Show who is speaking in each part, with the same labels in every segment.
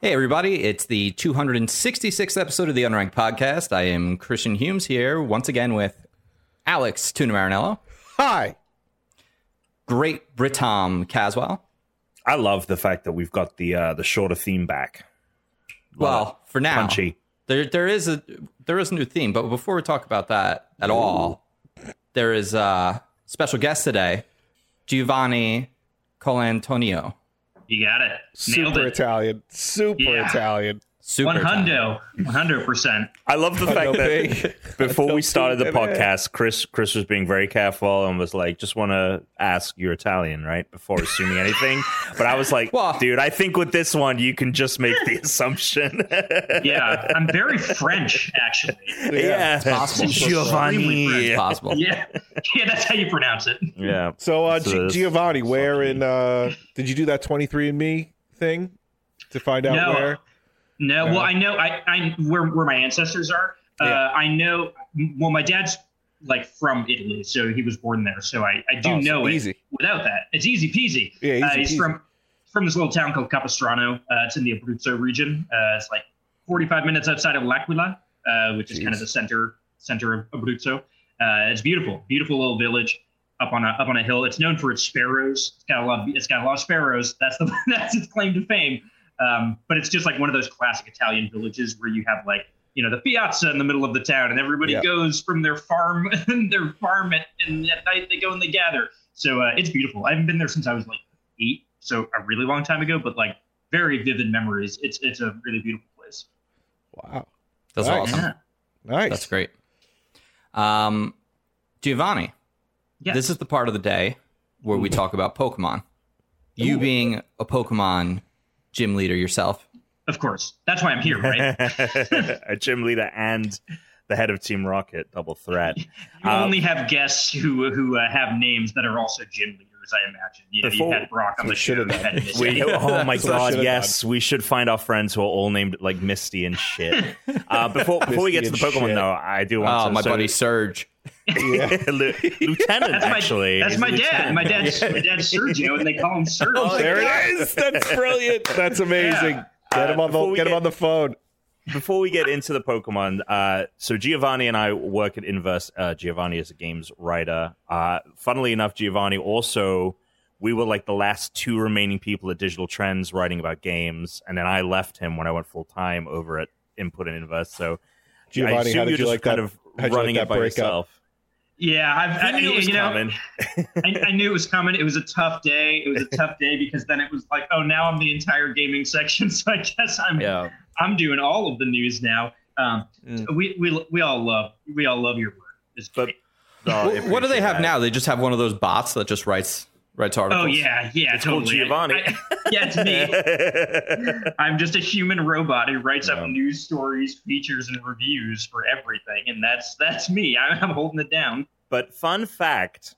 Speaker 1: Hey, everybody, it's the 266th episode of the Unranked Podcast. I am Christian Humes here once again with Alex Tuna Marinello,
Speaker 2: Hi.
Speaker 1: great Britom Caswell.
Speaker 3: I love the fact that we've got the uh, the shorter theme back.
Speaker 1: Well, for now,
Speaker 3: Punchy.
Speaker 1: there there is a there is a new theme, but before we talk about that at all, there is a special guest today, Giovanni Colantonio.
Speaker 4: You got it. Nailed
Speaker 2: Super
Speaker 4: it.
Speaker 2: Italian. Super
Speaker 4: Yeah.
Speaker 2: Italian.
Speaker 1: Super
Speaker 4: One
Speaker 1: talented.
Speaker 4: hundo. One hundred percent.
Speaker 3: I love the fact that before we started the podcast, Chris Chris was being very careful and was like, "Just want to ask you're Italian, right?" Before assuming anything. But I was like,
Speaker 1: Well-
Speaker 3: "Dude, I think with this one, you can just make the assumption."
Speaker 4: Yeah, I'm very French, actually.
Speaker 3: yeah,
Speaker 1: possible.
Speaker 3: Giovanni.
Speaker 1: It's possible.
Speaker 4: Yeah, yeah, that's how you pronounce it.
Speaker 3: Yeah.
Speaker 2: So, uh, G- Giovanni, where in uh, did you do that 23andMe thing to find out
Speaker 4: No.
Speaker 2: where?
Speaker 4: No, well, I know I, I where where my ancestors are. Uh,
Speaker 2: Yeah.
Speaker 4: I know. Well, my dad's like from Italy, so he was born there. So I, I do
Speaker 2: Oh, so
Speaker 4: know it.
Speaker 2: easy.
Speaker 4: Without that, it's easy peasy.
Speaker 2: Yeah, easy
Speaker 4: uh, he's
Speaker 2: peasy.
Speaker 4: from from this little town called Capistrano. Uh, it's in the Abruzzo region. Uh, it's like 45 minutes outside of L'Aquila, uh, which is kind of the center center of Abruzzo. Uh, it's beautiful, beautiful little village up on a up on a hill. It's known for its sparrows. It's got a lot. Of, it's got a lot of sparrows. That's the that's its claim to fame. Um, but it's just like one of those classic Italian villages where you have like you know the piazza in the middle of the town, and everybody
Speaker 2: Yeah.
Speaker 4: goes from their farm and their farm at, and at night they go and they gather. So uh, it's beautiful. I haven't been there since I was like eight, so a really long time ago. But like very vivid memories. It's it's a really beautiful place.
Speaker 2: Wow.
Speaker 1: That's
Speaker 2: Nice.
Speaker 1: awesome.
Speaker 4: Yeah.
Speaker 2: Nice.
Speaker 1: That's great. Um, Giovanni,
Speaker 4: Yes.
Speaker 1: this is the part of the day where we talk about Pokemon. You
Speaker 2: Ooh.
Speaker 1: being a Pokemon gym leader yourself.
Speaker 4: Of course. That's why I'm here, right?
Speaker 3: a gym leader and the head of Team Rocket, double threat.
Speaker 4: You
Speaker 3: Um,
Speaker 4: only have guests who who uh, have names that are also gym leaders. I imagine. You know,
Speaker 3: Before-
Speaker 4: you had Brock on the
Speaker 2: We
Speaker 4: show.
Speaker 2: should've
Speaker 4: had
Speaker 3: We, oh my
Speaker 2: That's what I
Speaker 3: god,
Speaker 2: should've
Speaker 3: yes, we should find our friends who are all named like Misty and shit. Uh, before before we get to the Pokemon
Speaker 2: shit.
Speaker 3: though, I do want to.
Speaker 1: Oh,
Speaker 3: to
Speaker 1: my
Speaker 3: so-
Speaker 1: buddy Surge.
Speaker 2: Yeah.
Speaker 3: Lieutenant
Speaker 4: That's my,
Speaker 3: actually.
Speaker 4: That's my dad.
Speaker 3: lieutenant.
Speaker 4: My dad's my dad's Sergio, and they call him Serge.
Speaker 3: Oh,
Speaker 2: there it is. That's brilliant. That's amazing.
Speaker 4: Yeah.
Speaker 2: Get him
Speaker 3: Uh,
Speaker 2: on the
Speaker 3: we
Speaker 2: get him on the phone.
Speaker 3: before we get into the Pokemon, uh, so Giovanni and I work at Inverse. Uh, Giovanni is a games writer. Uh, funnily enough, Giovanni also we were like the last two remaining people at Digital Trends writing about games, and then I left him when I went full time over at Input and Inverse. So I
Speaker 2: Giovanni,
Speaker 3: assume
Speaker 2: how did
Speaker 3: you're
Speaker 2: you
Speaker 3: just
Speaker 2: like
Speaker 3: kind
Speaker 2: that?
Speaker 3: of
Speaker 2: how'd you
Speaker 3: running
Speaker 2: like
Speaker 3: it
Speaker 2: that
Speaker 3: by
Speaker 2: breakup?
Speaker 3: yourself.
Speaker 4: Yeah, I've, I,
Speaker 3: I knew it was
Speaker 4: you know,
Speaker 3: coming.
Speaker 4: I, I knew it was coming. It was a tough day. It was a tough day because then it was like, oh, now I'm the entire gaming section. So I guess I'm
Speaker 3: yeah.
Speaker 4: I'm doing all of the news now. Um,
Speaker 3: Mm.
Speaker 4: we we we all love we all love your work. It's
Speaker 3: But-
Speaker 4: great.
Speaker 3: No, I
Speaker 1: What, what do they have
Speaker 3: that.
Speaker 1: now? They just have one of those bots that just writes writes articles.
Speaker 4: Oh yeah, yeah,
Speaker 3: It's
Speaker 4: totally.
Speaker 3: Giovanni.
Speaker 4: I- yeah, it's me. I'm just a human robot who writes
Speaker 3: Yeah.
Speaker 4: up news stories, features, and reviews for everything, and that's that's me. I'm, I'm holding it down.
Speaker 3: But fun fact,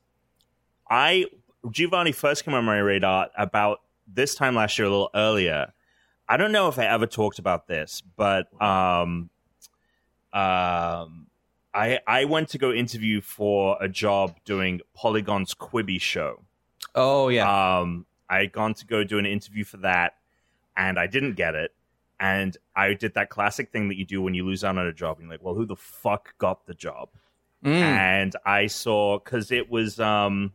Speaker 3: I Giovanni first came on my radar about this time last year, a little earlier. I don't know if I ever talked about this, but um, um, I I went to go interview for a job doing Polygon's Quibi show.
Speaker 1: Oh yeah.
Speaker 3: Um, I had gone to go do an interview for that, and I didn't get it. And I did that classic thing that you do when you lose out on a job. And you're like, well, who the fuck got the job?
Speaker 1: Mm.
Speaker 3: and I saw because it was um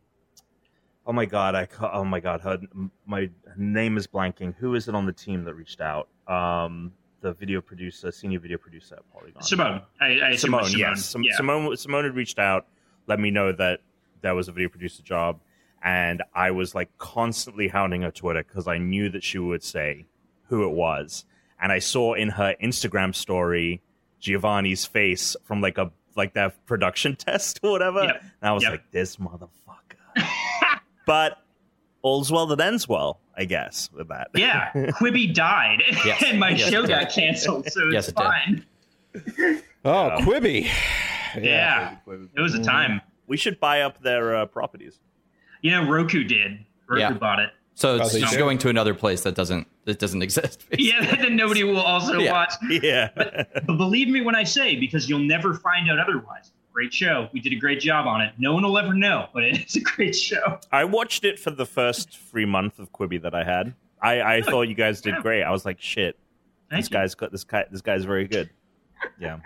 Speaker 3: oh my god I ca- oh my god her my name is blanking who is it on the team that reached out um the video producer senior video producer at Polygon
Speaker 4: Simone, I, I
Speaker 3: Simone,
Speaker 4: Simone.
Speaker 3: yes Sim-
Speaker 4: yeah.
Speaker 3: Simone Simone had reached out let me know that there was a video producer job and I was like constantly hounding her Twitter because I knew that she would say who it was and I saw in her Instagram story Giovanni's face from like a like that production test or whatever.
Speaker 4: Yep.
Speaker 3: And I was
Speaker 4: Yep.
Speaker 3: like, this motherfucker. but all's well that ends well, I guess, with that.
Speaker 4: yeah, Quibi died,
Speaker 1: Yes.
Speaker 4: and my
Speaker 1: Yes,
Speaker 4: show got canceled, so
Speaker 1: Yes,
Speaker 4: it's
Speaker 1: it did.
Speaker 4: fine.
Speaker 2: Oh,
Speaker 3: Yeah.
Speaker 2: Quibi.
Speaker 4: Yeah. it was a time.
Speaker 3: We should buy up their uh, properties.
Speaker 4: You know, Roku did. Roku
Speaker 1: Yeah.
Speaker 4: bought it.
Speaker 1: so it's
Speaker 2: they
Speaker 1: just
Speaker 2: do?
Speaker 1: going to another place that doesn't that doesn't exist.
Speaker 4: Yeah, that nobody will also
Speaker 1: Yeah.
Speaker 4: watch.
Speaker 3: Yeah.
Speaker 4: But believe me when I say, because you'll never find out otherwise. great show. We did a great job on it. No one will ever know, but it's a great show.
Speaker 3: I watched it for the first free month of Quibi that I had. I, I thought you guys did
Speaker 4: Yeah.
Speaker 3: great. I was like, shit,
Speaker 4: Thank
Speaker 3: this
Speaker 4: you.
Speaker 3: guy's got this guy. This guy's very good. Yeah.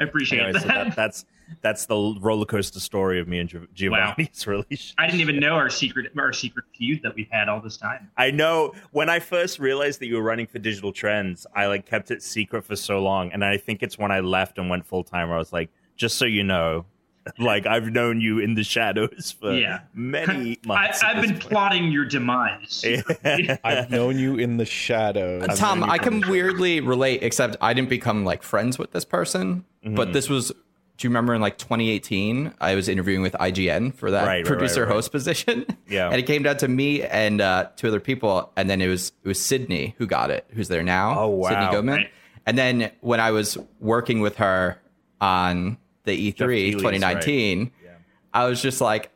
Speaker 4: I appreciate
Speaker 3: Anyway, so
Speaker 4: that.
Speaker 3: that, that's that's the roller coaster story of me and Gio- Giovanni's relationship.
Speaker 4: I didn't even know our secret our secret feud that we've had all this time.
Speaker 3: I know when I first realized that you were running for digital trends, I like kept it secret for so long, and I think it's when I left and went full time where I was like, just so you know, like I've known you in the shadows for
Speaker 4: Yeah.
Speaker 3: many months. at
Speaker 4: I've been
Speaker 3: point.
Speaker 4: plotting your demise.
Speaker 2: I've known you in the shadows.
Speaker 1: Tom, I can weirdly relate, except I didn't become like friends with this person.
Speaker 3: Mm-hmm.
Speaker 1: But this was, do you remember in like 2018, I was interviewing with IGN for that
Speaker 3: Right, right, right,
Speaker 1: producer
Speaker 3: right.
Speaker 1: host position.
Speaker 3: Yeah.
Speaker 1: and it came down to me and uh, two other people, and then it was it was Sydney who got it, who's there now.
Speaker 3: Oh, wow.
Speaker 1: Sydney Goodman.
Speaker 4: Right.
Speaker 1: And then when I was working with her on the E3
Speaker 3: Keighley's,
Speaker 1: 2019, I was just like.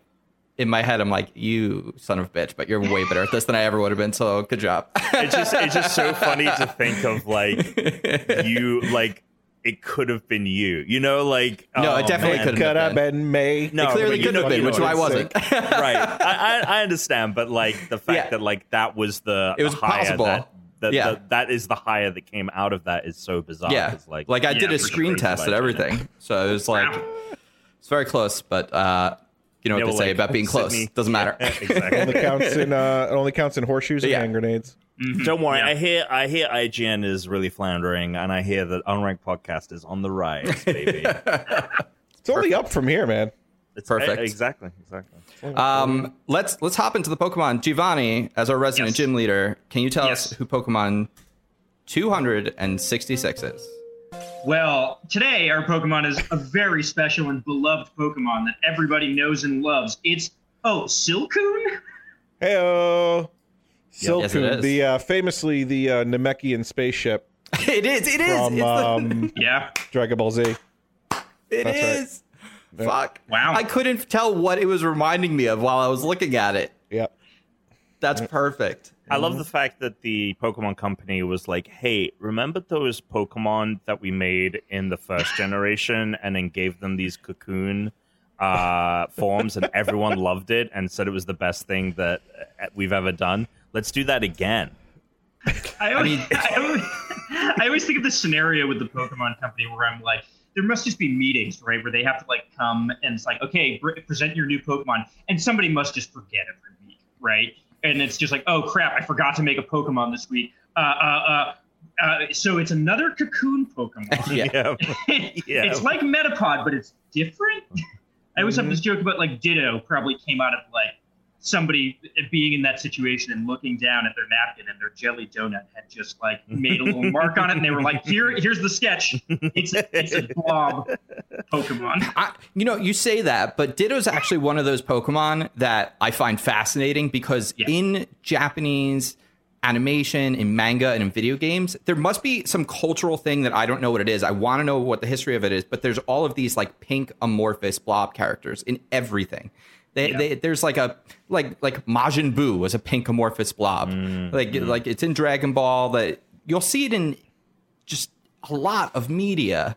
Speaker 1: In my head, I'm like, "You son of a bitch!" But you're way better at this than I ever would have been. So good job.
Speaker 3: it's just it's just so funny to think of like you like it could have been you. You know, like
Speaker 1: No,
Speaker 3: oh,
Speaker 1: it definitely couldn't
Speaker 2: Could have
Speaker 1: been.
Speaker 2: been May.
Speaker 3: No,
Speaker 1: it clearly
Speaker 3: you
Speaker 1: could
Speaker 3: know-
Speaker 1: have been, which
Speaker 3: know
Speaker 1: I wasn't.
Speaker 3: right. I, I I understand, but like the fact
Speaker 1: Yeah.
Speaker 3: that like that was the
Speaker 1: It was
Speaker 3: the higher
Speaker 1: possible.
Speaker 3: That, the,
Speaker 1: Yeah.
Speaker 3: the- that is the higher that came out of that is so bizarre.
Speaker 1: yeah,
Speaker 3: 'cause, like
Speaker 1: like I
Speaker 4: Yeah,
Speaker 1: did a screen test and everything, so it was like it's very close. But uh, you know
Speaker 3: Yeah,
Speaker 1: what
Speaker 3: well,
Speaker 1: they say
Speaker 3: like,
Speaker 1: about being close
Speaker 3: Sydney-
Speaker 1: doesn't matter.
Speaker 3: exactly.
Speaker 2: only counts in uh, it only counts in horseshoes and hand grenades.
Speaker 3: Don't worry,
Speaker 4: Yeah.
Speaker 3: I hear I hear IGN is really floundering, and I hear that Unranked Podcast is on the rise, baby.
Speaker 2: It's only up from here, man.
Speaker 3: It's,
Speaker 1: Perfect.
Speaker 3: exactly, exactly.
Speaker 1: Um, let's let's hop into the Pokemon. Giovanni, as our resident
Speaker 4: Yes.
Speaker 1: gym leader, can you tell
Speaker 4: Yes.
Speaker 1: us who Pokemon 266 is?
Speaker 4: Well, today our Pokemon is a very special and beloved Pokemon that everybody knows and loves. It's oh, Silcoon.
Speaker 2: Heyo. Silcoon,
Speaker 1: Yes, it is.
Speaker 2: the uh, famously the uh, Namekian spaceship
Speaker 1: it is. It is.
Speaker 2: from
Speaker 1: it's the-
Speaker 2: um,
Speaker 4: Yeah.
Speaker 2: Dragon Ball Z.
Speaker 1: It
Speaker 2: That's right.
Speaker 1: is. Fuck.
Speaker 4: Wow.
Speaker 1: I couldn't tell what it was reminding me of while I was looking at it.
Speaker 2: Yep.
Speaker 1: That's perfect.
Speaker 3: I love the fact that the Pokemon company was like, "Hey, remember those Pokemon that we made in the first generation, and then gave them these cocoon uh, forms, and everyone loved it and said it was the best thing that uh, we've ever done. Let's do that again."
Speaker 4: I always, I, always, I always think of this scenario with the Pokemon company where I'm like, there must just be meetings, right, where they have to like come and it's like, okay, br- present your new Pokemon, and somebody must just forget every week, right? And it's just like, oh crap, I forgot to make a Pokemon this week. Uh, uh, uh, uh, so it's another Cocoon Pokemon.
Speaker 1: Yeah.
Speaker 3: Yeah.
Speaker 4: It's like Metapod, but it's different. I always have this joke about like Ditto probably came out of like somebody being in that situation and looking down at their napkin and their jelly donut had just like made a little mark on it and they were like, here, here's the sketch. It's it's a blob Pokemon.
Speaker 1: I, you know, you say that, but Ditto's actually one of those Pokemon that I find fascinating because
Speaker 4: Yeah.
Speaker 1: in Japanese animation, in manga, and in video games, there must be some cultural thing that I don't know what it is. I want to know what the history of it is, but there's all of these like pink amorphous blob characters in everything. They,
Speaker 4: Yeah.
Speaker 1: they, there's like a like like Majin Buu was a pink amorphous blob. Mm, like mm. like it's in Dragon Ball that you'll see it in just a lot of media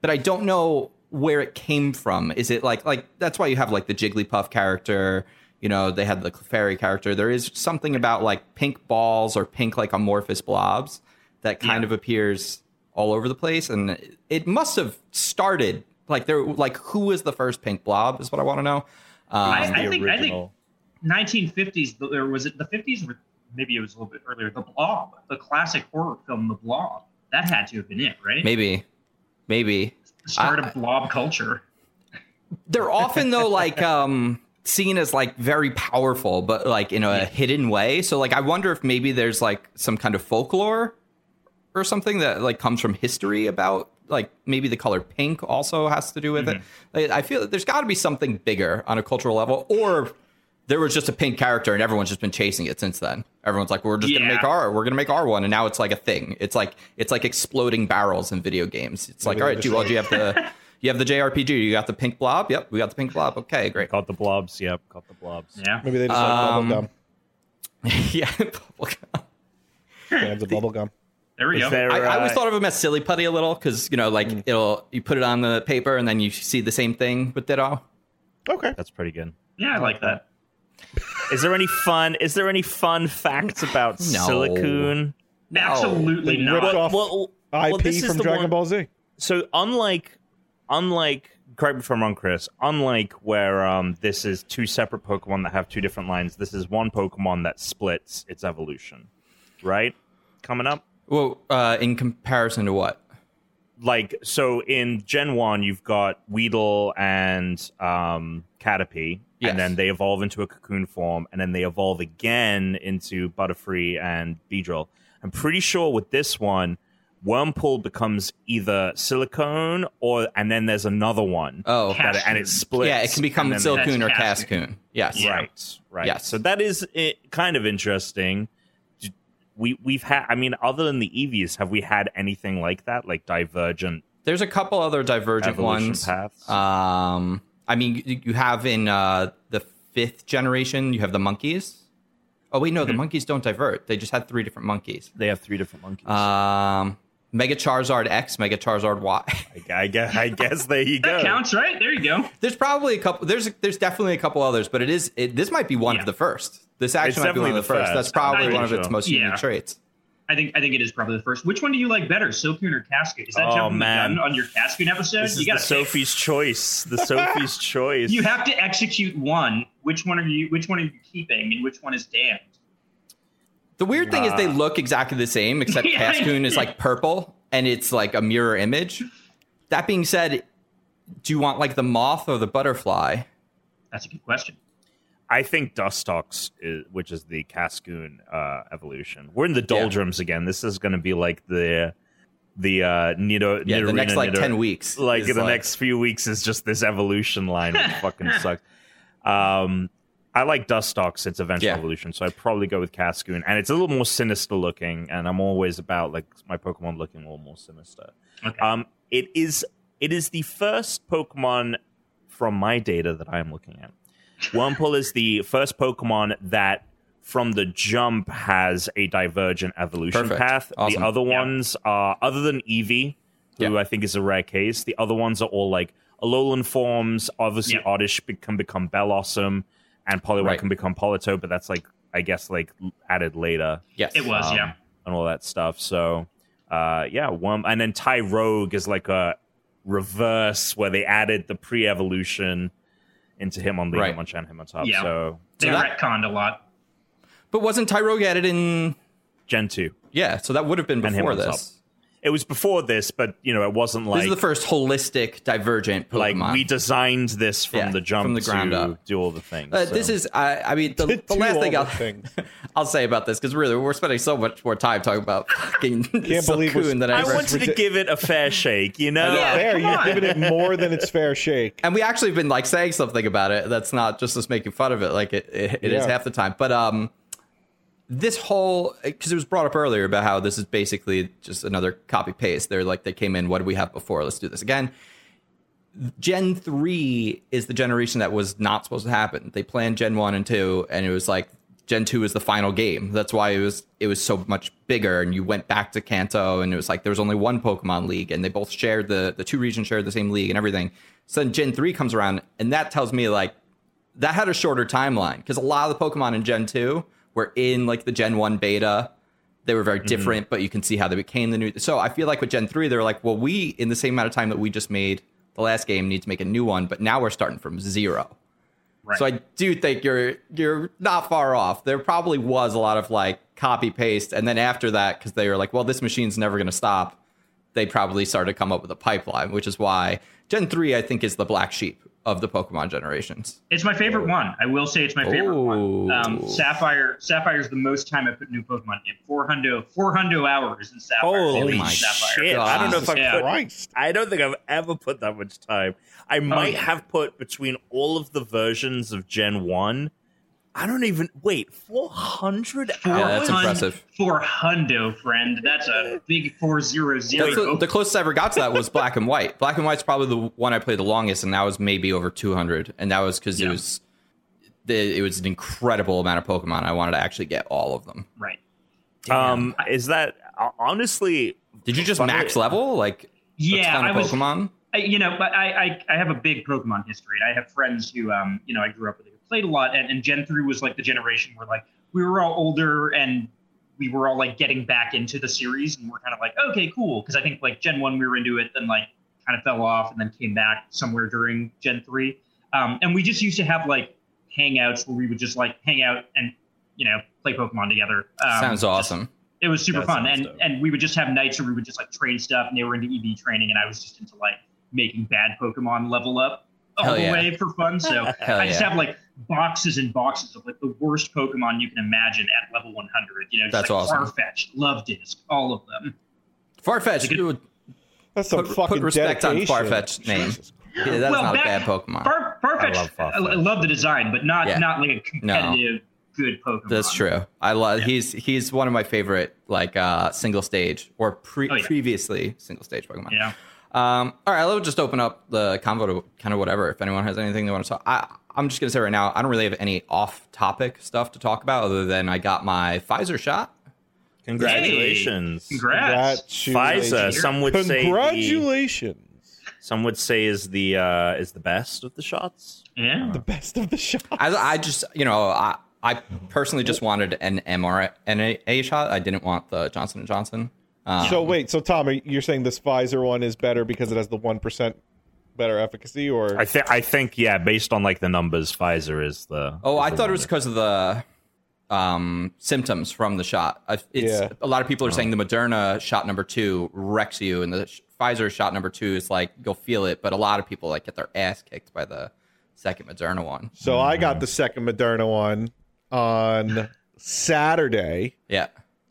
Speaker 1: but I don't know where it came from. Is it like like that's why you have like the Jigglypuff character, you know, they had the Clefairy character. There is something about like pink balls or pink like amorphous blobs that kind
Speaker 4: Yeah.
Speaker 1: of appears all over the place and it must have started like there like who was the first pink blob is what I want to know. Um,
Speaker 4: I-
Speaker 3: the
Speaker 4: think- I think- 1950s, or was it the 50s? Or maybe it was a little bit earlier. The Blob, the classic horror film, The Blob. That had to have been it, right?
Speaker 1: maybe maybe
Speaker 4: start
Speaker 1: I-
Speaker 4: of blob culture.
Speaker 1: they're often though like um seen as like very powerful but like in a hidden way so like i wonder if maybe there's like some kind of folklore or something that like comes from history about like maybe the color pink also has to do with it i feel that there's got to be something bigger on a cultural level or there was just a pink character and everyone's just been chasing it since then everyone's like we're just gonna make our we're gonna make our one and now it's like a thing it's like it's like exploding barrels in video games it's like
Speaker 2: Maybe
Speaker 1: all
Speaker 2: they're
Speaker 1: do, well, do you have the you have the jrpg you got the pink blob yep we got the pink blob okay great
Speaker 3: Caught the blobs. Yep, caught the blobs.
Speaker 4: Yeah.
Speaker 2: Maybe they just
Speaker 1: Um,
Speaker 2: like bubblegum.
Speaker 1: yeah bubblegum.
Speaker 2: Fans of bubblegum.
Speaker 4: There we
Speaker 3: Is
Speaker 4: go.
Speaker 3: there,
Speaker 1: I, I always thought of him as silly putty a little because you know, like it'll you put it on the paper and then you see the same thing with Ditto.
Speaker 2: Okay.
Speaker 3: That's pretty good.
Speaker 4: yeah, I like that.
Speaker 3: Is there any fun? Is there any fun facts about
Speaker 1: No.
Speaker 3: Silcoon?
Speaker 4: Absolutely
Speaker 2: They
Speaker 4: not.
Speaker 2: ripped off
Speaker 3: well,
Speaker 2: IP
Speaker 3: this is
Speaker 2: from Dragon
Speaker 3: one-
Speaker 2: Ball Z.
Speaker 3: so unlike unlike correct me if I'm wrong, Chris. Unlike where um this is two separate Pokemon that have two different lines, this is one Pokemon that splits its evolution. Right? Coming up?
Speaker 1: Well, uh, in comparison to what?
Speaker 3: Like so in Gen 1 you've got Weedle and um Caterpie,
Speaker 1: Yes.
Speaker 3: and then they evolve into a cocoon form, and then they evolve again into Butterfree and Beedrill. I'm pretty sure with this one, Wurmple becomes either Silcoon or and then there's another one.
Speaker 1: Oh,
Speaker 4: Cat-
Speaker 3: that, and it splits.
Speaker 1: yeah, it can become
Speaker 3: and then-
Speaker 1: Silcoon or
Speaker 4: That's
Speaker 1: Cascoon. Yes.
Speaker 4: Yeah.
Speaker 3: Right, right.
Speaker 1: Yes.
Speaker 3: So that is eh, kind of interesting. D- We we've had. I mean, other than the Eevees, have we had anything like that, like divergent
Speaker 1: There's a couple other divergent
Speaker 3: evolution
Speaker 1: ones.
Speaker 3: paths?
Speaker 1: Um, I mean, you, you have in uh, the fifth generation, you have the monkeys. Oh wait, no, the monkeys don't divert. They just had three different monkeys.
Speaker 3: they have three different monkeys.
Speaker 1: Um, Mega Charizard X, Mega Charizard Y.
Speaker 3: I, I guess. I guess there you go.
Speaker 4: that counts, right? There you go.
Speaker 1: there's probably a couple. There's there's definitely a couple others, but it is it, this might be one
Speaker 4: Yeah.
Speaker 1: of the first. This actually
Speaker 3: It's
Speaker 1: might be one of the
Speaker 3: definitely the
Speaker 1: first. That's probably
Speaker 4: I
Speaker 1: one of its
Speaker 3: so.
Speaker 1: most
Speaker 4: Yeah.
Speaker 1: unique traits.
Speaker 4: I think I think it is probably the first. Which one do you like better, Silcoon or Cascoon? Is that
Speaker 3: Oh,
Speaker 4: jumping
Speaker 3: man.
Speaker 4: the gun on your Cascoon episode?
Speaker 3: This
Speaker 4: you
Speaker 3: is
Speaker 4: got
Speaker 3: Sophie's choice. The Sophie's choice.
Speaker 4: You have to execute one. Which one are you? Which one are you keeping, and which one is damned?
Speaker 1: The weird thing is they look exactly the same, except
Speaker 4: Yeah.
Speaker 1: Cascoon is like purple and it's like a mirror image. That being said, do you want like the moth or the butterfly?
Speaker 4: That's a good question.
Speaker 3: I think Dustox, is, which is the Cascoon uh, evolution. We're in the doldrums again. This is going to be like the the uh, Nido.
Speaker 1: Yeah, the next like
Speaker 3: Nido-
Speaker 1: ten weeks.
Speaker 3: Like the next few weeks is just this evolution line, which fucking sucks. Um, I like Dustox, its eventual
Speaker 1: Yeah.
Speaker 3: evolution, so I'd probably go with Cascoon, and it's a little more sinister looking. And I'm always about like my Pokemon looking a little more sinister.
Speaker 4: Okay.
Speaker 3: Um, it is it is the first Pokemon from my data that I am looking at. Wurmple is the first Pokemon that from the jump has a divergent evolution
Speaker 1: Perfect.
Speaker 3: path.
Speaker 1: Awesome.
Speaker 3: The other
Speaker 4: Yeah.
Speaker 3: ones are other than Eevee, who
Speaker 1: Yeah.
Speaker 3: I think is a rare case. The other ones are all like Alolan forms. Obviously,
Speaker 4: Yeah.
Speaker 3: Oddish be- can become Bellossom, and Poliwag
Speaker 1: Right.
Speaker 3: can become Politoed, but that's like I guess like added later
Speaker 1: yes,
Speaker 4: It was,
Speaker 3: um,
Speaker 4: yeah.
Speaker 3: and all that stuff. So, uh, yeah, one, and then Tyrogue is like a reverse where they added the pre-evolution into him on
Speaker 1: Right.
Speaker 3: Leon and Hitmontop.
Speaker 4: Yeah.
Speaker 3: So,
Speaker 4: They
Speaker 1: So that-
Speaker 4: retconned a lot.
Speaker 1: But wasn't Tyrogue added in?
Speaker 3: Gen two.
Speaker 1: Yeah, so that would have been
Speaker 3: And him
Speaker 1: before
Speaker 3: on top.
Speaker 1: this.
Speaker 3: It was before this, but you know, it wasn't like this
Speaker 1: is the first holistic divergent
Speaker 3: like we designed this from
Speaker 1: Yeah,
Speaker 3: the jump
Speaker 1: from the ground
Speaker 3: to
Speaker 1: up.
Speaker 3: do all the things.
Speaker 1: Uh,
Speaker 3: so.
Speaker 1: This is, I, I mean, the, the last thing I'll,
Speaker 2: things.
Speaker 1: I'll say about this because really we're spending so much more time talking about fucking
Speaker 2: Can't believe we're-
Speaker 1: Silcoon than I,
Speaker 3: I
Speaker 2: That's
Speaker 3: wanted to give it a fair shake, you know.
Speaker 4: Yeah.
Speaker 2: Fair, you've
Speaker 4: on.
Speaker 2: given it more than its fair shake.
Speaker 1: and we actually have been like saying something about it that's not just us making fun of it like it, it, it is
Speaker 2: Yeah.
Speaker 1: half the time but um this whole because it was brought up earlier about how this is basically just another copy paste they're like they came in what do we have before? Let's do this again. Gen 3 is the generation that was not supposed to happen. They planned gen 1 and 2 and it was like gen 2 is the final game. That's why it was it was so much bigger and you went back to kanto and it was like there was only one pokemon league and they both shared the the two regions shared the same league and everything. So then gen 3 comes around and that tells me like that had a shorter timeline because a lot of the pokemon in gen 2 were in like the gen 1 beta they were very mm-hmm. different but you can see how they became the new so i feel like with gen 3 they're like well we in the same amount of time that we just made the last game need to make a new one but now we're starting from zero
Speaker 4: Right.
Speaker 1: so I do think you're you're not far off. There probably was a lot of like copy paste, and then after that, because they were like, well, this machine's never going to stop. They probably started to come up with a pipeline, which is why Gen three I think is the black sheep of the Pokemon generations.
Speaker 4: It's my favorite one. I will say it's my favorite one. Um,
Speaker 1: Oh.
Speaker 4: Sapphire. Sapphire's the most time I put a new Pokemon in. Four hundo, four hundo hours in Sapphire.
Speaker 3: Holy
Speaker 1: my
Speaker 4: Sapphire.
Speaker 3: shit! I don't know if
Speaker 1: Jesus
Speaker 3: I
Speaker 4: Yeah.
Speaker 3: put I don't think I've ever put that much time. I might
Speaker 4: yeah.
Speaker 3: have put between all of the versions of Gen 1. I don't even wait, 400
Speaker 1: Yeah, that's impressive.
Speaker 4: Four hundo, friend. That's a big four zero
Speaker 1: That's
Speaker 4: zero.
Speaker 1: the, the closest I ever got to that was Black and White. Black and White's probably the one I played the longest, and that was maybe over 200. And that was because it was the, it was an incredible amount of Pokemon. I wanted to actually get all of them.
Speaker 4: right.
Speaker 3: Um is that uh, honestly,
Speaker 1: Did you just max level like a
Speaker 4: Yeah,
Speaker 1: ton
Speaker 4: I was.
Speaker 1: Pokemon?
Speaker 4: I, you know, but I, I I have a big Pokemon history. And I have friends who, um, you know, I grew up with who played a lot, and, and Gen three was like the generation where like we were all older and we were all like getting back into the series, and we're kind of like, okay, cool, because I think like Gen one we were into it, then like kind of fell off, and then came back somewhere during Gen three, um, and we just used to have like hangouts where we would just like hang out and you know play Pokemon together. Um,
Speaker 1: Sounds
Speaker 4: just-
Speaker 1: awesome.
Speaker 4: it was super
Speaker 3: That
Speaker 4: fun, and
Speaker 3: dope.
Speaker 4: and we would just have nights where we would just like train stuff, and they were into EV training, and I was just into like making bad Pokemon level up all
Speaker 1: Hell
Speaker 4: the
Speaker 1: yeah.
Speaker 4: way for fun. So I just
Speaker 1: yeah.
Speaker 4: have like boxes and boxes of like the worst Pokemon you can imagine at level 100. You know, just
Speaker 1: That's
Speaker 4: like
Speaker 1: awesome.
Speaker 4: Farfetch'd, Luvdisc, all of them.
Speaker 1: Farfetch,
Speaker 4: Like
Speaker 2: That's some
Speaker 1: Put-
Speaker 2: fucking
Speaker 1: put respect on
Speaker 2: dedication.
Speaker 1: Farfetch's name. Yeah, that's
Speaker 4: Well,
Speaker 1: not
Speaker 4: back-
Speaker 1: a bad Pokemon.
Speaker 4: Far, Farfetch,
Speaker 3: I love Farfetch.
Speaker 4: I love the design, but not
Speaker 1: Yeah.
Speaker 4: not like a competitive good Pokemon.
Speaker 1: That's true. I love. He's he's one of my favorite like uh single stage or pre-
Speaker 4: Oh, yeah.
Speaker 1: previously single stage Pokemon.
Speaker 4: Yeah.
Speaker 1: Um, all right, let's just open up the convo to kind of whatever. If anyone has anything they want to talk, I, I'm just gonna say right now, I don't really have any off-topic stuff to talk about other than I got my Pfizer shot.
Speaker 3: congratulations,
Speaker 4: Congrats.
Speaker 3: Pfizer. Some would say the,
Speaker 2: Congratulations.
Speaker 3: some would say is the uh, is the best of the shots.
Speaker 4: Yeah.
Speaker 2: The best of the shots.
Speaker 1: I, I just, you know, I, I personally just wanted an mRNA shot. I didn't want the Johnson and Johnson. Um,
Speaker 2: So wait, so Tom, are- you're saying this Pfizer one is better because it has the one percent better efficacy, or
Speaker 3: I think I think yeah, based on like the numbers, Pfizer is the.
Speaker 1: Oh,
Speaker 3: is
Speaker 1: I
Speaker 3: the
Speaker 1: thought it was because of the um, symptoms from the shot. It's
Speaker 2: Yeah.
Speaker 1: a lot of people are saying the Moderna shot number two wrecks you, and the Pfizer shot number two is like you'll feel it, but a lot of people like get their ass kicked by the second Moderna one.
Speaker 2: so I got the second Moderna one on Saturday,
Speaker 1: Yeah,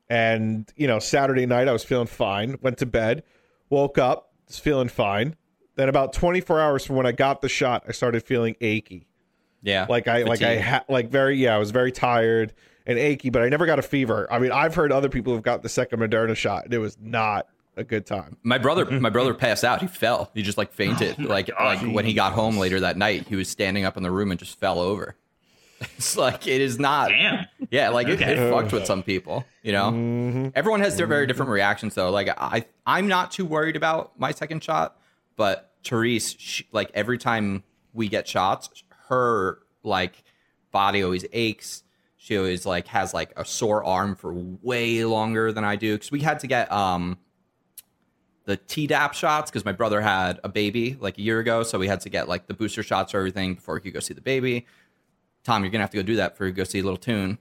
Speaker 2: and you know Saturday night I was feeling fine. Went to bed, woke up, was feeling fine. Then about 24 hours from when I got the shot, I started feeling achy.
Speaker 1: yeah.
Speaker 2: Like I like I had like very yeah, I was very tired and achy, but I never got a fever. I mean, I've heard other people who've got the second Moderna shot, and it was not a good time.
Speaker 1: My brother, my brother passed out. He fell. He just like fainted. like like when he got home later that night, he was standing up in the room and just fell over. It's like it is not.
Speaker 4: Damn.
Speaker 1: Yeah, like it, it fucked with some people. You know,
Speaker 2: Mhm.
Speaker 1: everyone has their very different reactions though. Like I, I'm not too worried about my second shot, but Therese, she, like every time we get shots, her like body always aches. She always like has like a sore arm for way longer than I do because we had to get um the Tdap shots because my brother had a baby like a year ago, so we had to get like the booster shots or everything before he could go see the baby. Tom, you're gonna have to go do that before you go see Little Tune.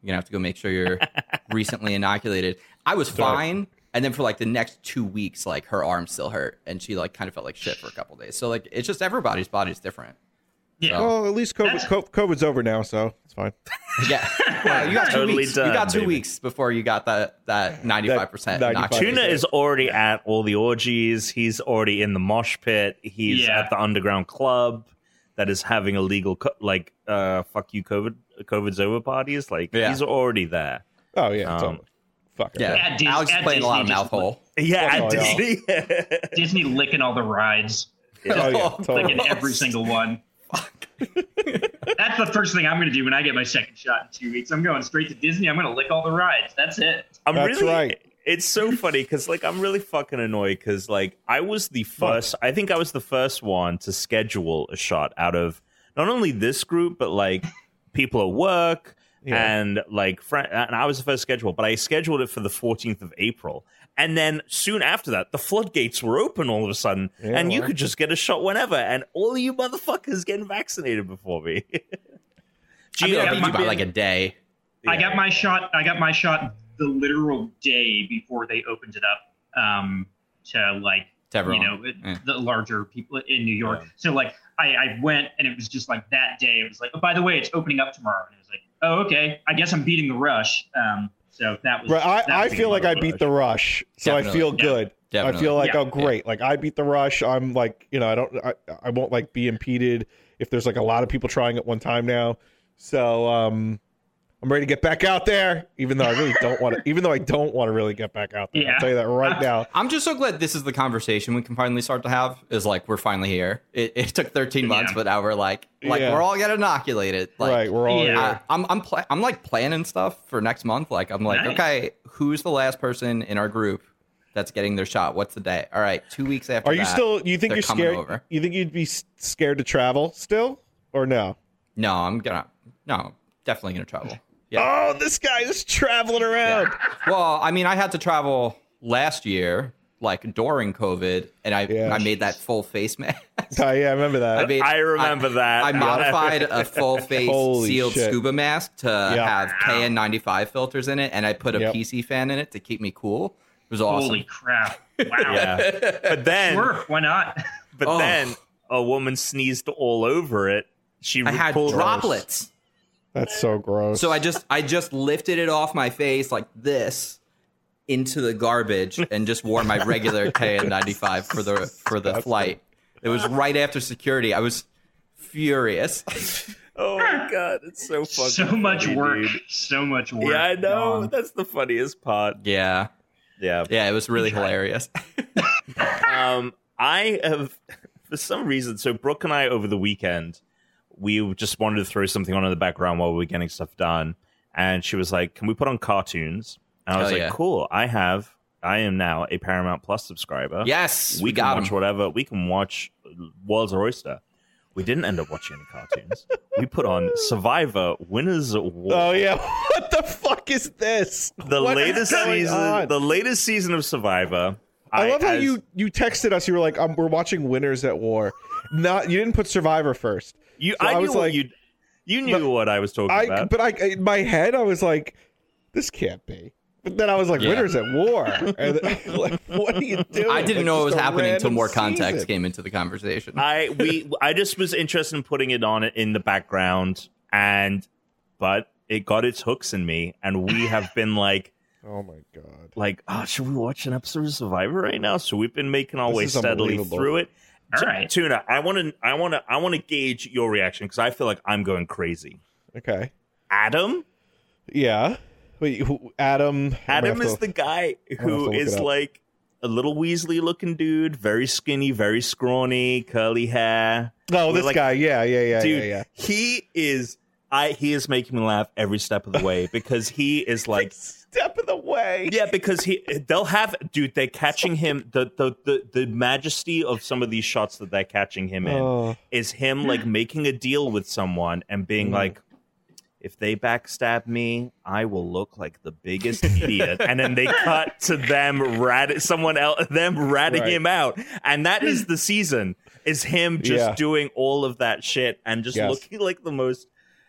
Speaker 1: You're gonna have to go make sure you're recently inoculated. I was fine, and then for like the next two weeks, like her arm still hurt, and she like kind of felt like shit for a couple days. So like it's just everybody's body's different.
Speaker 4: Yeah.
Speaker 1: So-
Speaker 2: Well, at least COVID, COVID's over now, so it's fine.
Speaker 1: Yeah, Well, you got two
Speaker 3: Totally
Speaker 1: weeks. you got two
Speaker 3: baby.
Speaker 1: weeks before you got that that ninety five percent.
Speaker 2: 95%.
Speaker 3: Tuna is already at all the orgies. He's already in the mosh pit. He's
Speaker 4: Yeah.
Speaker 3: at the underground club that is having illegal co- like uh fuck you COVID COVID's over parties. Like
Speaker 1: Yeah.
Speaker 3: he's already there.
Speaker 2: Oh yeah,
Speaker 3: Um,
Speaker 2: totally. Fuck it.
Speaker 1: Yeah,
Speaker 4: At Dis-
Speaker 1: Alex is
Speaker 4: at
Speaker 1: playing a lot of
Speaker 4: Disney,
Speaker 1: mouth.
Speaker 3: Yeah,
Speaker 2: Oh,
Speaker 3: at. Disney.
Speaker 4: Disney licking all the rides,
Speaker 2: Oh yeah,
Speaker 1: Like
Speaker 2: totally.
Speaker 4: licking every single one. That's the first thing I'm going to do when I get my second shot in two weeks. I'm going straight to Disney. I'm going to lick all the rides. That's it.
Speaker 3: I'm
Speaker 2: That's
Speaker 3: really,
Speaker 2: right.
Speaker 3: It's so funny because like I'm really fucking annoyed because like I was the first. I think I was the first one to schedule a shot out of not only this group but like people at work
Speaker 2: Yeah.
Speaker 3: and like friend. And I was the first schedule, but I scheduled it for the 14th of April. And then soon after that, the floodgates were open all of a sudden,
Speaker 2: Yeah,
Speaker 3: and you could just get a shot whenever. And all of you motherfuckers getting vaccinated before me.
Speaker 1: I mean, I beat
Speaker 4: my-
Speaker 1: you by like a day.
Speaker 4: I got my shot. I got my shot the literal day before they opened it up um, to like
Speaker 1: To everyone.
Speaker 4: you know
Speaker 1: Yeah.
Speaker 4: the larger people in New York.
Speaker 3: Yeah.
Speaker 4: So like I, I went and it was just like that day. It was like, oh, by the way, it's opening up tomorrow. And it was like, oh, okay. I guess I'm beating the rush. Um, so that was.
Speaker 2: Right, I, I
Speaker 4: was a
Speaker 2: feel like I beat
Speaker 4: rush.
Speaker 2: the rush, so I
Speaker 1: Definitely.
Speaker 2: feel
Speaker 4: Yeah.
Speaker 2: good. I feel like
Speaker 4: Yeah.
Speaker 2: oh great, like I beat the rush. I'm like you know I don't I, I won't like be impeded if there's like a lot of people trying at one time now. So um, I'm ready to get back out there, even though I really don't want to. Even though I don't want to really get back out there.
Speaker 4: Yeah.
Speaker 2: I'll tell you that right now.
Speaker 1: I'm just so glad this is the conversation we can finally start to have. Is like we're finally here. It, it took 13 months,
Speaker 4: Yeah.
Speaker 1: but now we're like, like
Speaker 2: Yeah.
Speaker 1: we're all getting inoculated. Like,
Speaker 2: right, we're all
Speaker 4: Yeah.
Speaker 1: I,
Speaker 2: here.
Speaker 1: I'm I'm pla- I'm like planning stuff for next month. Like I'm like,
Speaker 4: Nice.
Speaker 1: okay, who's the last person in our group that's getting their shot? What's the day? All right, two weeks after.
Speaker 2: Are you
Speaker 1: that,
Speaker 2: still? You think you're scared?
Speaker 1: Over.
Speaker 2: You think you'd be scared to travel still, or no?
Speaker 1: No, I'm gonna. No, definitely gonna travel. Yeah.
Speaker 2: Oh, this guy is traveling around.
Speaker 1: Well, I mean, I had to travel last year, like during COVID, and I
Speaker 2: Yeah.
Speaker 1: I made that full face mask.
Speaker 2: Oh, yeah, I remember that.
Speaker 1: I made.
Speaker 3: I remember that.
Speaker 1: I modified a full face
Speaker 2: Holy
Speaker 1: sealed
Speaker 2: shit.
Speaker 1: scuba mask to have KN95 filters in it, and I put a
Speaker 2: Yep.
Speaker 1: PC fan in it to keep me cool. It was awesome.
Speaker 4: Holy crap! Wow.
Speaker 3: Yeah. But then,
Speaker 4: Sure. Why not?
Speaker 3: but
Speaker 1: Oh.
Speaker 3: then a woman sneezed all over it. She
Speaker 1: I had
Speaker 3: pulled-
Speaker 1: droplets.
Speaker 2: That's so gross.
Speaker 1: So I just I just lifted it off my face like this into the garbage and just wore my regular KN95 for the for the flight. It was right after security. I was furious.
Speaker 3: Oh my god, it's so fucking
Speaker 4: so much
Speaker 3: funny,
Speaker 4: work.
Speaker 3: dude.
Speaker 4: So much work.
Speaker 3: Yeah, I know.
Speaker 4: gone.
Speaker 3: That's the funniest part.
Speaker 1: yeah.
Speaker 3: Yeah.
Speaker 1: Yeah, it was really
Speaker 4: Try.
Speaker 1: hilarious.
Speaker 3: Um, I have, for some reason, so Brooke and I over the weekend, we just wanted to throw something on in the background while we were getting stuff done. And she was like, Can we put on cartoons? And I was
Speaker 1: Hell
Speaker 3: like,
Speaker 1: yeah.
Speaker 3: Cool. I have, I am now a Paramount Plus subscriber.
Speaker 1: yes,
Speaker 3: we,
Speaker 1: we,
Speaker 3: can
Speaker 1: got
Speaker 3: watch
Speaker 1: him.
Speaker 3: whatever. We can watch World's a Oyster. We didn't end up watching any cartoons. we put on Survivor Winners War.
Speaker 2: oh yeah, what the fuck is this?
Speaker 3: the
Speaker 2: What is
Speaker 3: latest season,
Speaker 2: on?
Speaker 3: the latest season of Survivor.
Speaker 2: I, love how
Speaker 3: as-
Speaker 2: you you texted us. You were like, um, "We're watching Winners at War." Not you didn't put Survivor first.
Speaker 3: You,
Speaker 2: So
Speaker 3: I,
Speaker 2: I
Speaker 3: knew
Speaker 2: was like-
Speaker 3: you, you knew
Speaker 2: But
Speaker 3: what I was talking
Speaker 2: I
Speaker 3: about.
Speaker 2: but I in my head I was like, "This can't be." But then I was like,
Speaker 1: Yeah.
Speaker 2: "Winners at War." And like, what are you doing?
Speaker 1: I didn't
Speaker 2: Like,
Speaker 1: know it was happening until more context
Speaker 2: season.
Speaker 1: came into the conversation.
Speaker 3: I we I just was interested in putting it on in the background, and but it got its hooks in me, and we have been like.
Speaker 2: Oh my god!
Speaker 3: Like, oh, should we watch an episode of Survivor right now? So we've been making our
Speaker 2: This
Speaker 3: way steadily through it.
Speaker 4: All
Speaker 3: T-
Speaker 4: right.
Speaker 3: Tuna, I want to, I want to, I want to gauge your reaction because I feel like I'm going crazy.
Speaker 2: Okay,
Speaker 3: Adam,
Speaker 2: yeah. Wait, who, Adam.
Speaker 3: Adam is
Speaker 2: to-
Speaker 3: the guy
Speaker 2: have to
Speaker 3: who
Speaker 2: look
Speaker 3: is
Speaker 2: it up.
Speaker 3: like a little Weasley looking dude, very skinny, very scrawny, curly hair.
Speaker 2: Oh,
Speaker 3: We're
Speaker 2: this
Speaker 3: like-
Speaker 2: guy. Yeah, yeah, yeah,
Speaker 3: dude,
Speaker 2: yeah, yeah.
Speaker 3: he is. I he is making me laugh every step of the way because he is like
Speaker 2: Step of the way.
Speaker 3: yeah because he they'll have dude they're catching him the the the, the majesty of some of these shots that they're catching him in
Speaker 2: Oh,
Speaker 3: is him like making a deal with someone and being
Speaker 2: Mhm.
Speaker 3: like if they backstab me i will look like the biggest idiot and then they cut to them rat someone else them ratting
Speaker 2: Right.
Speaker 3: him out and that is the season is him just
Speaker 2: Yeah.
Speaker 3: doing all of that shit and just
Speaker 2: Yes.
Speaker 3: looking like the most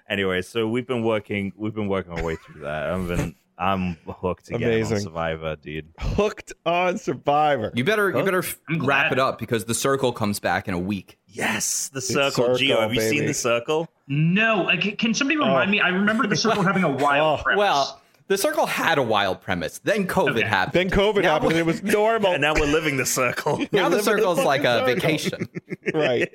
Speaker 3: anyway so we've been working we've been working our way through that i've been i'm hooked again
Speaker 2: Amazing.
Speaker 3: on survivor dude
Speaker 2: hooked on Survivor.
Speaker 1: you better you better wrap it up because the circle comes back in a week.
Speaker 3: yes the circle,
Speaker 2: Circle,
Speaker 3: Gio have you seen the circle
Speaker 4: No. uh, Can, can somebody remind
Speaker 2: Oh.
Speaker 4: me? I remember the circle having a wild
Speaker 2: Oh.
Speaker 4: premise.
Speaker 1: Well, the circle had a wild premise. Then COVID
Speaker 4: Okay.
Speaker 1: happened.
Speaker 2: then COVID
Speaker 1: Now-
Speaker 2: happened and it was normal.
Speaker 3: and now we're living the circle
Speaker 1: now
Speaker 2: We're
Speaker 1: the
Speaker 2: living
Speaker 1: circle's
Speaker 2: the
Speaker 1: like a
Speaker 2: circle.
Speaker 1: vacation
Speaker 2: right.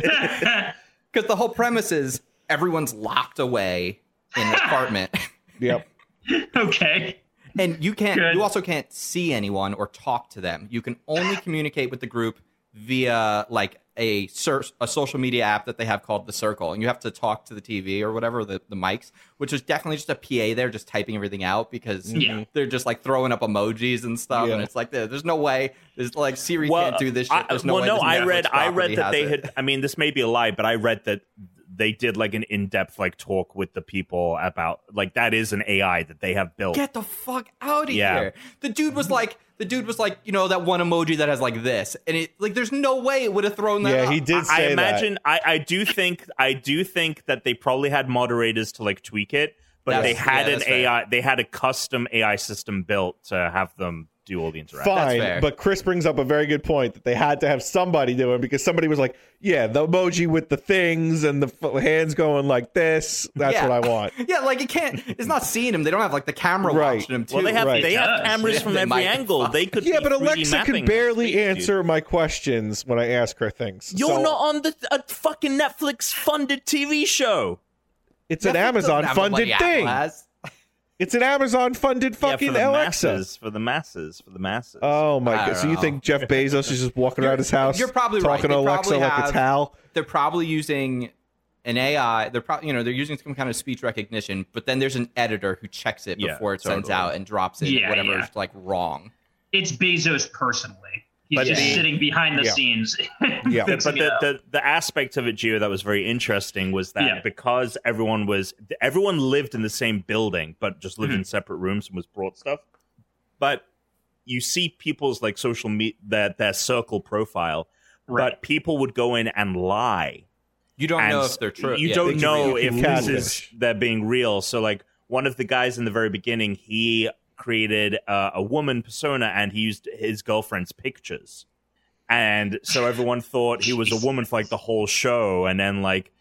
Speaker 1: because the whole premise is everyone's locked away in an apartment,
Speaker 2: Yep.
Speaker 4: okay.
Speaker 1: and you can't.
Speaker 4: Good.
Speaker 1: You also can't see anyone or talk to them. You can only communicate with the group via like a sur- a social media app that they have called the Circle, and you have to talk to the TV or whatever the, the mics, which is definitely just a PA there, just typing everything out because
Speaker 4: Yeah. Mm-hmm.
Speaker 1: they're just like throwing up emojis and stuff, and it's like there's no way. There's like Siri can't do this shit.
Speaker 3: I-
Speaker 1: There's no
Speaker 3: well,
Speaker 1: way
Speaker 3: no, I read, I read that they
Speaker 1: it.
Speaker 3: had. I mean, this may be a lie, but I read that they did like an in-depth like talk with the people about like that is an AI that they have built.
Speaker 1: get the fuck out of
Speaker 3: Yeah.
Speaker 1: here. The dude was like, the dude was like, you know, that one emoji that has like this, and it like, there's no way it would have thrown that.
Speaker 2: Yeah,
Speaker 1: up.
Speaker 2: he did
Speaker 3: I
Speaker 2: say that.
Speaker 3: imagine. I, I do think. I do think that they probably had moderators to like tweak it, but
Speaker 1: That's-
Speaker 3: they had
Speaker 1: yeah,
Speaker 3: an
Speaker 1: that's fair.
Speaker 3: AI. They had a custom AI system built to have them do all the interaction.
Speaker 2: Fine,
Speaker 1: fair.
Speaker 2: but Chris brings up a very good point that they had to have somebody do it because somebody was like, "Yeah, the emoji with the things and the hands going like this. That's
Speaker 1: Yeah.
Speaker 2: what I want."
Speaker 1: Yeah, like it can't. It's not seeing him. They don't have like the camera
Speaker 2: Right.
Speaker 1: watching him too.
Speaker 3: Well, they have
Speaker 2: Right.
Speaker 3: they have cameras
Speaker 1: Yeah,
Speaker 3: from every
Speaker 1: might.
Speaker 3: angle. They could.
Speaker 2: Yeah,
Speaker 3: be
Speaker 2: but Alexa can
Speaker 3: mapping
Speaker 2: barely
Speaker 3: things, dude.
Speaker 2: answer my questions when I ask her things.
Speaker 3: You're
Speaker 2: So,
Speaker 3: not on the a fucking Netflix funded TV show.
Speaker 2: It's an
Speaker 1: Netflix doesn't
Speaker 2: Amazon
Speaker 1: have the money
Speaker 2: funded thing.
Speaker 1: has.
Speaker 2: It's an Amazon funded fucking
Speaker 3: yeah, for the
Speaker 2: Alexa.
Speaker 3: masses, for the masses, for the masses.
Speaker 2: Oh my god!
Speaker 1: don't
Speaker 2: So you think Jeff Bezos is just walking around his house?
Speaker 1: you're probably right.
Speaker 2: talking
Speaker 1: They
Speaker 2: to Alexa
Speaker 1: probably
Speaker 2: like
Speaker 1: have-
Speaker 2: it's Hal.
Speaker 1: They're probably using an AI. They're probably you know they're using some kind of speech recognition, but then there's an editor who checks it
Speaker 3: Yeah,
Speaker 1: before it sends
Speaker 3: totally.
Speaker 1: out and drops it
Speaker 4: Yeah,
Speaker 1: whatever
Speaker 4: yeah.
Speaker 1: is like wrong.
Speaker 4: It's Bezos personally. He's
Speaker 3: But
Speaker 4: just
Speaker 3: the-
Speaker 4: sitting behind the
Speaker 2: Yeah.
Speaker 4: scenes.
Speaker 2: Yeah.
Speaker 3: but the, the the aspect of it, Gio, that was very interesting was that
Speaker 4: Yeah.
Speaker 3: because everyone was everyone lived in the same building, but just lived
Speaker 4: Mhm.
Speaker 3: in separate rooms and was brought stuff. But you see people's like social media that their circle profile,
Speaker 4: Right.
Speaker 3: but people would go in and lie.
Speaker 1: You don't know if they're true.
Speaker 3: You
Speaker 1: Yeah,
Speaker 3: don't know if this is they're being real. So like one of the guys in the very beginning, he created uh, a woman persona and he used his girlfriend's pictures. And so everyone thought he was a woman for like the whole show. And then like,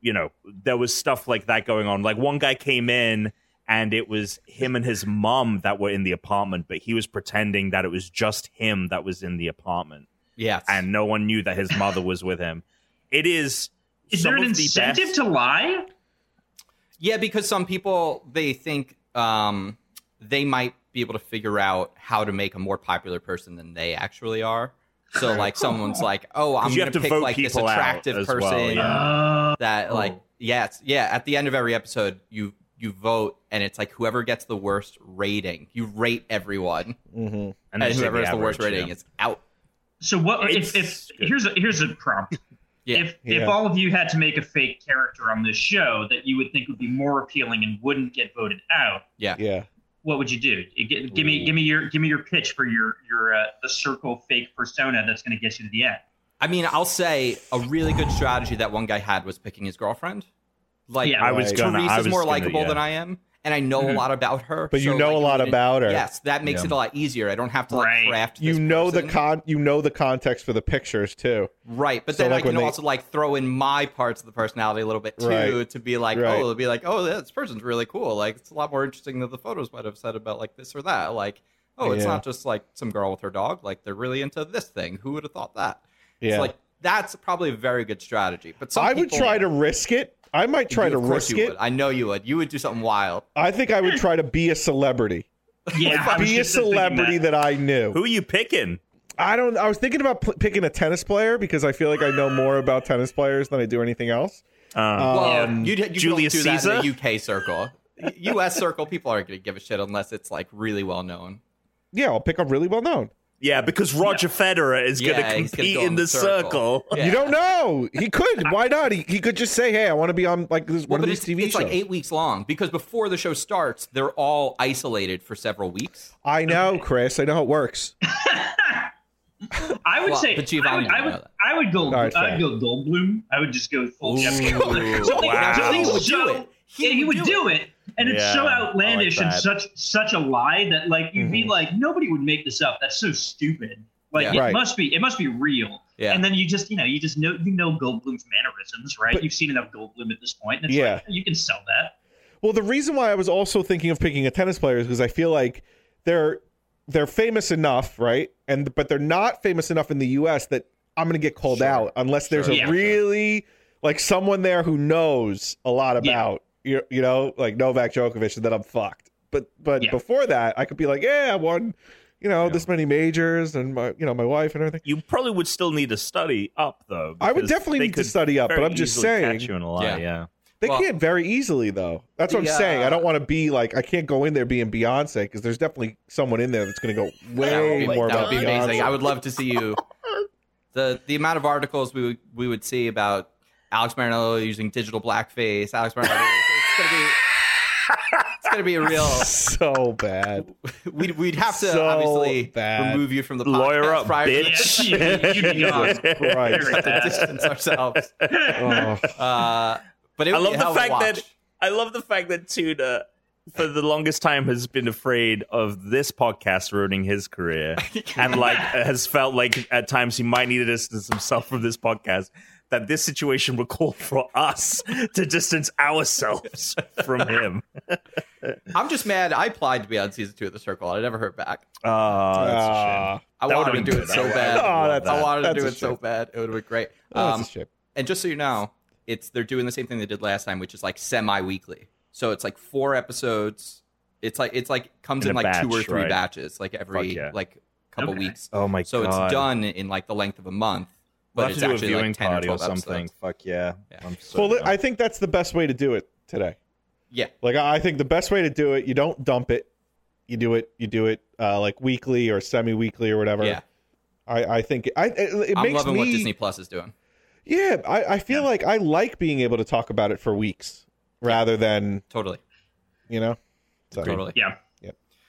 Speaker 3: you know, there was stuff like that going on. Like one guy came in and it was him and his mom that were in the apartment, but he was pretending that it was just him that was in the apartment
Speaker 1: Yes.
Speaker 3: and no one knew that his mother was with him. It is
Speaker 4: Is
Speaker 3: some
Speaker 4: there an
Speaker 3: of the
Speaker 4: incentive
Speaker 3: best-
Speaker 4: to lie?
Speaker 1: Yeah, because some people they think um, they might be able to figure out how to make a more popular person than they actually are. So like someone's like, oh, I'm gonna
Speaker 3: to
Speaker 1: pick like this attractive person
Speaker 3: well, yeah.
Speaker 1: That like
Speaker 4: Oh.
Speaker 1: yeah, it's, yeah. At the end of every episode, you you vote, and it's like whoever gets the worst rating, you rate everyone,
Speaker 2: Mm-hmm.
Speaker 3: and,
Speaker 1: and, whoever
Speaker 3: the
Speaker 1: has the worst rating
Speaker 3: yeah.
Speaker 1: is out.
Speaker 4: so what if, if
Speaker 3: It's good.
Speaker 4: here's a here's a prompt.
Speaker 1: Yeah.
Speaker 4: If
Speaker 2: Yeah.
Speaker 4: if all of you had to make a fake character on this show that you would think would be more appealing and wouldn't get voted out,
Speaker 2: yeah, Yeah.
Speaker 4: What would you do? Give, give me give me your give me your pitch for your your uh, the circle fake persona that's going to get you to the end.
Speaker 1: I mean, I'll say a really good strategy that one guy had was picking his girlfriend. Like,
Speaker 4: Yeah.
Speaker 3: I was
Speaker 2: Right.
Speaker 3: gonna.
Speaker 1: Therese
Speaker 3: I
Speaker 1: is
Speaker 3: was
Speaker 1: more
Speaker 3: gonna,
Speaker 1: likable
Speaker 3: yeah.
Speaker 1: than I am, and I know
Speaker 4: Mhm.
Speaker 1: a lot about her.
Speaker 2: But you know
Speaker 1: like,
Speaker 2: a lot about her.
Speaker 1: Yes, that makes
Speaker 3: Yeah.
Speaker 1: it a lot easier. I don't have to like
Speaker 4: Right.
Speaker 1: craft.
Speaker 2: You
Speaker 1: this
Speaker 2: know the con. You know the context for the pictures too.
Speaker 1: right, but
Speaker 2: So,
Speaker 1: then
Speaker 2: like,
Speaker 1: I can
Speaker 2: they-
Speaker 1: also like throw in my parts of the personality a little bit too
Speaker 2: Right.
Speaker 1: to be like,
Speaker 2: Right.
Speaker 1: oh, it'll be like, oh, this person's really cool. Like, it's a lot more interesting than the photos might have said about like this or that. Like, oh, it's
Speaker 2: Yeah.
Speaker 1: not just like some girl with her dog. Like, they're really into this thing. Who would have thought that?
Speaker 2: Yeah.
Speaker 1: It's like that's probably a very good strategy. But some
Speaker 2: I would
Speaker 1: people-
Speaker 2: try to risk it. I might try
Speaker 1: You-
Speaker 2: to
Speaker 1: of
Speaker 2: risk
Speaker 1: you
Speaker 2: it.
Speaker 1: Would. I know you would. You would do something wild.
Speaker 2: I think I would try to be a celebrity.
Speaker 4: Yeah, I was
Speaker 2: Be a celebrity
Speaker 4: that.
Speaker 2: that I knew.
Speaker 3: Who are you picking?
Speaker 2: I don't. I was thinking about pl- picking a tennis player because I feel like I know more about tennis players than I do anything else.
Speaker 3: Uh,
Speaker 1: Well,
Speaker 2: Um,
Speaker 1: you'd, you
Speaker 3: Julius
Speaker 1: do that in the UK circle. U.S. circle, people aren't going to give a shit unless it's like really well known.
Speaker 2: Yeah, I'll pick a really well known.
Speaker 3: Yeah, because Roger Federer is going
Speaker 1: Yeah,
Speaker 3: to
Speaker 1: he's gonna
Speaker 3: compete
Speaker 1: go
Speaker 3: in
Speaker 1: in
Speaker 3: the
Speaker 1: the
Speaker 3: circle.
Speaker 1: circle. Yeah.
Speaker 2: You don't know. He could. Why not? He, he could just say, "Hey, I want to be on like this,
Speaker 1: Well,
Speaker 2: one
Speaker 1: but
Speaker 2: of these TV
Speaker 1: it's
Speaker 2: shows."
Speaker 1: like eight weeks long because before the show starts, they're all isolated for several weeks.
Speaker 2: I know, Chris. I know how it works.
Speaker 4: I would
Speaker 1: Well,
Speaker 4: say
Speaker 1: but
Speaker 4: I would, I would. I would go.
Speaker 2: All right,
Speaker 4: I'd go Goldblum. I would just go full Jeff Goldblum. Something,
Speaker 3: wow.
Speaker 4: something
Speaker 3: He
Speaker 1: would do it. He
Speaker 4: yeah, he
Speaker 1: would
Speaker 4: would
Speaker 1: do
Speaker 4: do it, and it's
Speaker 3: Yeah,
Speaker 4: so outlandish
Speaker 3: like
Speaker 4: and such such a lie that like you'd be
Speaker 2: Mhm.
Speaker 4: like nobody would make this up. That's so stupid. Like
Speaker 1: Yeah.
Speaker 4: it
Speaker 2: Right.
Speaker 4: must be. It must be real.
Speaker 1: Yeah.
Speaker 4: And then you just you know you just know you know Goldblum's mannerisms, right?
Speaker 2: But-
Speaker 4: You've seen enough Goldblum at this point, and it's
Speaker 2: Yeah.
Speaker 4: like you can sell that.
Speaker 2: Well, the reason why I was also thinking of picking a tennis player is because I feel like they're they're famous enough, right? And but they're not famous enough in the U.S. that I'm going to get called
Speaker 1: Sure.
Speaker 2: out unless there's
Speaker 1: Sure.
Speaker 2: a
Speaker 4: Yeah.
Speaker 2: really like someone there who knows a lot
Speaker 4: Yeah.
Speaker 2: about you, you know, like Novak Djokovic, and then I'm fucked. But but
Speaker 4: Yeah.
Speaker 2: before that, I could be like, yeah, I won, you know, this many majors, and my you know my wife and everything.
Speaker 3: You probably would still need to study up, though.
Speaker 2: I would definitely need to study up, but I'm just
Speaker 3: easily
Speaker 2: saying
Speaker 3: catch you in a lie.
Speaker 1: Yeah.
Speaker 3: Yeah.
Speaker 2: they
Speaker 1: Well-
Speaker 2: can't very easily though. That's what I'm saying. I don't want to be like I can't go in there being Beyonce because there's definitely someone in there that's going to go way
Speaker 1: be,
Speaker 2: more
Speaker 1: that
Speaker 2: about
Speaker 1: would be amazing.
Speaker 2: Beyonce.
Speaker 1: I would love to see you. The the amount of articles we would we would see about Alex Marinello using digital blackface, Alex Marinello. It's gonna be it's gonna be a real.
Speaker 2: so bad.
Speaker 1: We'd we'd have to
Speaker 2: So
Speaker 1: obviously
Speaker 2: bad.
Speaker 1: remove you from the podcast
Speaker 3: Lawyer up,
Speaker 1: prior to
Speaker 3: bitch.
Speaker 1: this.
Speaker 4: Yeah, you- you-
Speaker 2: Christ.
Speaker 1: To distance ourselves.
Speaker 2: Oh.
Speaker 1: Uh, but it
Speaker 3: I love the
Speaker 1: hell of a
Speaker 3: fact that. I love the fact that Tuna for the longest time has been afraid of this podcast ruining his career and like has felt like at times he might need to distance himself from this podcast that this situation would call for us to distance ourselves from him.
Speaker 1: I'm just mad. I applied to be on season two of The Circle. I never heard back.
Speaker 3: Oh, that's.
Speaker 2: Ah,
Speaker 1: I
Speaker 3: That
Speaker 1: wanted to do it so bad.
Speaker 2: Oh,
Speaker 1: I wanted to do
Speaker 2: a
Speaker 1: it so bad. It would have been great.
Speaker 2: that's
Speaker 1: Um,
Speaker 2: a
Speaker 1: and just so you know, it's they're doing the same thing they did last time, which is like semi-weekly. So it's like four episodes It's like it's like comes
Speaker 3: In
Speaker 1: in,
Speaker 3: a
Speaker 1: like two or three
Speaker 3: right?
Speaker 1: batches, like every
Speaker 3: yeah.
Speaker 1: like couple
Speaker 4: Okay.
Speaker 1: weeks.
Speaker 3: Oh my
Speaker 1: so
Speaker 3: god!
Speaker 1: So it's done in like the length of a month,
Speaker 3: We'll
Speaker 1: but
Speaker 3: have
Speaker 1: it's
Speaker 3: to do a
Speaker 1: actually
Speaker 3: viewing
Speaker 1: like ten or
Speaker 3: party or
Speaker 1: twelve
Speaker 3: something.
Speaker 1: episodes.
Speaker 3: Fuck yeah!
Speaker 1: Yeah.
Speaker 3: I'm so
Speaker 2: Well,
Speaker 3: down.
Speaker 2: I think that's the best way to do it today.
Speaker 1: Yeah,
Speaker 2: Like I I think the best way to do it, you don't dump it. You do it. You do it uh, like weekly or semi-weekly or whatever.
Speaker 1: yeah.
Speaker 2: I, I think I it, it
Speaker 1: I'm
Speaker 2: makes
Speaker 1: loving
Speaker 2: me.
Speaker 1: what Disney Plus is doing.
Speaker 2: Yeah, I, I feel
Speaker 4: Yeah.
Speaker 2: like I like being able to talk about it for weeks rather than
Speaker 1: Totally,
Speaker 2: you know. So,
Speaker 1: totally.
Speaker 4: Yeah.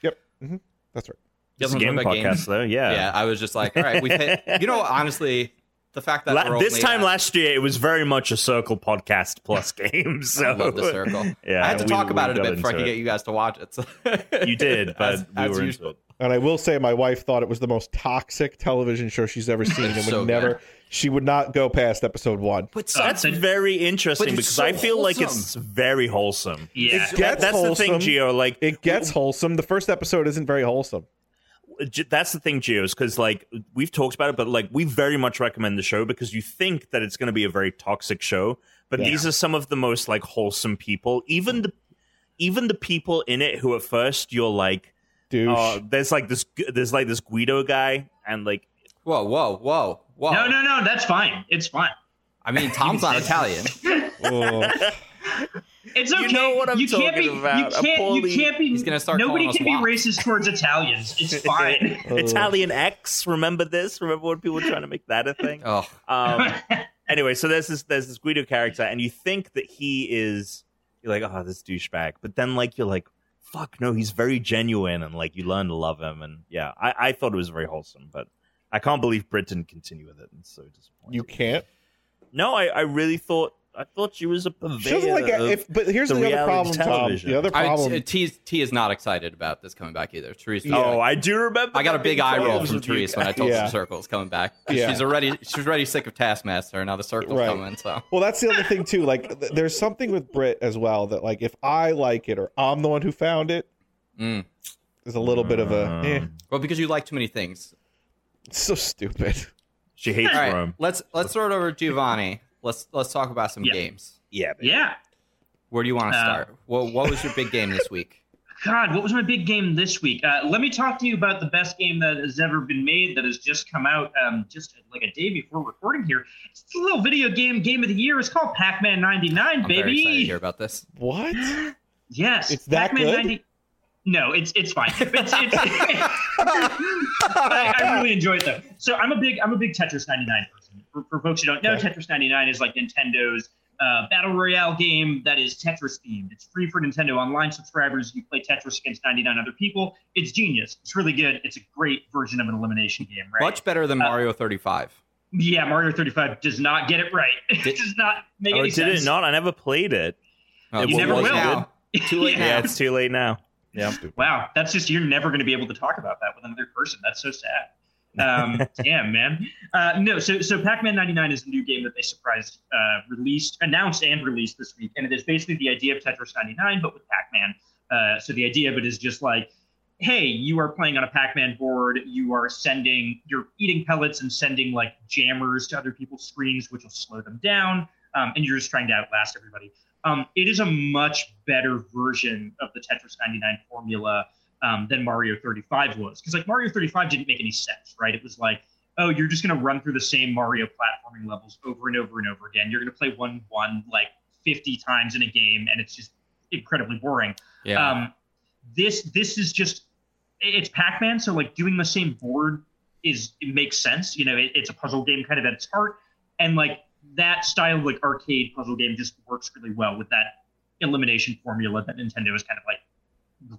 Speaker 2: Yep. hmm That's right.
Speaker 3: it's
Speaker 1: Doesn't
Speaker 3: game
Speaker 1: talk about
Speaker 3: podcast
Speaker 1: games.
Speaker 3: though. Yeah.
Speaker 1: Yeah, I was just like, all right, we hit. You know, honestly, the fact that
Speaker 3: La-
Speaker 1: we're
Speaker 3: this
Speaker 1: only
Speaker 3: time
Speaker 1: at-
Speaker 3: last year, it was very much a circle podcast plus games. So
Speaker 1: I love the circle.
Speaker 3: Yeah,
Speaker 1: I had to
Speaker 3: we-
Speaker 1: talk
Speaker 3: we
Speaker 1: about it a bit before I could get you guys to watch it. So.
Speaker 3: You did, but
Speaker 1: as,
Speaker 3: we
Speaker 1: as
Speaker 3: were
Speaker 1: usual.
Speaker 3: into it.
Speaker 2: And I will say, my wife thought it was the most toxic television show she's ever seen, and would
Speaker 1: so
Speaker 2: never.
Speaker 1: good.
Speaker 2: She would not go past episode one.
Speaker 1: But
Speaker 3: That's
Speaker 4: so-
Speaker 3: very interesting
Speaker 1: But
Speaker 3: because
Speaker 1: so
Speaker 3: I feel like it's very wholesome.
Speaker 4: Yeah.
Speaker 2: It
Speaker 3: That-
Speaker 2: gets
Speaker 3: that's the thing,
Speaker 2: wholesome.
Speaker 3: Gio. Like
Speaker 2: It gets wholesome. The first episode isn't very wholesome.
Speaker 3: J- that's the thing, Geos, because like we've talked about it, but like we very much recommend the show because you think that it's going to be a very toxic show, but
Speaker 2: Yeah.
Speaker 3: these are some of the most like wholesome people. Even the even the people in it who at first you're like,
Speaker 2: Douche.
Speaker 3: oh, there's like this there's like this Guido guy, and like
Speaker 1: whoa, whoa, whoa, whoa!
Speaker 4: No, no, no. That's fine. It's fine.
Speaker 1: I mean, Tom's not Italian.
Speaker 2: Oh.
Speaker 4: It's
Speaker 3: You
Speaker 4: okay.
Speaker 3: know what I'm
Speaker 4: you can't
Speaker 3: talking
Speaker 4: be,
Speaker 3: about.
Speaker 4: You can't.
Speaker 3: poorly-
Speaker 4: You can't be.
Speaker 1: He's gonna start
Speaker 4: Nobody can be
Speaker 1: wops.
Speaker 4: racist towards Italians. It's fine.
Speaker 3: Italian X. Remember this? Remember when people were trying to make that a thing?
Speaker 1: Oh,
Speaker 3: Um, anyway, so there's this there's this Guido character, and you think that he is you're like, oh, this douchebag, but then like you're like, fuck, no, he's very genuine, and like you learn to love him, and yeah, I, I thought it was very wholesome, but I can't believe Britain continue with it. It's so disappointing.
Speaker 2: you can't.
Speaker 3: no, I, I really thought I thought she was a purveyor.
Speaker 2: She doesn't like
Speaker 3: of-
Speaker 2: if, but here's
Speaker 3: the
Speaker 2: the, other
Speaker 3: reality
Speaker 2: problem, Tom. The other problem.
Speaker 1: T, T is not excited about this coming back either. Therese, was
Speaker 3: oh, I do remember.
Speaker 1: I got a big eye roll from
Speaker 3: with
Speaker 1: Therese when I told
Speaker 2: Yeah.
Speaker 1: the circle's coming back.
Speaker 2: Yeah.
Speaker 1: She's already she's already sick of Taskmaster. Now the circle's
Speaker 2: Right.
Speaker 1: coming. So
Speaker 2: well, that's the other thing too. Like, th- there's something with Brit as well that, like, if I like it or I'm the one who found it,
Speaker 1: Mm.
Speaker 2: there's a little bit of a. Eh,
Speaker 3: Um,
Speaker 1: well, because you like too many things.
Speaker 2: it's so stupid.
Speaker 3: She hates
Speaker 1: All right,
Speaker 3: Rome.
Speaker 1: let's let's throw it over to Giovanni. Let's let's talk about some
Speaker 4: Yeah.
Speaker 1: games.
Speaker 3: Yeah, baby.
Speaker 4: yeah.
Speaker 1: Where do you want to
Speaker 4: Uh,
Speaker 1: start? Well, what was your big game this week?
Speaker 4: God, what was my big game this week? Uh, let me talk to you about the best game that has ever been made that has just come out um, just like a day before recording here. It's a little video game game of the year. It's called Pac-Man 99,
Speaker 1: I'm very excited to
Speaker 4: baby.
Speaker 1: hear about this.
Speaker 2: What?
Speaker 4: Yes,
Speaker 2: It's that
Speaker 4: Pac-Man
Speaker 2: good?
Speaker 4: 90 No, it's it's fine. It's, it's, I, I really enjoy it though. So I'm a big I'm a big Tetris 99 person. For, for folks who don't know,
Speaker 2: Okay.
Speaker 4: Tetris 99 is like Nintendo's uh, battle royale game that is Tetris themed. It's free for Nintendo Online subscribers. You play Tetris against 99 other people. It's genius. It's really good. It's a great version of an elimination game, right?
Speaker 1: Much better than
Speaker 4: Uh,
Speaker 1: Mario 35.
Speaker 4: Yeah, Mario 35 does not get it right. It does not make
Speaker 3: Oh,
Speaker 4: any
Speaker 3: did
Speaker 4: sense.
Speaker 3: it not? I never played it.
Speaker 1: Oh,
Speaker 3: You
Speaker 1: too
Speaker 3: never will.
Speaker 1: now. Too late
Speaker 4: Yeah.
Speaker 3: Yeah, it's too late now. Yeah.
Speaker 4: Wow, that's just you're never going to be able to talk about that with another person. That's so sad. Um, damn, man. Uh, no, so so Pac-Man 99 is a new game that they surprised uh, released, announced, and released this week, and it is basically the idea of Tetris 99, but with Pac-Man. Uh, so the idea of it is just like, hey, you are playing on a Pac-Man board. You are sending, you're eating pellets and sending like jammers to other people's screens, which will slow them down, um, and you're just trying to outlast everybody. Um, it is a much better version of the Tetris 99 formula um, than Mario 35 was. Because like Mario 35 didn't make any sense, right? It was like, oh, you're just going to run through the same Mario platforming levels over and over and over again. You're going to play one one like 50 times in a game, and it's just incredibly boring.
Speaker 1: Yeah.
Speaker 4: Um, this this is just it's Pac-Man, so like doing the same board is it makes sense. You know, it, it's a puzzle game kind of at its heart, and like that style of like arcade puzzle game just works really well with that elimination formula that Nintendo is kind of like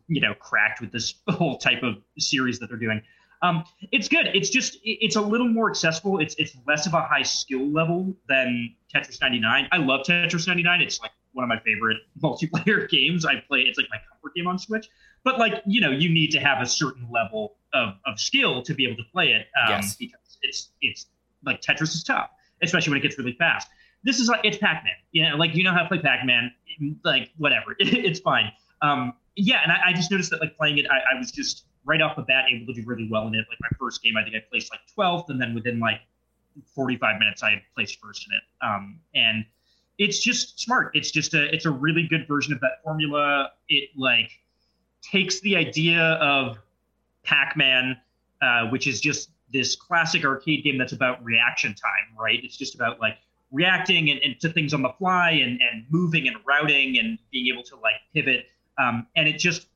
Speaker 4: you know cracked with this whole type of series that they're doing. Um, it's good. It's just it's a little more accessible. It's it's less of a high skill level than Tetris 99. I love Tetris 99. It's like one of my favorite multiplayer games. I play. It's like my comfort game on Switch. But like you know, you need to have a certain level of, of skill to be able to play it. Um,
Speaker 1: Yes.
Speaker 4: Because it's it's like Tetris is tough, especially when it gets really fast. This is like it's Pac-Man. You know, like you know how to play Pac-Man. Like whatever, it's fine. Um, yeah, and I, I just noticed that like playing it, I, I was just right off the bat able to do really well in it. Like my first game, I think I placed like 12th, and then within like 45 minutes, I had placed first in it. Um, and it's just smart. It's just a it's a really good version of that formula. It like takes the idea of Pac-Man, uh, which is just this classic arcade game that's about reaction time, right? It's just about like reacting and, and to things on the fly and, and moving and routing and being able to like pivot. Um, and it just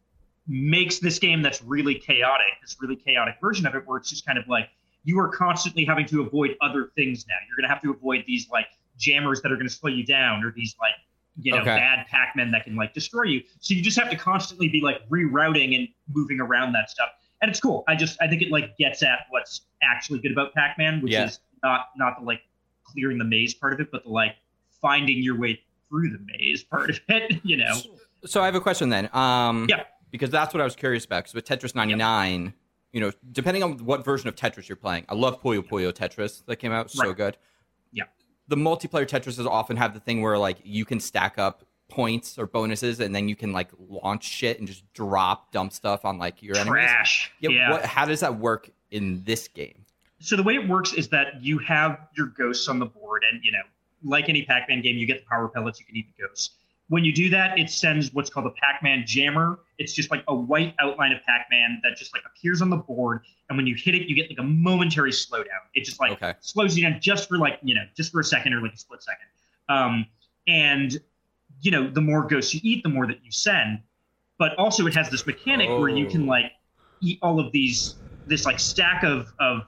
Speaker 4: makes this game that's really chaotic, this really chaotic version of it, where it's just kind of like you are constantly having to avoid other things now. You're going to have to avoid these like jammers that are going to slow you down or these like you know
Speaker 1: Okay.
Speaker 4: bad pac-men that can like destroy you so you just have to constantly be like rerouting and moving around that stuff and it's cool i just i think it like gets at what's actually good about pac-man which
Speaker 1: Yeah.
Speaker 4: is not not the like clearing the maze part of it but the like finding your way through the maze part of it you know
Speaker 1: So I have a question then. Um,
Speaker 4: Yeah.
Speaker 1: Because that's what I was curious about. Because with Tetris 99, you know, depending on what version of Tetris you're playing, I love Puyo Puyo Tetris that came out. So
Speaker 4: Right.
Speaker 1: good.
Speaker 4: Yeah.
Speaker 1: The multiplayer Tetrises often have the thing where like you can stack up points or bonuses, and then you can like launch shit and just drop dump stuff on like your enemies.
Speaker 4: trash
Speaker 1: Yeah.
Speaker 4: yeah
Speaker 1: What, how does that work in this game?
Speaker 4: so the way it works is that you have your ghosts on the board and you know like any pac-man game you get the power pellets you can eat the ghosts when you do that it sends what's called a pac-man jammer it's just like a white outline of pac-man that just like appears on the board and when you hit it you get like a momentary slowdown it just like
Speaker 1: Okay.
Speaker 4: slows you down just for like you know just for a second or like a split second um, and you know the more ghosts you eat the more that you send but also it has this mechanic where you can
Speaker 1: Oh.
Speaker 4: like eat all of these this like stack of of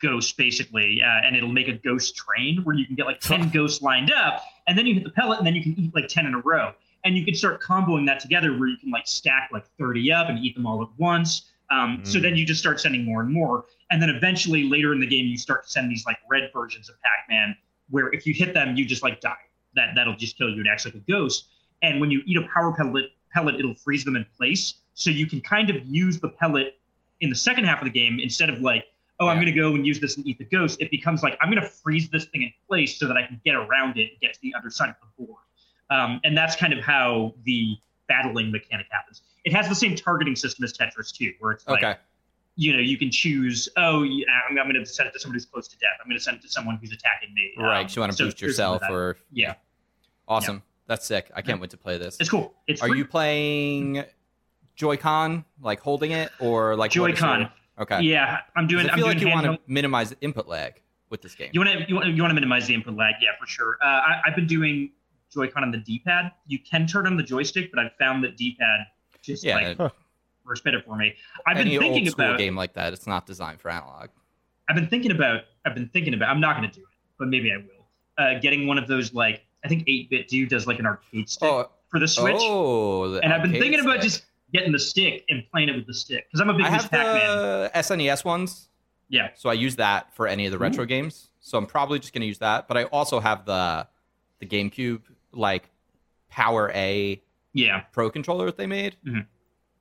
Speaker 4: ghosts basically uh, and it'll make a ghost train where you can get like 10 ghosts lined up and then you hit the pellet and then you can eat like 10 in a row. And you can start comboing that together where you can like stack like 30 up and eat them all at once. Um, so
Speaker 3: Mm.
Speaker 4: then you just start sending more and more. And then eventually later in the game you start to send these like red versions of pac-man where if you hit them you just like die. That that'll just kill you. And acts like a ghost. And when you eat a power pellet pellet it'll freeze them in place. So you can kind of use the pellet in the second half of the game instead of like oh i'm going to go and use this and eat the ghost it becomes like i'm going to freeze this thing in place so that i can get around it and get to the other side of the board um, and that's kind of how the battling mechanic happens it has the same targeting system as tetris too where it's like
Speaker 1: Okay.
Speaker 4: you know you can choose oh yeah, i'm, I'm going to send it to somebody who's close to death i'm going to send it to someone who's attacking me
Speaker 1: right.
Speaker 4: Um,
Speaker 1: So you want to
Speaker 4: so
Speaker 1: boost
Speaker 4: there's some of
Speaker 1: yourself or
Speaker 4: yeah
Speaker 1: awesome. That's sick. I can't wait to play this.
Speaker 4: it's cool it's
Speaker 1: Are
Speaker 4: free.
Speaker 1: you playing Joy-Con, like holding it, or like
Speaker 4: Joy-Con.
Speaker 1: your- Okay.
Speaker 4: yeah I'm doing
Speaker 1: I
Speaker 4: i'm
Speaker 1: feel
Speaker 4: doing
Speaker 1: like you want to minimize the input lag with this game.
Speaker 4: You want to you want, you want to minimize the input lag, yeah, for sure. Uh, I, I've been doing Joy-Con on the D-pad. You can turn on the joystick, but I've found that D-pad just
Speaker 1: yeah,
Speaker 4: like
Speaker 2: Huh.
Speaker 4: works better for me. I've been
Speaker 1: any
Speaker 4: thinking
Speaker 1: old school
Speaker 4: about.
Speaker 1: game like that, it's not designed for analog.
Speaker 4: I've been thinking about. I've been thinking about. I'm not going to do it, but maybe I will. Uh, getting one of those like I think 8BitDo does like an arcade stick
Speaker 1: Oh,
Speaker 4: for the Switch,
Speaker 1: oh, the
Speaker 4: and I've been
Speaker 1: arcade
Speaker 4: thinking about just getting the stick and playing it with the stick because I'm a big
Speaker 1: I
Speaker 4: Miss
Speaker 1: have
Speaker 4: Pac-Man.
Speaker 1: the SNES ones,
Speaker 4: Yeah,
Speaker 1: so I use that for any of the retro games. So I'm probably just going to use that. But I also have the the GameCube like PowerA
Speaker 4: yeah.
Speaker 1: Pro controller that they made.
Speaker 4: Mhm.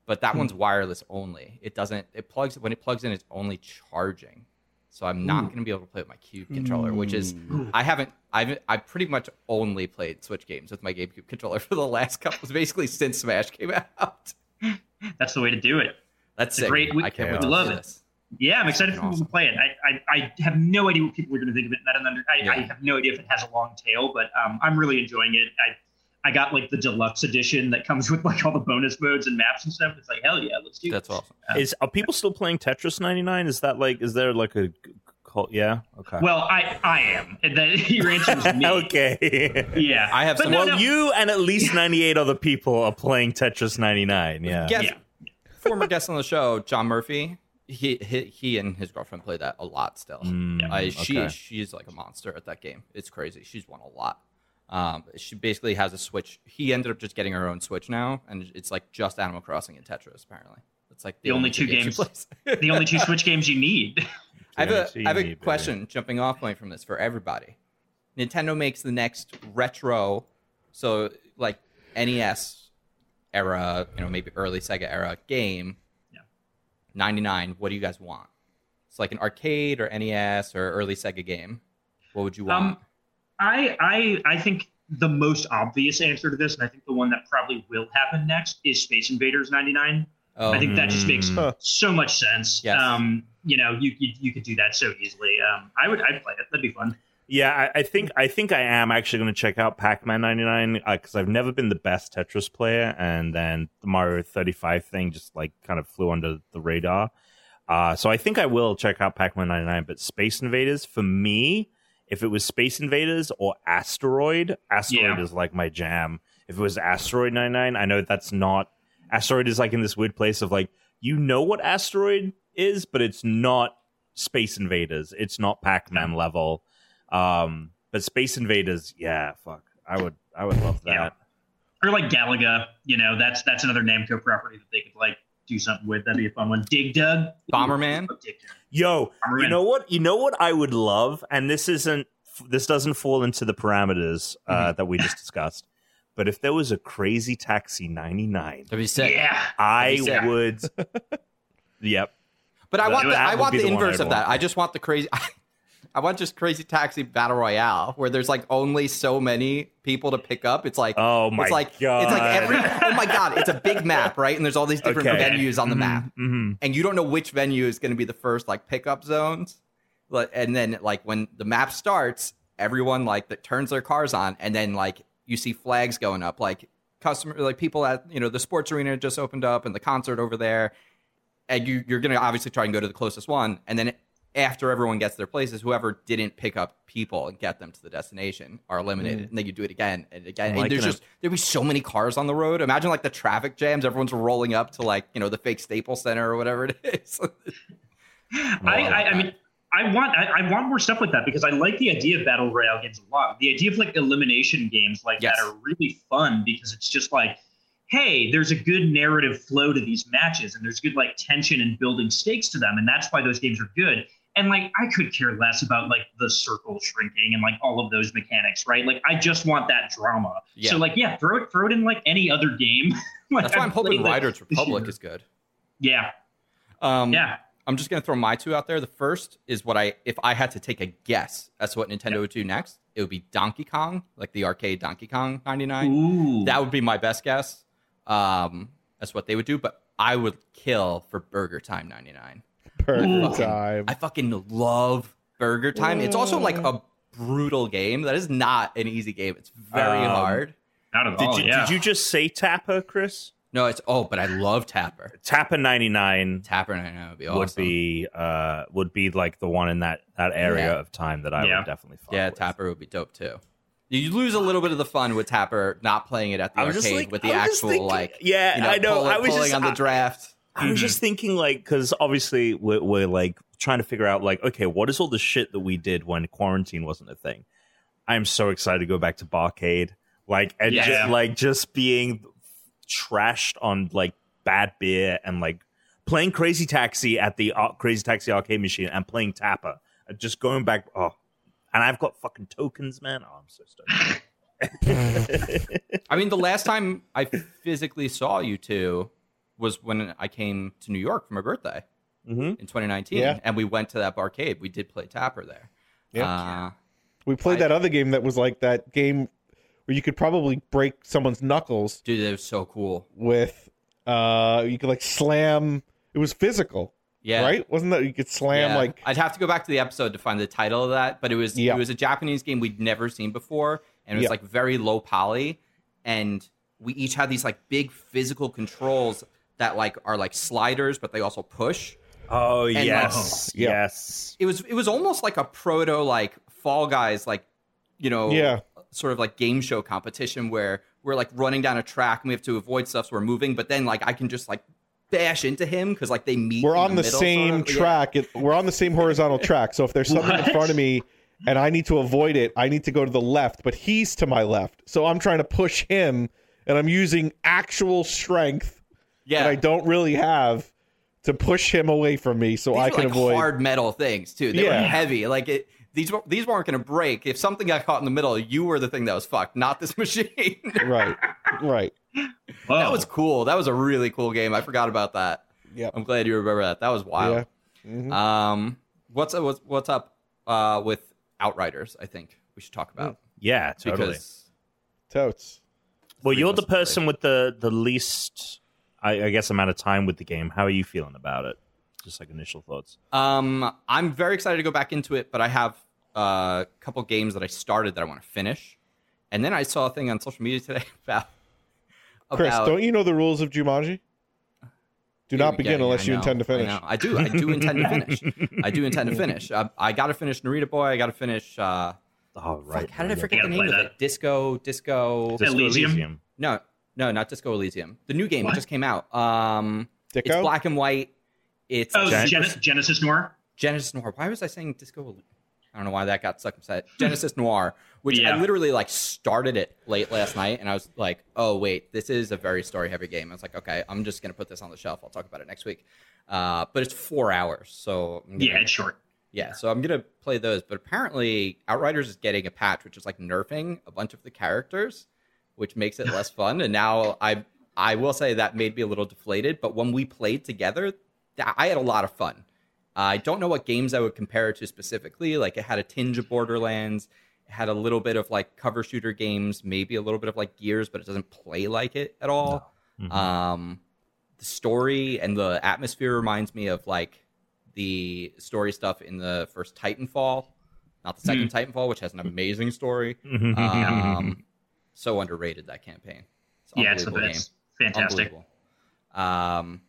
Speaker 1: But that
Speaker 2: Hmm.
Speaker 1: one's wireless only. It doesn't. It plugs when it plugs in. It's only charging. So I'm not
Speaker 4: Ooh.
Speaker 1: going to be able to play with my Cube controller, which is
Speaker 2: Mm.
Speaker 1: I haven't. I've I pretty much only played Switch games with my GameCube controller for the last couple, basically since Smash came out.
Speaker 4: That's the way to do it.
Speaker 1: That's
Speaker 4: a
Speaker 1: sick.
Speaker 4: great- we-
Speaker 1: I can't
Speaker 2: we
Speaker 1: wait to
Speaker 4: love
Speaker 1: play
Speaker 4: it.
Speaker 1: this.
Speaker 4: Yeah, I'm excited for people
Speaker 1: Awesome.
Speaker 4: to play it. I, I, I have no idea what people are going to think of it. I don't under, I, I have no idea if it has a long tail, but um, I'm really enjoying it. I I got like the deluxe edition that comes with like all the bonus modes and maps and stuff. It's like hell yeah, let's do.
Speaker 1: That's
Speaker 4: it.
Speaker 1: awesome.
Speaker 3: Is are people still playing Tetris 99? Is that like is there like a cult? Yeah. Okay.
Speaker 4: Well, I I am. And that your answer is me.
Speaker 3: okay.
Speaker 4: Yeah,
Speaker 1: I have some-
Speaker 4: no,
Speaker 3: well,
Speaker 4: no.
Speaker 3: you and at least 98 other people are playing Tetris 99. Yeah.
Speaker 1: Guest,
Speaker 4: Yeah.
Speaker 1: former guest on the show, John Murphy. He, he he and his girlfriend play that a lot still.
Speaker 3: Mm,
Speaker 1: I, she
Speaker 3: okay.
Speaker 1: she's like a monster at that game. It's crazy. She's won a lot. Um, she basically has a Switch. He ended up just getting her own Switch now, and it's like just Animal Crossing and Tetris. Apparently, it's like
Speaker 4: The only two
Speaker 1: she
Speaker 4: games- the only two Switch games you need.
Speaker 1: I have a, have a question jumping off point from this for everybody. Nintendo makes the next retro, so like NES era, you know, maybe early Sega era game.
Speaker 4: Yeah.
Speaker 1: 99. What do you guys want? It's like an arcade or NES or early Sega game. What would you want?
Speaker 4: Um, I I I think the most obvious answer to this, and I think the one that probably will happen next, is Space Invaders '99.
Speaker 1: oh,
Speaker 4: I think that just makes.
Speaker 2: Huh.
Speaker 4: so much sense.
Speaker 1: Yes.
Speaker 4: Um, you know, you, you you could do that so easily. Um, I would I'd play it. That'd be fun.
Speaker 3: Yeah, I, I think I think I am actually going to check out Pac-Man 99 because I've never been the best Tetris player, and then the Mario 35 thing just like kind of flew under the radar. Uh, so I think I will check out Pac-Man 99. But Space Invaders for me, if it was Space Invaders or Asteroid, Asteroid
Speaker 4: Yeah.
Speaker 3: is like my jam. If it was Asteroid 99, I know that's not Asteroid is like in this weird place of like you know what Asteroid is, but it's not Space Invaders. It's not Pac-Man level. Um, but Space Invaders, yeah, fuck. I would I would love that.
Speaker 4: Yeah. or like Galaga. You know, that's that's another Namco property that they could like do something with. That'd be a fun one. Dig Dug,
Speaker 1: Bomberman?
Speaker 4: Dig Dug.
Speaker 3: Yo,
Speaker 4: Bomberman.
Speaker 3: you know what? You know what I would love, and this isn't this doesn't fall into the parameters uh,
Speaker 1: Mm-hmm.
Speaker 3: that we just discussed. But if there was a Crazy Taxi 99,
Speaker 1: That'd be sick.
Speaker 4: Yeah,
Speaker 3: I
Speaker 1: That'd be sick.
Speaker 3: would. yep.
Speaker 1: But I want the, I want the
Speaker 3: the
Speaker 1: inverse of that.
Speaker 3: want.
Speaker 1: I just want the crazy. I want just crazy taxi battle royale where there's like only so many people to pick up. It's like
Speaker 3: Oh my
Speaker 1: it's like
Speaker 3: god.
Speaker 1: it's like every oh my god, it's a big map, right? And there's all these different
Speaker 3: Okay.
Speaker 1: venues on the map,
Speaker 3: hmm
Speaker 1: and you don't know which venue is going to be the first like pickup zones. And then like when the map starts, everyone like that turns their cars on, and then like you see flags going up, like customer like people at you know the sports arena just opened up and the concert over there, and you you're gonna obviously try and go to the closest one, and then after everyone gets their places, whoever didn't pick up people and get them to the destination are eliminated, mm. and then you do it again and again. And there's
Speaker 3: it.
Speaker 1: just there'd be so many cars on the road. Imagine like the traffic jams. Everyone's rolling up to like you know the fake Staples Center or whatever it is.
Speaker 4: I, I, I mean, I want I, I want more stuff like that because I like the idea of battle royale games a lot. The idea of like elimination games like
Speaker 1: Yes.
Speaker 4: that are really fun because it's just like, hey, there's a good narrative flow to these matches and there's good like tension and building stakes to them, and that's why those games are good. And like, I could care less about like the circle shrinking and like all of those mechanics, right? Like, I just want that drama.
Speaker 1: Yeah.
Speaker 4: So like, yeah, throw it throw it in like any other game. like,
Speaker 1: That's why I'm hoping Riders Republic is good.
Speaker 4: Yeah,
Speaker 1: Um,
Speaker 4: yeah.
Speaker 1: I'm just gonna throw my two out there. The first is what I if I had to take a guess as to what Nintendo would do next, it would be Donkey Kong, like the arcade Donkey Kong 99.
Speaker 4: Ooh,
Speaker 1: That would be my best guess. Um, that's what they would do, but I would kill for Burger Time 99.
Speaker 2: Burger
Speaker 4: Ooh.
Speaker 2: time.
Speaker 1: I fucking love Burger Time. It's also like a brutal game. That is not an easy game. It's very
Speaker 3: Um,
Speaker 1: hard.
Speaker 4: not at
Speaker 3: Did
Speaker 4: all.
Speaker 3: you
Speaker 4: yeah.
Speaker 3: did you just say Tapper, Chris?
Speaker 1: No, it's oh, but I love Tapper.
Speaker 3: Tapper 99
Speaker 1: Tapper 99 would be awesome.
Speaker 3: would be uh would be like the one in that that area
Speaker 1: Yeah.
Speaker 3: of time that I
Speaker 4: Yeah.
Speaker 3: would definitely fuck
Speaker 1: Yeah,
Speaker 3: with.
Speaker 1: Tapper would be dope too. You lose a little bit of the fun with Tapper not playing it at the
Speaker 3: I
Speaker 1: arcade
Speaker 3: like-
Speaker 1: with the
Speaker 3: I
Speaker 1: actual
Speaker 3: thinking-
Speaker 1: like
Speaker 3: yeah,
Speaker 1: you know,
Speaker 3: I know.
Speaker 1: pull-
Speaker 3: I was
Speaker 1: pulling
Speaker 3: just
Speaker 1: on the draft.
Speaker 3: I was just thinking, like, because obviously we're, we're like trying to figure out, like, okay, what is all the shit that we did when quarantine wasn't a thing? I am so excited to go back to Barcade, like, and
Speaker 4: Yeah.
Speaker 3: just, like just being trashed on like bad beer and like playing Crazy Taxi at the uh, Crazy Taxi arcade machine and playing Tapper, and just going back. Oh, and I've got fucking tokens, man. Oh, I'm so stoked.
Speaker 1: I mean, the last time I physically saw you two was when I came to New York for my birthday
Speaker 3: mm-hmm.
Speaker 1: in 2019,
Speaker 2: Yeah.
Speaker 1: and we went to that barcade. We did play Tapper there.
Speaker 2: Yeah.
Speaker 1: Uh,
Speaker 2: We played
Speaker 1: I-
Speaker 2: that other game that was like that game where you could probably break someone's knuckles
Speaker 1: dude, it was so cool.
Speaker 2: with uh you could like slam it was physical.
Speaker 1: Yeah.
Speaker 2: Right? Wasn't that you could slam
Speaker 1: Yeah.
Speaker 2: like
Speaker 1: I'd have to go back to the episode to find the title of that, but it was
Speaker 2: Yeah.
Speaker 1: it was a Japanese game we'd never seen before, and it was
Speaker 2: Yeah.
Speaker 1: like very low poly, and we each had these like big physical controls that like are like sliders, but they also push.
Speaker 3: Oh
Speaker 1: like-
Speaker 3: yes,
Speaker 2: Yeah.
Speaker 3: yes.
Speaker 1: It was it was almost like a proto like Fall Guys like you know
Speaker 2: Yeah.
Speaker 1: sort of like game show competition where we're like running down a track and we have to avoid stuff so we're moving, but then like I can just like bash into him because like they meet.
Speaker 2: we're on the,
Speaker 1: middle,
Speaker 2: same
Speaker 1: sort of. Yeah.
Speaker 2: track. It, we're on the same horizontal track. So if there's something in front of me and I need to avoid it, I need to go to the left, but he's to my left. So I'm trying to push him and I'm using actual strength
Speaker 1: Yeah,
Speaker 2: that I don't really have to push him away from me so
Speaker 1: these
Speaker 2: I can
Speaker 1: like
Speaker 2: avoid
Speaker 1: hard metal things too. They were
Speaker 2: Yeah.
Speaker 1: heavy. Like it, these were these weren't going to break. If something got caught in the middle, you were the thing that was fucked, not this machine.
Speaker 2: Right. Right.
Speaker 4: Whoa.
Speaker 1: that was cool. That was a really cool game. I forgot about that.
Speaker 2: Yep.
Speaker 1: I'm glad you remember that. That was wild.
Speaker 2: Yeah. Mhm.
Speaker 1: Um, what's what's what's up uh, with Outriders? I think we should talk about
Speaker 3: Yeah, totally.
Speaker 1: because
Speaker 2: Totes.
Speaker 3: well, you're the
Speaker 1: us played.
Speaker 3: person with the the least, I, I guess, amount of time with the game. How are you feeling about it? Just like initial thoughts.
Speaker 1: um, I'm very excited to go back into it, but I have a couple games that I started that I want to finish, and then I saw a thing on social media today about.
Speaker 2: Chris,
Speaker 1: about-
Speaker 2: don't you know the rules of Jumanji? Do not
Speaker 1: Yeah,
Speaker 2: begin
Speaker 1: yeah,
Speaker 2: unless
Speaker 1: I
Speaker 2: you
Speaker 1: know,
Speaker 2: intend to finish.
Speaker 1: know. I, do. I do intend to finish. I do intend to finish. Uh, I got to finish Narita Boy. I got to finish. Uh,
Speaker 3: Oh, right.
Speaker 1: fuck, how did I
Speaker 3: yeah.
Speaker 1: forget the name of
Speaker 4: that.
Speaker 1: it? Disco, Disco.
Speaker 3: Disco
Speaker 4: Elysium?
Speaker 1: No, no, not Disco Elysium. The new game
Speaker 4: What?
Speaker 1: that just came out. Um, it's black and white. It's
Speaker 4: Oh,
Speaker 3: Gen-
Speaker 4: Gen- Genesis Noir.
Speaker 1: Genesis Noir. Why was I saying Disco? Ely- I don't know why that got inside. Genesis Noir, which
Speaker 4: Yeah.
Speaker 1: I literally like started it late last night, and I was like, "Oh wait, this is a very story heavy game." I was like, "Okay, I'm just gonna put this on the shelf. I'll talk about it next week." Uh, but it's four hours, so gonna-
Speaker 4: Yeah, it's short.
Speaker 1: yeah, so I'm gonna play those. But apparently, Outriders is getting a patch which is like nerfing a bunch of the characters, which makes it less fun. And now I I will say that made me a little deflated. But when we played together, I had a lot of fun. I don't know what games I would compare it to specifically. Like it had a tinge of Borderlands, it had a little bit of like cover shooter games, maybe a little bit of like Gears, but it doesn't play like it at all.
Speaker 3: Mhm.
Speaker 1: Um, the story and the atmosphere reminds me of like the story stuff in the first Titanfall, not the second Titanfall, which has an amazing story.
Speaker 3: Mhm.
Speaker 1: Um, so underrated that campaign. It's
Speaker 4: Yeah, it's,
Speaker 1: unbelievable
Speaker 4: it's fantastic.
Speaker 1: Um,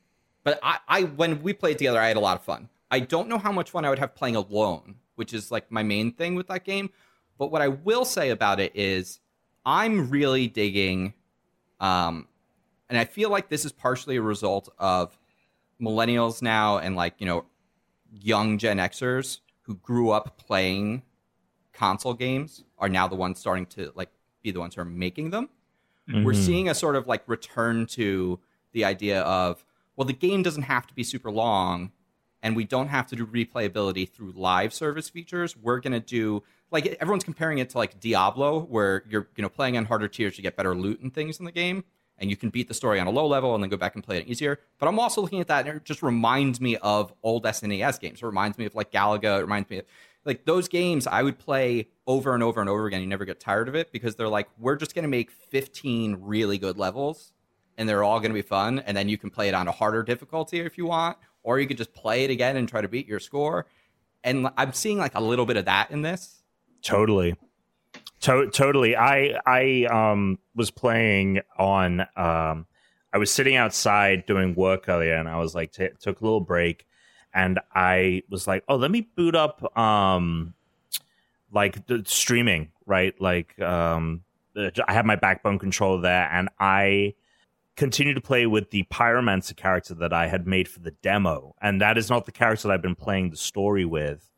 Speaker 1: but I, I, when we played together, I had a lot of fun. I don't know how much fun I would have playing alone, which is like my main thing with that game. But what I will say about it is, I'm really digging, um, and I feel like this is partially a result of millennials now and like you know, young Gen Xers who grew up playing console games are now the ones starting to like be the ones who are making them we're
Speaker 3: Mhm.
Speaker 1: seeing a sort of like return to the idea of well the game doesn't have to be super long and we don't have to do replayability through live service features we're going to do like everyone's comparing it to like diablo where you're you know playing on harder tiers to get better loot and things in the game and you can beat the story on a low level and then go back and play it easier but i'm also looking at that and it just reminds me of old snes games it reminds me of like galaga it reminds me of like those games I would play over and over and over again. You never get tired of it because they're like, we're just going to make 15 really good levels and they're all going to be fun. And then you can play it on a harder difficulty if you want, or you could just play it again and try to beat your score. And I'm seeing like a little bit of that in this.
Speaker 3: Totally. To- totally. I I um was playing on um I was sitting outside doing work earlier and I was like t- took a little break and I was like, "Oh, let me boot up um like the streaming, right? Like um I have my backbone controller there and I continue to play with the pyromancer character that I had made for the demo and that is not the character that I've been playing the story with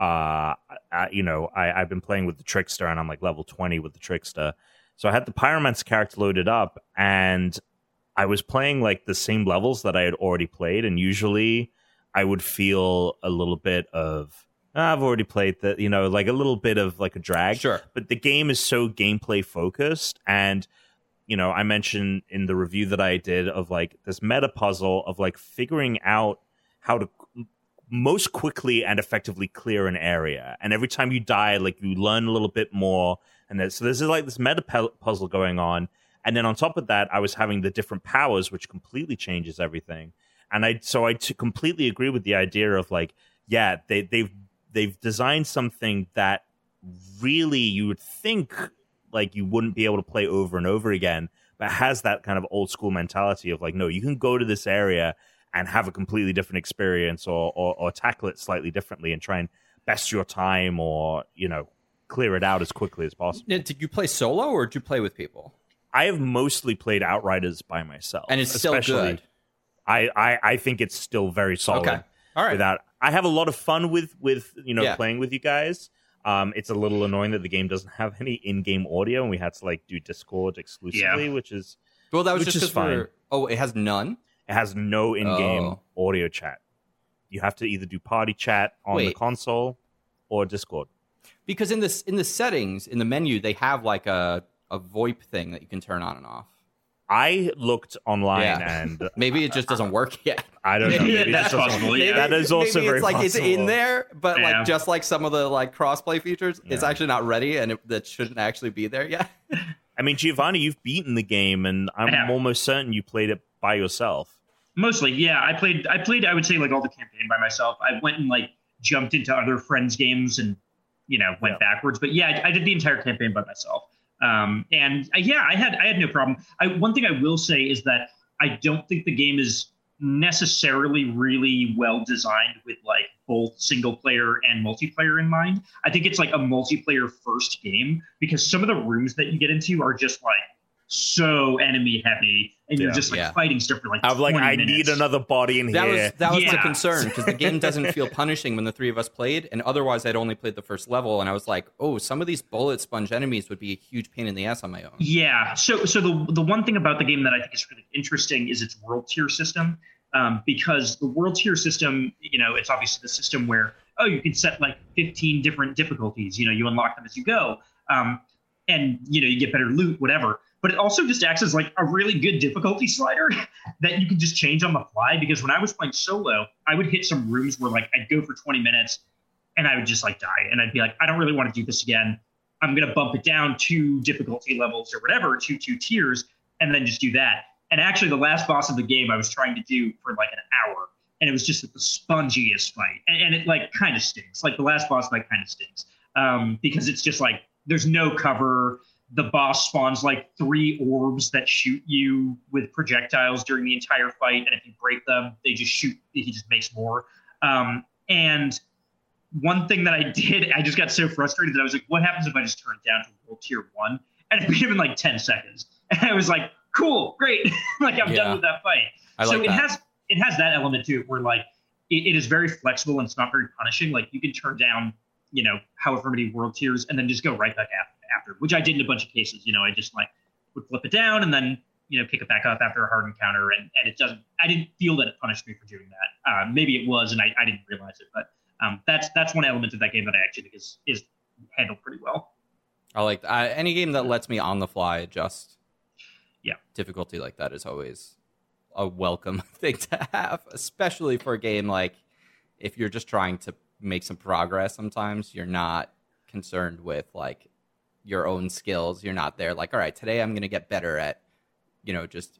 Speaker 3: uh, I, you know, I, I've been playing with the trickster and I'm like level 20 with the trickster. So I had the pyromancer character loaded up and I was playing like the same levels that I had already played. And usually I would feel a little bit of, "Ah, I've already played that, you know, like a little bit of like a drag.
Speaker 1: Sure.
Speaker 3: But the game is so gameplay focused. And, you know, I mentioned in the review that I did of like this meta puzzle of like figuring out how to most quickly and effectively clear an area. And every time you die, like you learn a little bit more. And there's, so this is like this meta pu- puzzle going on. And then on top of that, I was having the different powers, which completely changes everything. And I so I t- completely agree with the idea of like, yeah, they they've they've designed something that really you would think like you wouldn't be able to play over and over again, but has that kind of old school mentality of like, no, you can go to this area and have a completely different experience or, or, or tackle it slightly differently and try and best your time or, you know, clear it out as quickly as possible.
Speaker 1: Now, Did you play solo or did you play with people?
Speaker 3: I have mostly played Outriders by myself.
Speaker 1: And it's still
Speaker 3: especially-
Speaker 1: good.
Speaker 3: I, I, I think it's still very solid.
Speaker 1: Okay. All right.
Speaker 3: Without I have a lot of fun with with you know
Speaker 1: Yeah.
Speaker 3: playing with you guys. Um, it's a little annoying that the game doesn't have any in-game audio, and we had to like do Discord exclusively, which is
Speaker 1: well, that was
Speaker 3: which
Speaker 1: just
Speaker 3: is
Speaker 1: we're-
Speaker 3: fine.
Speaker 1: Oh, it has none.
Speaker 3: it has no in-game
Speaker 1: Oh.
Speaker 3: audio chat. You have to either do party chat on the console or Discord.
Speaker 1: because in this in the settings in the menu they have like a a VoIP thing that you can turn on and off.
Speaker 3: I looked online
Speaker 1: Yeah.
Speaker 3: and
Speaker 1: Maybe it just doesn't work yet.
Speaker 3: I don't know.
Speaker 4: Maybe
Speaker 3: Maybe
Speaker 4: that's
Speaker 3: it's just-
Speaker 4: possible, yeah.
Speaker 3: That is also
Speaker 1: maybe
Speaker 3: very
Speaker 1: it's like it's in there, but
Speaker 4: Yeah.
Speaker 1: like just like some of the like crossplay features, it's actually not ready, and it, that shouldn't actually be there yet.
Speaker 3: I mean, Giovanni, you've beaten the game, and I'm almost certain you played it by yourself.
Speaker 4: Mostly, yeah. I played. I played. I would say like all the campaign by myself. I went and like jumped into other friends' games and you know went backwards. But yeah, I, I did the entire campaign by myself. Um, and uh, yeah, I had I had no problem. I, one thing I will say is that I don't think the game is necessarily really well designed with like both single player and multiplayer in mind. I think it's like a multiplayer first game because some of the rooms that you get into are just like so enemy heavy and you're
Speaker 3: Yeah.
Speaker 4: just like
Speaker 1: Yeah.
Speaker 4: fighting stuff for like
Speaker 3: I'm like,
Speaker 4: 20
Speaker 3: I
Speaker 4: minutes.
Speaker 3: need another body in
Speaker 1: That
Speaker 3: here.
Speaker 1: was that was the concern because the game doesn't feel punishing when the three of us played, and otherwise I'd only played the first level, and I was like, oh, some of these bullet sponge enemies would be a huge pain in the ass on my own.
Speaker 4: Yeah. So so the the one thing about the game that I think is really interesting is its world tier system. Um, because the world tier system, you know, it's obviously the system where oh you can set like 15 different difficulties. You know, you unlock them as you go, um, and you know you get better loot, whatever. But it also just acts as like a really good difficulty slider that you can just change on the fly. Because when I was playing solo, I would hit some rooms where like I'd go for 20 minutes, and I would just like die, and I'd be like, I don't really want to do this again. I'm going to bump it down two difficulty levels or whatever, two two tiers, and then just do that. And actually, the last boss of the game I was trying to do for like an hour, and it was just the spongiest fight, and, and it like kind of stinks. Like the last boss fight kind of stinks um, because it's just like there's no cover. The boss spawns like three orbs that shoot you with projectiles during the entire fight, and if you break them, they just shoot. He just makes more. Um, and one thing that I did, I just got so frustrated that I was like, what happens if I just turn it down to world tier one? And it him in like 10 seconds. And I was like, cool, great. like I'm
Speaker 1: Yeah.
Speaker 4: done with that fight.
Speaker 1: I
Speaker 4: so
Speaker 1: like
Speaker 4: it
Speaker 1: that.
Speaker 4: has it has that element to it where like it, it is very flexible and it's not very punishing. Like you can turn down, you know, however many world tiers and then just go right back after, which I did in a bunch of cases. You know, I just like would flip it down and then you know pick it back up after a hard encounter and, and it doesn't i didn't feel that it punished me for doing that uh, maybe it was and I, I didn't realize it but um, that's that's one element of that game that i actually think is is handled pretty well
Speaker 1: I like uh, any game that lets me on the fly adjust.
Speaker 4: Yeah.
Speaker 1: difficulty like that is always a welcome thing to have, especially for a game like if you're just trying to make some progress. Sometimes you're not concerned with like your own skills. You're not there like, all right, today I'm going to get better at, you know, just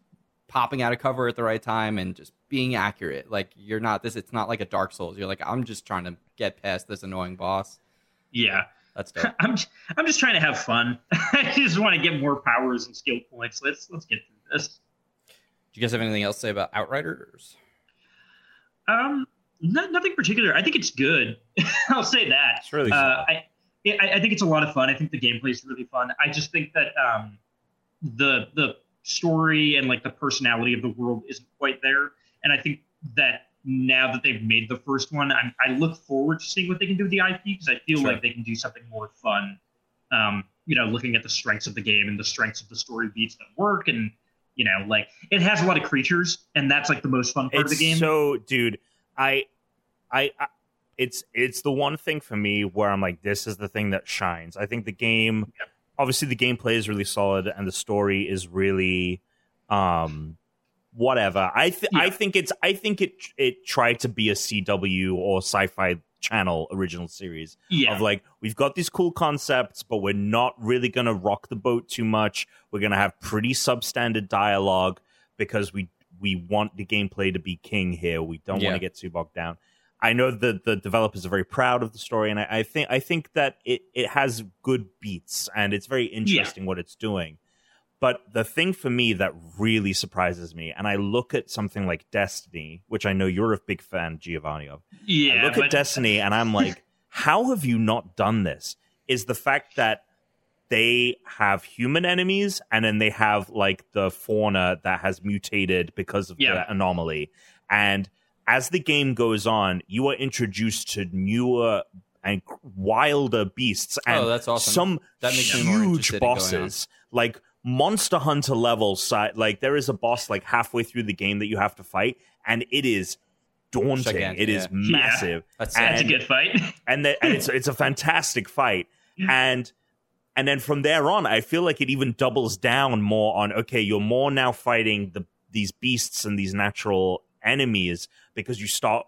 Speaker 1: popping out of cover at the right time and just being accurate. Like you're not this. It's not like a Dark Souls. You're like, I'm just trying to get past this annoying boss.
Speaker 4: yeah
Speaker 1: That's dope.
Speaker 4: i'm i'm just trying to have fun i just want to get more powers and skill points let's let's get through this
Speaker 1: Do you guys have anything else to say about Outriders?
Speaker 4: um no, nothing particular i think it's good i'll say that
Speaker 3: It's really
Speaker 4: uh. I, I I think it's a lot of fun. I think the gameplay is really fun. I just think that um, the the story and like the personality of the world isn't quite there. And I think that now that they've made the first one, I'm, I look forward to seeing what they can do with the IP because I feel
Speaker 1: Sure.
Speaker 4: like they can do something more fun. Um, you know, looking at the strengths of the game and the strengths of the story beats that work, and you know, like it has a lot of creatures, and that's like the most fun part
Speaker 3: it's
Speaker 4: of the game.
Speaker 3: so dude I, I i it's it's the one thing for me where i'm like this is the thing that shines. I think the game obviously the gameplay is really solid and the story is really um whatever. I th- i think it's i think it it tried to be a cw or sci-fi channel original series
Speaker 4: yeah,
Speaker 3: of like we've got these cool concepts but we're not really going to rock the boat too much. We're going to have pretty substandard dialogue because we we want the gameplay to be king here. We don't
Speaker 1: Yeah.
Speaker 3: want to get too bogged down i know that the developers are very proud of the story and i, I think i think that it it has good beats and it's very interesting what it's doing but the thing for me that really surprises me and i look at something like destiny which i know you're a big fan giovanni of
Speaker 4: yeah.
Speaker 3: I look
Speaker 4: but-
Speaker 3: at Destiny and I'm like, how have you not done this? Is the fact that they have human enemies and then they have like the fauna that has mutated because of
Speaker 4: Yeah.
Speaker 3: the anomaly. And as the game goes on, you are introduced to newer and wilder beasts oh, and
Speaker 1: Oh, that's awesome.
Speaker 3: some
Speaker 1: That makes
Speaker 3: huge
Speaker 1: interested in going on.
Speaker 3: bosses like monster hunter level side like there is a boss like halfway through the game that you have to fight and it is daunting
Speaker 1: Gigantic,
Speaker 3: it is
Speaker 1: yeah.
Speaker 3: massive
Speaker 1: That's
Speaker 4: that's a good fight.
Speaker 3: and, that, and it's it's a fantastic fight and and then from there on i feel like it even doubles down more on okay you're more now fighting the these beasts and these natural enemies because you start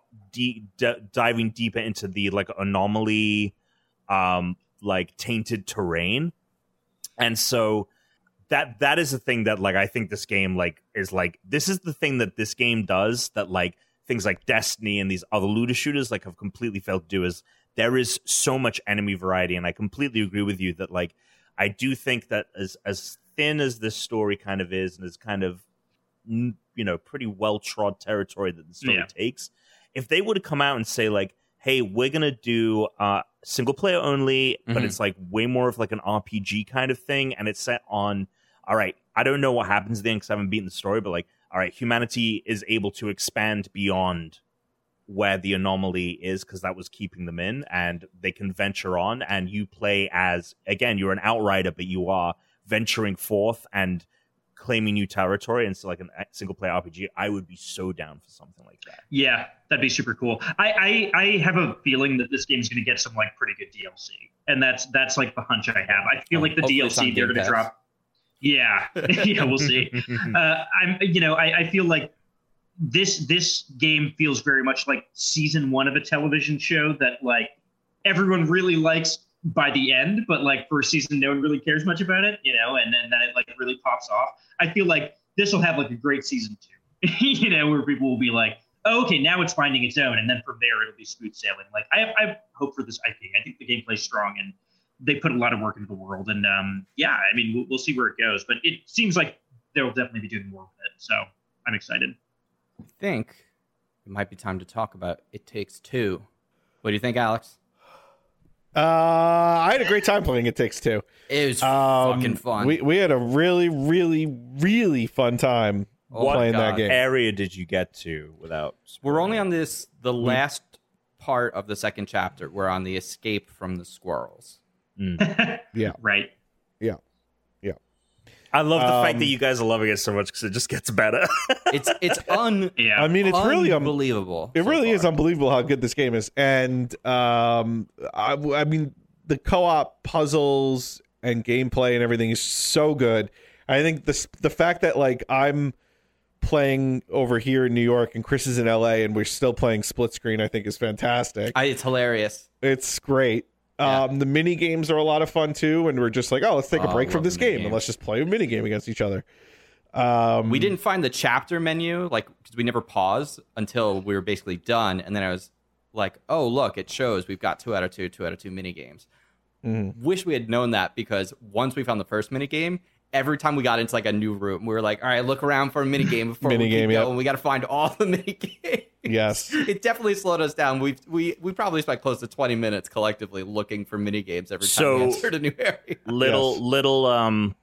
Speaker 3: diving deeper into the like anomaly um like tainted terrain. And so that that is the thing that like i think this game like is like this is the thing that this game does that like things like destiny and these other looter shooters like have completely failed to do is there is so much enemy variety, and I completely agree with you that like I do think that as as thin as this story kind of is, and as kind of you know pretty well trod territory that the story
Speaker 4: Yeah.
Speaker 3: takes, if they would have come out and say like, "Hey, we're gonna do uh, single player only," but
Speaker 1: Mhm.
Speaker 3: it's like way more of like an RPG kind of thing, and it's set on. All right, I don't know what happens then because I haven't beaten the story, but like, all right, humanity is able to expand beyond where the anomaly is because that was keeping them in and they can venture on and you play as again you're an outrider but you are venturing forth and claiming new territory and so like a single player rpg i would be so down for something like that
Speaker 4: Yeah, that'd be super cool. I I, I have a feeling that this game's going to get some like pretty good DLC, and that's that's like the hunch I have. I feel like the
Speaker 1: Hopefully it's on
Speaker 4: DLC they're going to
Speaker 1: Pass.
Speaker 4: drop. Yeah, yeah, we'll see. Uh, I'm you know I, I feel like this this game feels very much like season one of a television show that like everyone really likes by the end, but like first season no one really cares much about it, you know, and then, then it like really pops off. I feel like this will have like a great season two, you know, where people will be like, oh, okay, now it's finding its own, and then from there it'll be smooth sailing. Like I I hope for this IP. I think the gameplay's strong and they put a lot of work into the world, and um, yeah, I mean we'll, we'll see where it goes, but it seems like they'll definitely be doing more with it. So I'm excited.
Speaker 1: I think it might be time to talk about It Takes Two. What do you think, Alex?
Speaker 2: Uh, I had a great time playing It Takes Two.
Speaker 1: It was
Speaker 2: Um,
Speaker 1: fucking fun.
Speaker 2: We we had a really, really, really fun time
Speaker 1: Oh
Speaker 2: playing
Speaker 1: God.
Speaker 2: that game.
Speaker 3: area did you get to without
Speaker 1: We're only on this the last part of the second chapter. We're on the escape from the squirrels.
Speaker 2: Yeah.
Speaker 4: right.
Speaker 3: I love the fact
Speaker 2: Um,
Speaker 3: that you guys are loving it so much because it just gets better
Speaker 1: It's it's un
Speaker 4: Yeah.
Speaker 2: I mean, it's really um,
Speaker 1: unbelievable.
Speaker 2: It
Speaker 1: so
Speaker 2: really is unbelievable how good this game is, and um, I, I mean, the co-op puzzles and gameplay and everything is so good. I think the the fact that like I'm playing over here in New York and Chris is in LA and we're still playing split screen, I think is fantastic.
Speaker 1: I, it's hilarious.
Speaker 2: it's great.
Speaker 1: Yeah.
Speaker 2: Um, the mini games are a lot of fun too, and we're just like, oh, let's take a
Speaker 1: Oh,
Speaker 2: break
Speaker 1: I
Speaker 2: from this game and let's just play a mini game against each other. Um,
Speaker 1: We didn't find the chapter menu, like because we never paused until we were basically done, and then I was like, "Oh, look, it shows we've got two out of two, two out of two mini games."
Speaker 2: Mhm.
Speaker 1: Wish we had known that because once we found the first mini game, every time we got into like a new room, we were like, "All right, look around for a mini game before we
Speaker 2: Minigame,
Speaker 1: keep
Speaker 2: yep.
Speaker 1: going. We got to find all the mini games."
Speaker 2: Yes.
Speaker 1: it definitely slowed us down. We we we probably spent close to twenty minutes collectively looking for mini games every time
Speaker 3: So-
Speaker 1: we entered a new area.
Speaker 3: little
Speaker 2: Yes.
Speaker 3: little um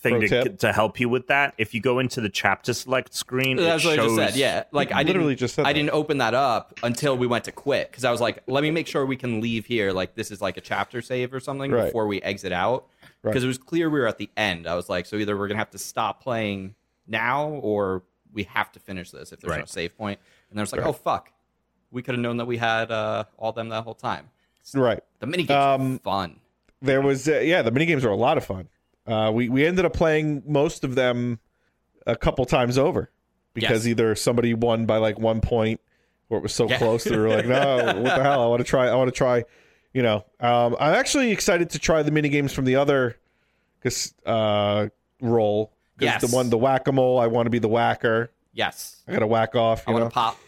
Speaker 3: thing
Speaker 2: Pro
Speaker 3: to,
Speaker 2: tip.
Speaker 3: to help you with that if you go into the chapter select screen
Speaker 1: That's
Speaker 3: it
Speaker 1: what I just said. Yeah, like I
Speaker 2: Literally
Speaker 1: didn't,
Speaker 2: just said
Speaker 1: I
Speaker 2: that.
Speaker 1: didn't open that up until we went to quit because I was like, let me make sure we can leave here. Like this is like a chapter save or something
Speaker 2: Right.
Speaker 1: before we exit out
Speaker 2: Right.
Speaker 1: because it was clear we were at the end. I was like, so either we're gonna have to stop playing now or we have to finish this if there's no save point. And then it's like,
Speaker 2: Right.
Speaker 1: oh fuck, we could have known that we had uh, all them that whole time.
Speaker 2: right.
Speaker 1: The mini games
Speaker 2: Um,
Speaker 1: fun.
Speaker 2: there was uh, yeah the mini games were a lot of fun uh, we we ended up playing most of them a couple times over because
Speaker 1: Yes.
Speaker 2: either somebody won by like one point or it was so
Speaker 1: Yeah.
Speaker 2: close that we were like no what the hell i want to try i want to try you know um, i'm actually excited to try the mini games from the other 'cause, uh role 'Cause
Speaker 1: Yes.
Speaker 2: the one the whack-a-mole i want to be the whacker
Speaker 1: Yes,
Speaker 2: i gotta whack off
Speaker 1: I
Speaker 2: you
Speaker 1: want to pop.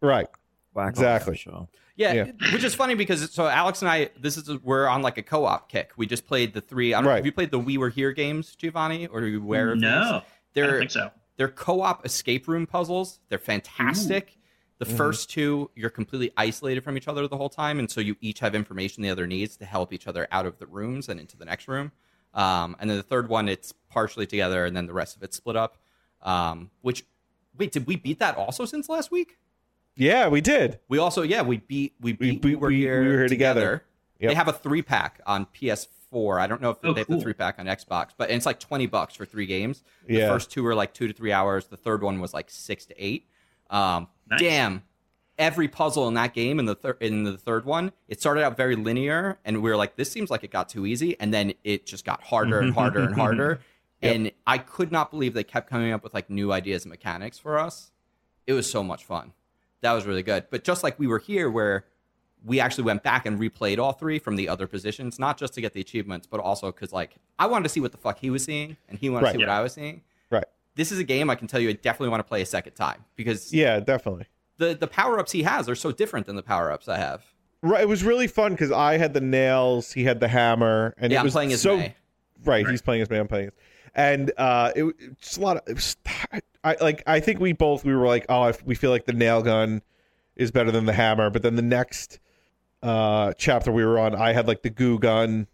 Speaker 2: right
Speaker 3: Whack
Speaker 2: Exactly.
Speaker 3: for sure.
Speaker 1: Yeah,
Speaker 2: Yeah.
Speaker 1: which is funny because so Alex and I, this is we're on like a co-op kick. We just played the three. I don't know
Speaker 2: Right.
Speaker 1: have you played the We Were Here games, Giovanni, or are you aware of
Speaker 4: No,
Speaker 1: these?
Speaker 4: I don't
Speaker 1: They're
Speaker 4: think so.
Speaker 1: they're co-op escape room puzzles. They're fantastic. The
Speaker 2: Mm-hmm.
Speaker 1: first two, you're completely isolated from each other the whole time, and so you each have information the other needs to help each other out of the rooms and into the next room. Um, and then the third one, it's partially together, and then the rest of it's split up. Um, which, wait, did we beat that also since last week?
Speaker 2: yeah we did
Speaker 1: We also, yeah, we beat we beat
Speaker 2: beat-
Speaker 1: we, were
Speaker 2: we-
Speaker 1: here,
Speaker 2: we were here together.
Speaker 1: together.
Speaker 2: Yep.
Speaker 1: They have a three pack on PS4. I don't know if
Speaker 4: Oh,
Speaker 1: they have
Speaker 4: cool.
Speaker 1: the three pack on Xbox, but it's like twenty bucks for three games. The
Speaker 2: Yeah.
Speaker 1: first two were like two to three hours. The third one was like six to eight. Um,
Speaker 4: Nice.
Speaker 1: Damn, every puzzle in that game in the third in the third one, it started out very linear, and we were like, this seems like it got too easy, and then it just got harder and harder and harder. And I could not believe they kept coming up with like new ideas and mechanics for us. It was so much fun. That was really good. But just like we were here, where we actually went back and replayed all three from the other positions, not just to get the achievements, but also because like I wanted to see what the fuck he was seeing, and he wanted
Speaker 2: Right.
Speaker 1: to see what I was seeing.
Speaker 2: Right
Speaker 1: This is a game I can tell you I definitely want to play a second time because
Speaker 2: yeah definitely
Speaker 1: the the power ups he has are so different than the power ups I have.
Speaker 2: Right, it was really fun because I had the nails, he had the hammer, and
Speaker 1: yeah,
Speaker 2: it was
Speaker 1: playing as
Speaker 2: so
Speaker 1: May.
Speaker 2: right. He's playing as May. I'm playing as, and uh, it was a lot of. It was, I like. I think we both we were like, oh, we feel like the nail gun is better than the hammer, but then the next uh chapter we were on, I had like the goo gun,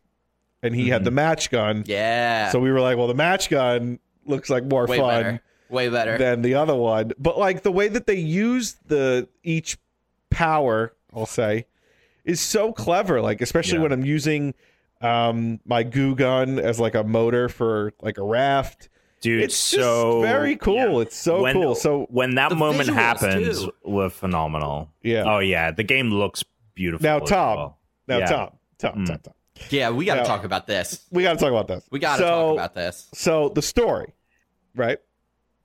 Speaker 2: and he had the match gun.
Speaker 1: Yeah.
Speaker 2: So we were like, well, the match gun looks like more
Speaker 1: way
Speaker 2: fun
Speaker 1: better. Way better.
Speaker 2: than the other one. But like the way that they use the each power, I'll say, is so clever. Like especially
Speaker 3: Yeah.
Speaker 2: when I'm using um my goo gun as like a motor for like a raft.
Speaker 3: Dude,
Speaker 2: It's
Speaker 3: so
Speaker 2: just very cool.
Speaker 3: yeah.
Speaker 2: It's so
Speaker 3: when,
Speaker 2: cool. So
Speaker 3: when that moment happens,
Speaker 1: too.
Speaker 3: were phenomenal.
Speaker 2: yeah.
Speaker 3: Oh yeah, the game looks beautiful.
Speaker 2: now
Speaker 3: as
Speaker 2: Tom,
Speaker 3: well.
Speaker 2: now
Speaker 3: Yeah.
Speaker 2: Tom, Tom,
Speaker 3: Mm.
Speaker 2: Tom, Tom.
Speaker 1: Yeah, we got to
Speaker 2: Yeah.
Speaker 1: talk about this.
Speaker 2: We got to talk about this.
Speaker 1: We got to
Speaker 2: so,
Speaker 1: talk about this.
Speaker 2: So the story, right?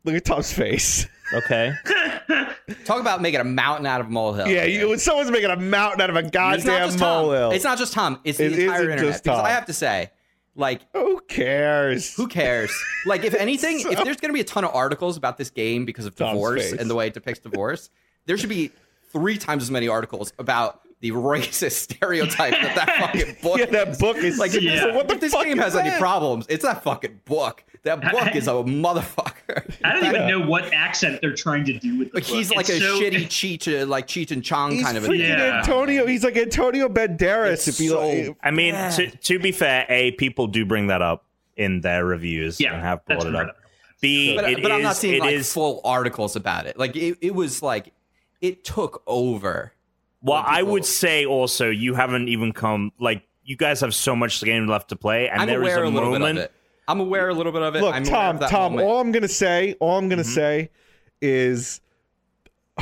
Speaker 2: Look at Tom's face.
Speaker 3: Okay.
Speaker 1: Talk about making a mountain out of a molehill.
Speaker 2: yeah, you, when someoust making a mountain out of a
Speaker 1: It's not
Speaker 2: goddamn
Speaker 1: just
Speaker 2: molehill.
Speaker 1: It's not just Tom. It's the
Speaker 2: It
Speaker 1: entire
Speaker 2: isn't
Speaker 1: internet.
Speaker 2: just
Speaker 1: Because I have to say, like,
Speaker 2: Who cares?
Speaker 1: who cares? Like, if anything,
Speaker 2: So-
Speaker 1: if there's going to be a ton of articles about this game because of
Speaker 2: Tom's
Speaker 1: divorce
Speaker 2: face.
Speaker 1: and the way it depicts divorce, there should be three times as many articles about the racist stereotype that that fucking book.
Speaker 2: yeah, that book is
Speaker 1: Like,
Speaker 2: like.
Speaker 1: if,
Speaker 2: What the
Speaker 1: if this game
Speaker 2: is
Speaker 1: has any problems, it's that fucking book. That book is a motherfucker.
Speaker 4: I don't even know what accent they're trying to do with the
Speaker 1: Like he's
Speaker 4: book.
Speaker 1: like
Speaker 4: It's
Speaker 1: a
Speaker 4: so-
Speaker 1: shitty Cheech, uh, like Cheech and Chong kind of a.
Speaker 4: Yeah.
Speaker 2: Antonio. He's like Antonio Banderas.
Speaker 1: It's
Speaker 2: if you
Speaker 1: so-
Speaker 2: like,
Speaker 3: I mean, to, to be fair, a people do bring that up in their reviews
Speaker 4: Yeah,
Speaker 3: and have brought it
Speaker 4: right.
Speaker 3: up. B,
Speaker 1: but,
Speaker 3: it
Speaker 1: but I'm not seeing
Speaker 3: it
Speaker 1: like
Speaker 3: is-
Speaker 1: full articles about it. Like it, it was like it took over.
Speaker 3: Well,
Speaker 1: when
Speaker 3: I would say also you haven't even come like you guys have so much game left to play, and
Speaker 1: I'm
Speaker 3: there is
Speaker 1: aware
Speaker 3: a
Speaker 1: a little
Speaker 3: moment.
Speaker 1: bit of it. I'm aware a little bit of it.
Speaker 2: look,
Speaker 1: I'm aware
Speaker 2: Tom,
Speaker 1: of that
Speaker 2: Tom.
Speaker 1: moment.
Speaker 2: All I'm gonna say, all I'm gonna
Speaker 3: Mm-hmm.
Speaker 2: say, is,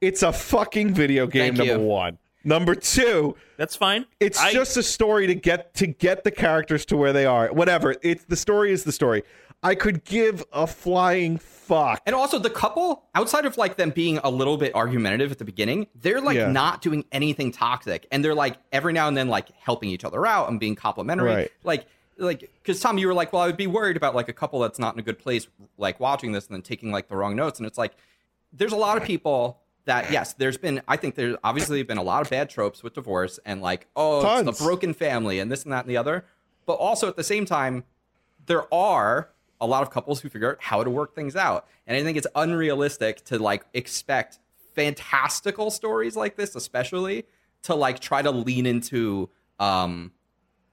Speaker 2: it's a fucking video game.
Speaker 1: Thank
Speaker 2: number
Speaker 1: you.
Speaker 2: one. Number two,
Speaker 3: That's fine.
Speaker 2: it's
Speaker 3: I-
Speaker 2: just a story to get to get the characters to where they are. Whatever. It's the story is the story. I could give a flying fuck.
Speaker 1: And also the couple, outside of like them being a little bit argumentative at the beginning, they're like
Speaker 2: Yeah.
Speaker 1: not doing anything toxic. And they're like every now and then like helping each other out and being complimentary.
Speaker 2: Right.
Speaker 1: Like like because Tom, you were like, well, I would be worried about like a couple that's not in a good place, like watching this and then taking like the wrong notes. And it's like there's a lot of people that yes, there's been I think there's obviously been a lot of bad tropes with divorce and like, oh, it's the broken family and this and that and the other. But also at the same time, there are a lot of couples who figure out how to work things out. And I think it's unrealistic to like expect fantastical stories like this, especially to like try to lean into um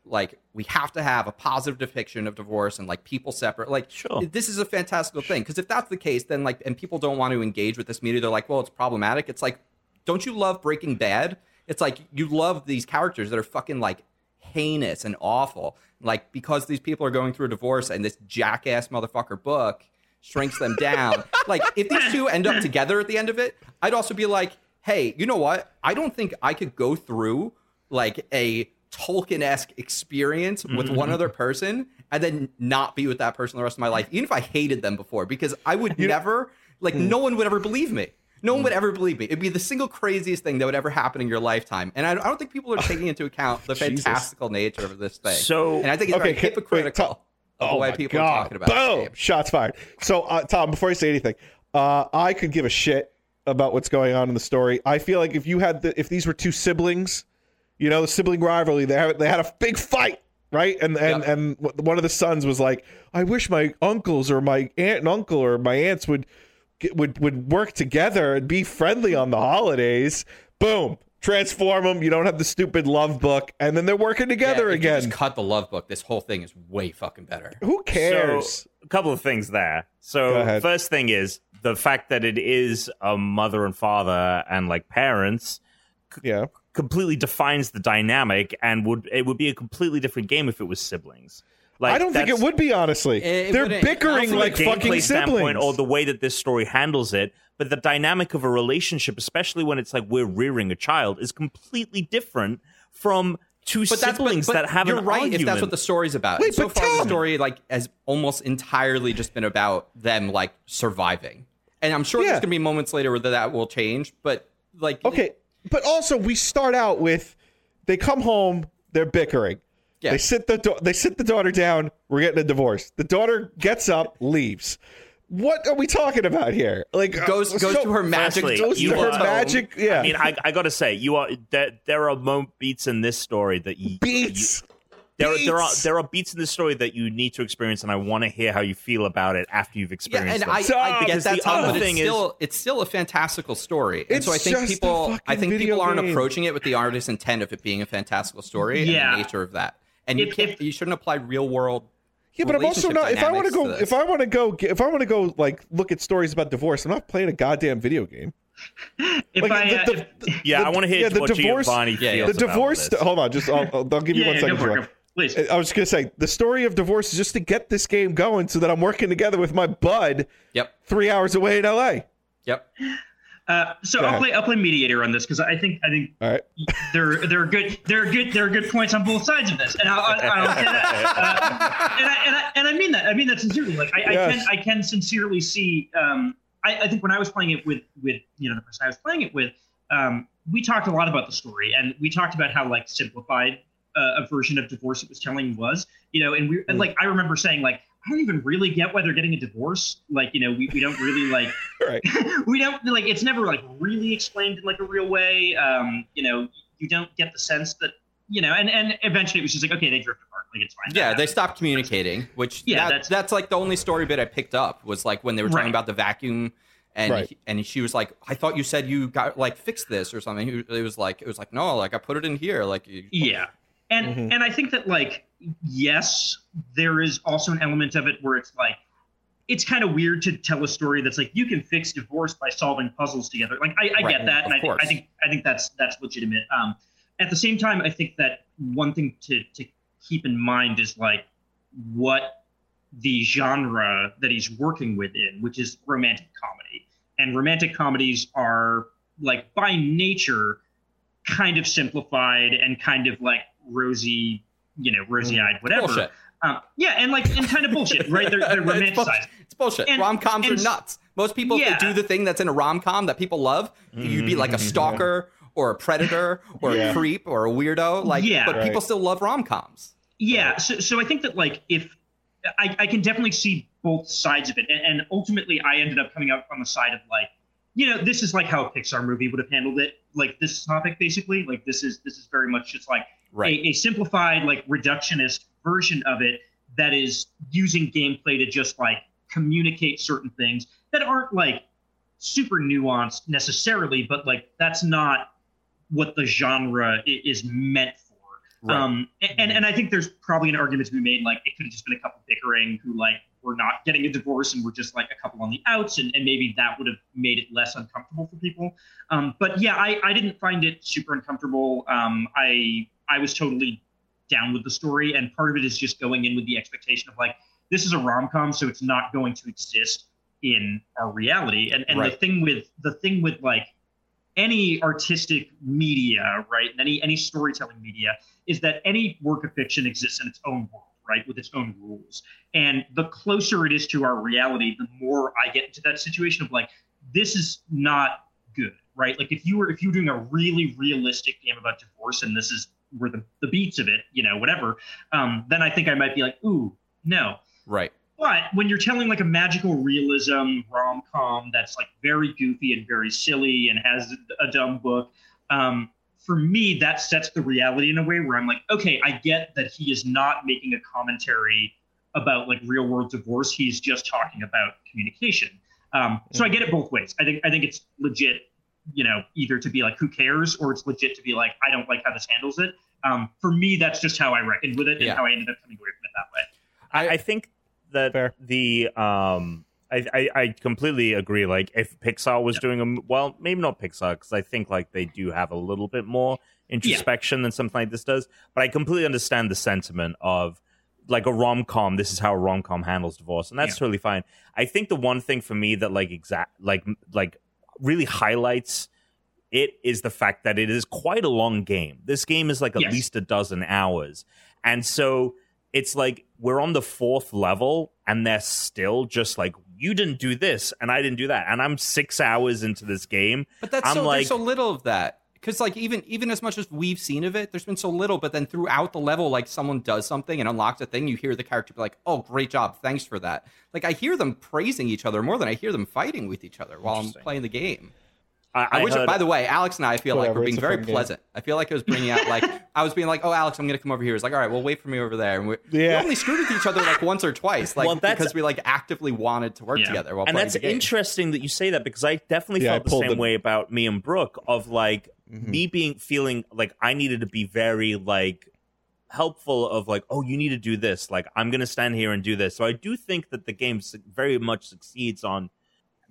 Speaker 1: like we have to have a positive depiction of divorce and like people separate. Like
Speaker 3: Sure.
Speaker 1: this is a fantastical thing. Because if that's the case then like and people don't want to engage with this media they're like well it's problematic. It's like don't you love breaking bad? It's like you love these characters that are fucking like heinous and awful like because these people are going through a divorce and this jackass motherfucker book shrinks them down. Like if these two end up together at the end of it i'd also be like hey you know what? I don't think i could go through like a Tolkien-esque experience with one other mm-hmm. person and then not be with that person the rest of my life, even if I hated them before, because I would never, like, no hmm. one would ever believe me. No one would ever believe me. It'd be the single craziest thing that would ever happen in your lifetime. And I, I don't think people are taking into account the fantastical nature of this thing.
Speaker 3: So-
Speaker 1: and I think it's
Speaker 2: Okay, wait,
Speaker 1: hypocritical of the
Speaker 2: Oh
Speaker 1: way
Speaker 2: my
Speaker 1: people
Speaker 2: God.
Speaker 1: are talking about
Speaker 2: Boom! Shots fired. So, uh, Tom, before I say anything, uh, I could give a shit about what's going on in the story. I feel like if you had the, if these were two siblings, you know, the sibling rivalry, they had they had a big fight, right? And and
Speaker 1: Yep.
Speaker 2: and one of the sons was like, "I wish my uncles or my aunt and uncle or my aunts would would would work together and be friendly on the holidays." Boom. Transform them. You don't have the stupid love book, and then they're working together
Speaker 1: Yeah,
Speaker 2: again.
Speaker 1: just cut the love book. This whole thing is way fucking better.
Speaker 2: Who cares?
Speaker 3: So, a couple of things there. So, first thing is the fact that it is a mother and father and like parents
Speaker 2: yeah.
Speaker 3: completely defines the dynamic and would it would be a completely different game if it was siblings. Like
Speaker 2: I don't think it would be honestly.
Speaker 1: It- it
Speaker 2: They're bickering like
Speaker 3: a
Speaker 2: fucking siblings.
Speaker 3: or the way that this story handles it but the dynamic of a relationship especially when it's like we're rearing a child is completely different from two
Speaker 1: But that's but,
Speaker 3: siblings
Speaker 1: but
Speaker 3: that have
Speaker 1: you're
Speaker 3: an
Speaker 1: right
Speaker 3: argument.
Speaker 1: if that's what the story's about.
Speaker 2: Wait,
Speaker 1: so
Speaker 2: but
Speaker 1: far, the story like has almost entirely just been about them like surviving, and I'm sure
Speaker 2: Yeah.
Speaker 1: there's gonna be moments later where that will change. But like,
Speaker 2: okay, but also we start out with they come home, they're bickering.
Speaker 1: Yeah.
Speaker 2: They sit the da- they sit the daughter down. We're getting a divorce. The daughter gets up, leaves. what are we talking about here? Like uh,
Speaker 1: Goes goes
Speaker 2: so-
Speaker 1: to her magic.
Speaker 3: Firstly,
Speaker 2: goes
Speaker 3: you
Speaker 2: to her
Speaker 3: are-
Speaker 2: magic. Yeah,
Speaker 3: I mean, I, I gotta say, you are there. There are mo- beats in this story that you,
Speaker 2: beats.
Speaker 3: you- there, are- there are there are beats in this story that you need to experience, and I want to hear how you feel about it after you've experienced.
Speaker 1: Yeah,
Speaker 3: experienced
Speaker 1: and
Speaker 3: them.
Speaker 1: I, I get
Speaker 3: Because
Speaker 1: that,
Speaker 3: the
Speaker 1: Tom,
Speaker 3: other
Speaker 1: but
Speaker 3: thing
Speaker 1: it's
Speaker 3: is-
Speaker 1: still it's still a fantastical story, and
Speaker 2: It's
Speaker 1: so I think people I think people aren't
Speaker 2: game.
Speaker 1: approaching it with the artist's intent of it being a fantastical story
Speaker 4: Yeah.
Speaker 1: and the nature of that. And you
Speaker 4: If-
Speaker 1: can't
Speaker 4: if-
Speaker 1: you shouldn't apply real world.
Speaker 2: Yeah, but I'm also not. If I want to go, if I want to go, if I want to go, like look at stories about divorce, I'm not playing a goddamn video game.
Speaker 4: If
Speaker 2: Like
Speaker 4: I,
Speaker 2: the-
Speaker 4: uh,
Speaker 2: the-
Speaker 4: if-
Speaker 3: yeah,
Speaker 2: the-
Speaker 3: I want to hear
Speaker 2: yeah, the
Speaker 3: what
Speaker 2: divorce-
Speaker 3: Giovanni
Speaker 1: Yeah, yeah.
Speaker 2: The divorce.
Speaker 3: this.
Speaker 2: hold on, just I'll, I'll, I'll give you
Speaker 4: yeah,
Speaker 2: one
Speaker 4: yeah,
Speaker 2: second.
Speaker 4: go for it,
Speaker 2: Joel.
Speaker 4: go for it. Please.
Speaker 2: I was just gonna say the story of divorce is just to get this game going, so that I'm working together with my bud
Speaker 1: Yep,
Speaker 2: three hours away in LA.
Speaker 1: yep.
Speaker 4: Uh, so I'll play. I'll play mediator on this because I think I think
Speaker 2: right.
Speaker 4: there there are good there are good there are good points on both sides of this, and I'll, I'll, I'll and, I, and, I, and, I, and I mean that I mean that sincerely. Like I, I can I can sincerely see. Um, I, I think when I was playing it with with you know the person I was playing it with, um, we talked a lot about the story, and we talked about how like simplified uh, a version of divorce it was telling was. You know, and we and
Speaker 2: Mm.
Speaker 4: like I remember saying like I don't even really get why they're getting a divorce. Like you know we, we don't really like
Speaker 2: Right.
Speaker 4: we don't like it's never like really explained in like a real way um you know you don't get the sense that you know and and eventually it was just like okay they drift apart like it's fine
Speaker 1: Yeah, they stopped communicating, which
Speaker 4: Yeah,
Speaker 1: yeah, that,
Speaker 4: that's-
Speaker 1: that's like the only story bit I picked up was like when they were talking
Speaker 4: Right.
Speaker 1: about the vacuum, and
Speaker 2: Right.
Speaker 1: he- and she was like, "I thought you said you got like fixed this or something." It was like it was like no, like I put it in here, like you,
Speaker 4: yeah and
Speaker 2: Mhm.
Speaker 4: and i think that like yes there is also an element of it where it's like it's kind of weird to tell a story that's like you can fix divorce by solving puzzles together. Like i, I
Speaker 1: Right,
Speaker 4: get that and I, think- I think i think that's that's legitimate. Um at the same time i think that one thing to to keep in mind is like what the genre that he's working within which is romantic comedy. And romantic comedies are like by nature kind of simplified and kind of like rosy you know rosy eyed whatever
Speaker 1: bullshit.
Speaker 4: um, yeah and like and kind of bullshit right they're, they're
Speaker 1: It's bull-
Speaker 4: romanticized
Speaker 1: It's bullshit.
Speaker 4: And-
Speaker 1: rom coms are nuts. Most people, if
Speaker 4: Yeah.
Speaker 1: they do the thing that's in a rom com that people love, you'd be like a stalker or a predator or
Speaker 2: Yeah.
Speaker 1: a creep or a weirdo. Like,
Speaker 4: Yeah.
Speaker 1: but people still love rom coms.
Speaker 4: Yeah, so, so I think that like if I, I can definitely see both sides of it, and, and ultimately I ended up coming out on the side of like, you know, this is like how a Pixar movie would have handled it, like this topic basically. Like this is this is very much just like
Speaker 1: Right.
Speaker 4: a, a simplified, like reductionist version of it that is using gameplay to just like communicate certain things that aren't like super nuanced necessarily, but like that's not what the genre is meant for.
Speaker 1: Right.
Speaker 4: Um, and and I think there's probably an argument to be made like it could have just been a couple bickering who like were not getting a divorce and were just like a couple on the outs, and, and maybe that would have made it less uncomfortable for people. Um, but yeah, I, I didn't find it super uncomfortable. Um, I I was totally down with the story, and part of it is just going in with the expectation of like this is a rom com, so it's not going to exist in our reality. And and the thing with the thing with like any artistic media, right? And any any storytelling media is that any work of fiction exists in its own world, right, with its own rules. And the closer it is to our reality, the more I get into that situation of like, this is not good, right? Like if you were if you were doing a really realistic game about divorce and this is where the, the beats of it, you know, whatever, um, then I think I might be like, ooh, no.
Speaker 1: Right.
Speaker 4: But when you're telling like a magical realism rom com that's like very goofy and very silly and has a dumb book, um, for me that sets the reality in a way where I'm like, okay, I get that he is not making a commentary about like real world divorce. He's just talking about communication. Um, so I get it both ways. I think I think it's legit, you know, either to be like who cares or it's legit to be like I don't like how this handles it. Um, for me, that's just how I reckoned with it and
Speaker 1: Yeah.
Speaker 4: how I ended up coming away from it that way.
Speaker 3: I, I think that
Speaker 2: Fair.
Speaker 3: the um I, I I completely agree. Like if Pixar was doing a m- well, maybe not Pixar because I think like they do have a little bit more introspection than something like this does. But I completely understand the sentiment of like a rom com. This is how a rom com handles divorce, and that's
Speaker 4: Yeah.
Speaker 3: totally fine. I think the one thing for me that like exact like like really highlights it is the fact that it is quite a long game. This game is like at
Speaker 4: Yes.
Speaker 3: least a dozen hours. And so it's like we're on the fourth level and they're still just like, you didn't do this and I didn't do that. And I'm six hours into this game.
Speaker 1: But that's
Speaker 3: I'm
Speaker 1: so
Speaker 3: like-
Speaker 1: there's so little of that because like even even as much as we've seen of it, there's been so little. But then throughout the level, like someone does something and unlocks a thing, you hear the character be like, "Oh, great job, thanks for that." Like I hear them praising each other more than I hear them fighting with each other while I'm playing the game.
Speaker 3: I,
Speaker 1: I, wish.
Speaker 3: heard-
Speaker 1: by the way, Alex and I feel like we're being very
Speaker 2: fun game.
Speaker 1: pleasant. I feel like it was bringing out like I was being like, "Oh, Alex, I'm gonna come over here." It's like, "All right, well, wait for me over there." And we, we
Speaker 2: Yeah.
Speaker 1: only screwed with each other like once or twice, like
Speaker 3: Well, that's-
Speaker 1: because we like actively wanted to work
Speaker 4: Yeah.
Speaker 1: together while
Speaker 3: and
Speaker 1: playing
Speaker 3: that's
Speaker 1: the game.
Speaker 3: interesting that you say that because I definitely
Speaker 2: Yeah, I
Speaker 3: felt the same
Speaker 2: the-
Speaker 3: way about me and Brooke of like
Speaker 2: Mhm.
Speaker 3: me being feeling like I needed to be very like helpful of like oh you need to do this like I'm gonna stand here and do this so I do think that the game very much succeeds on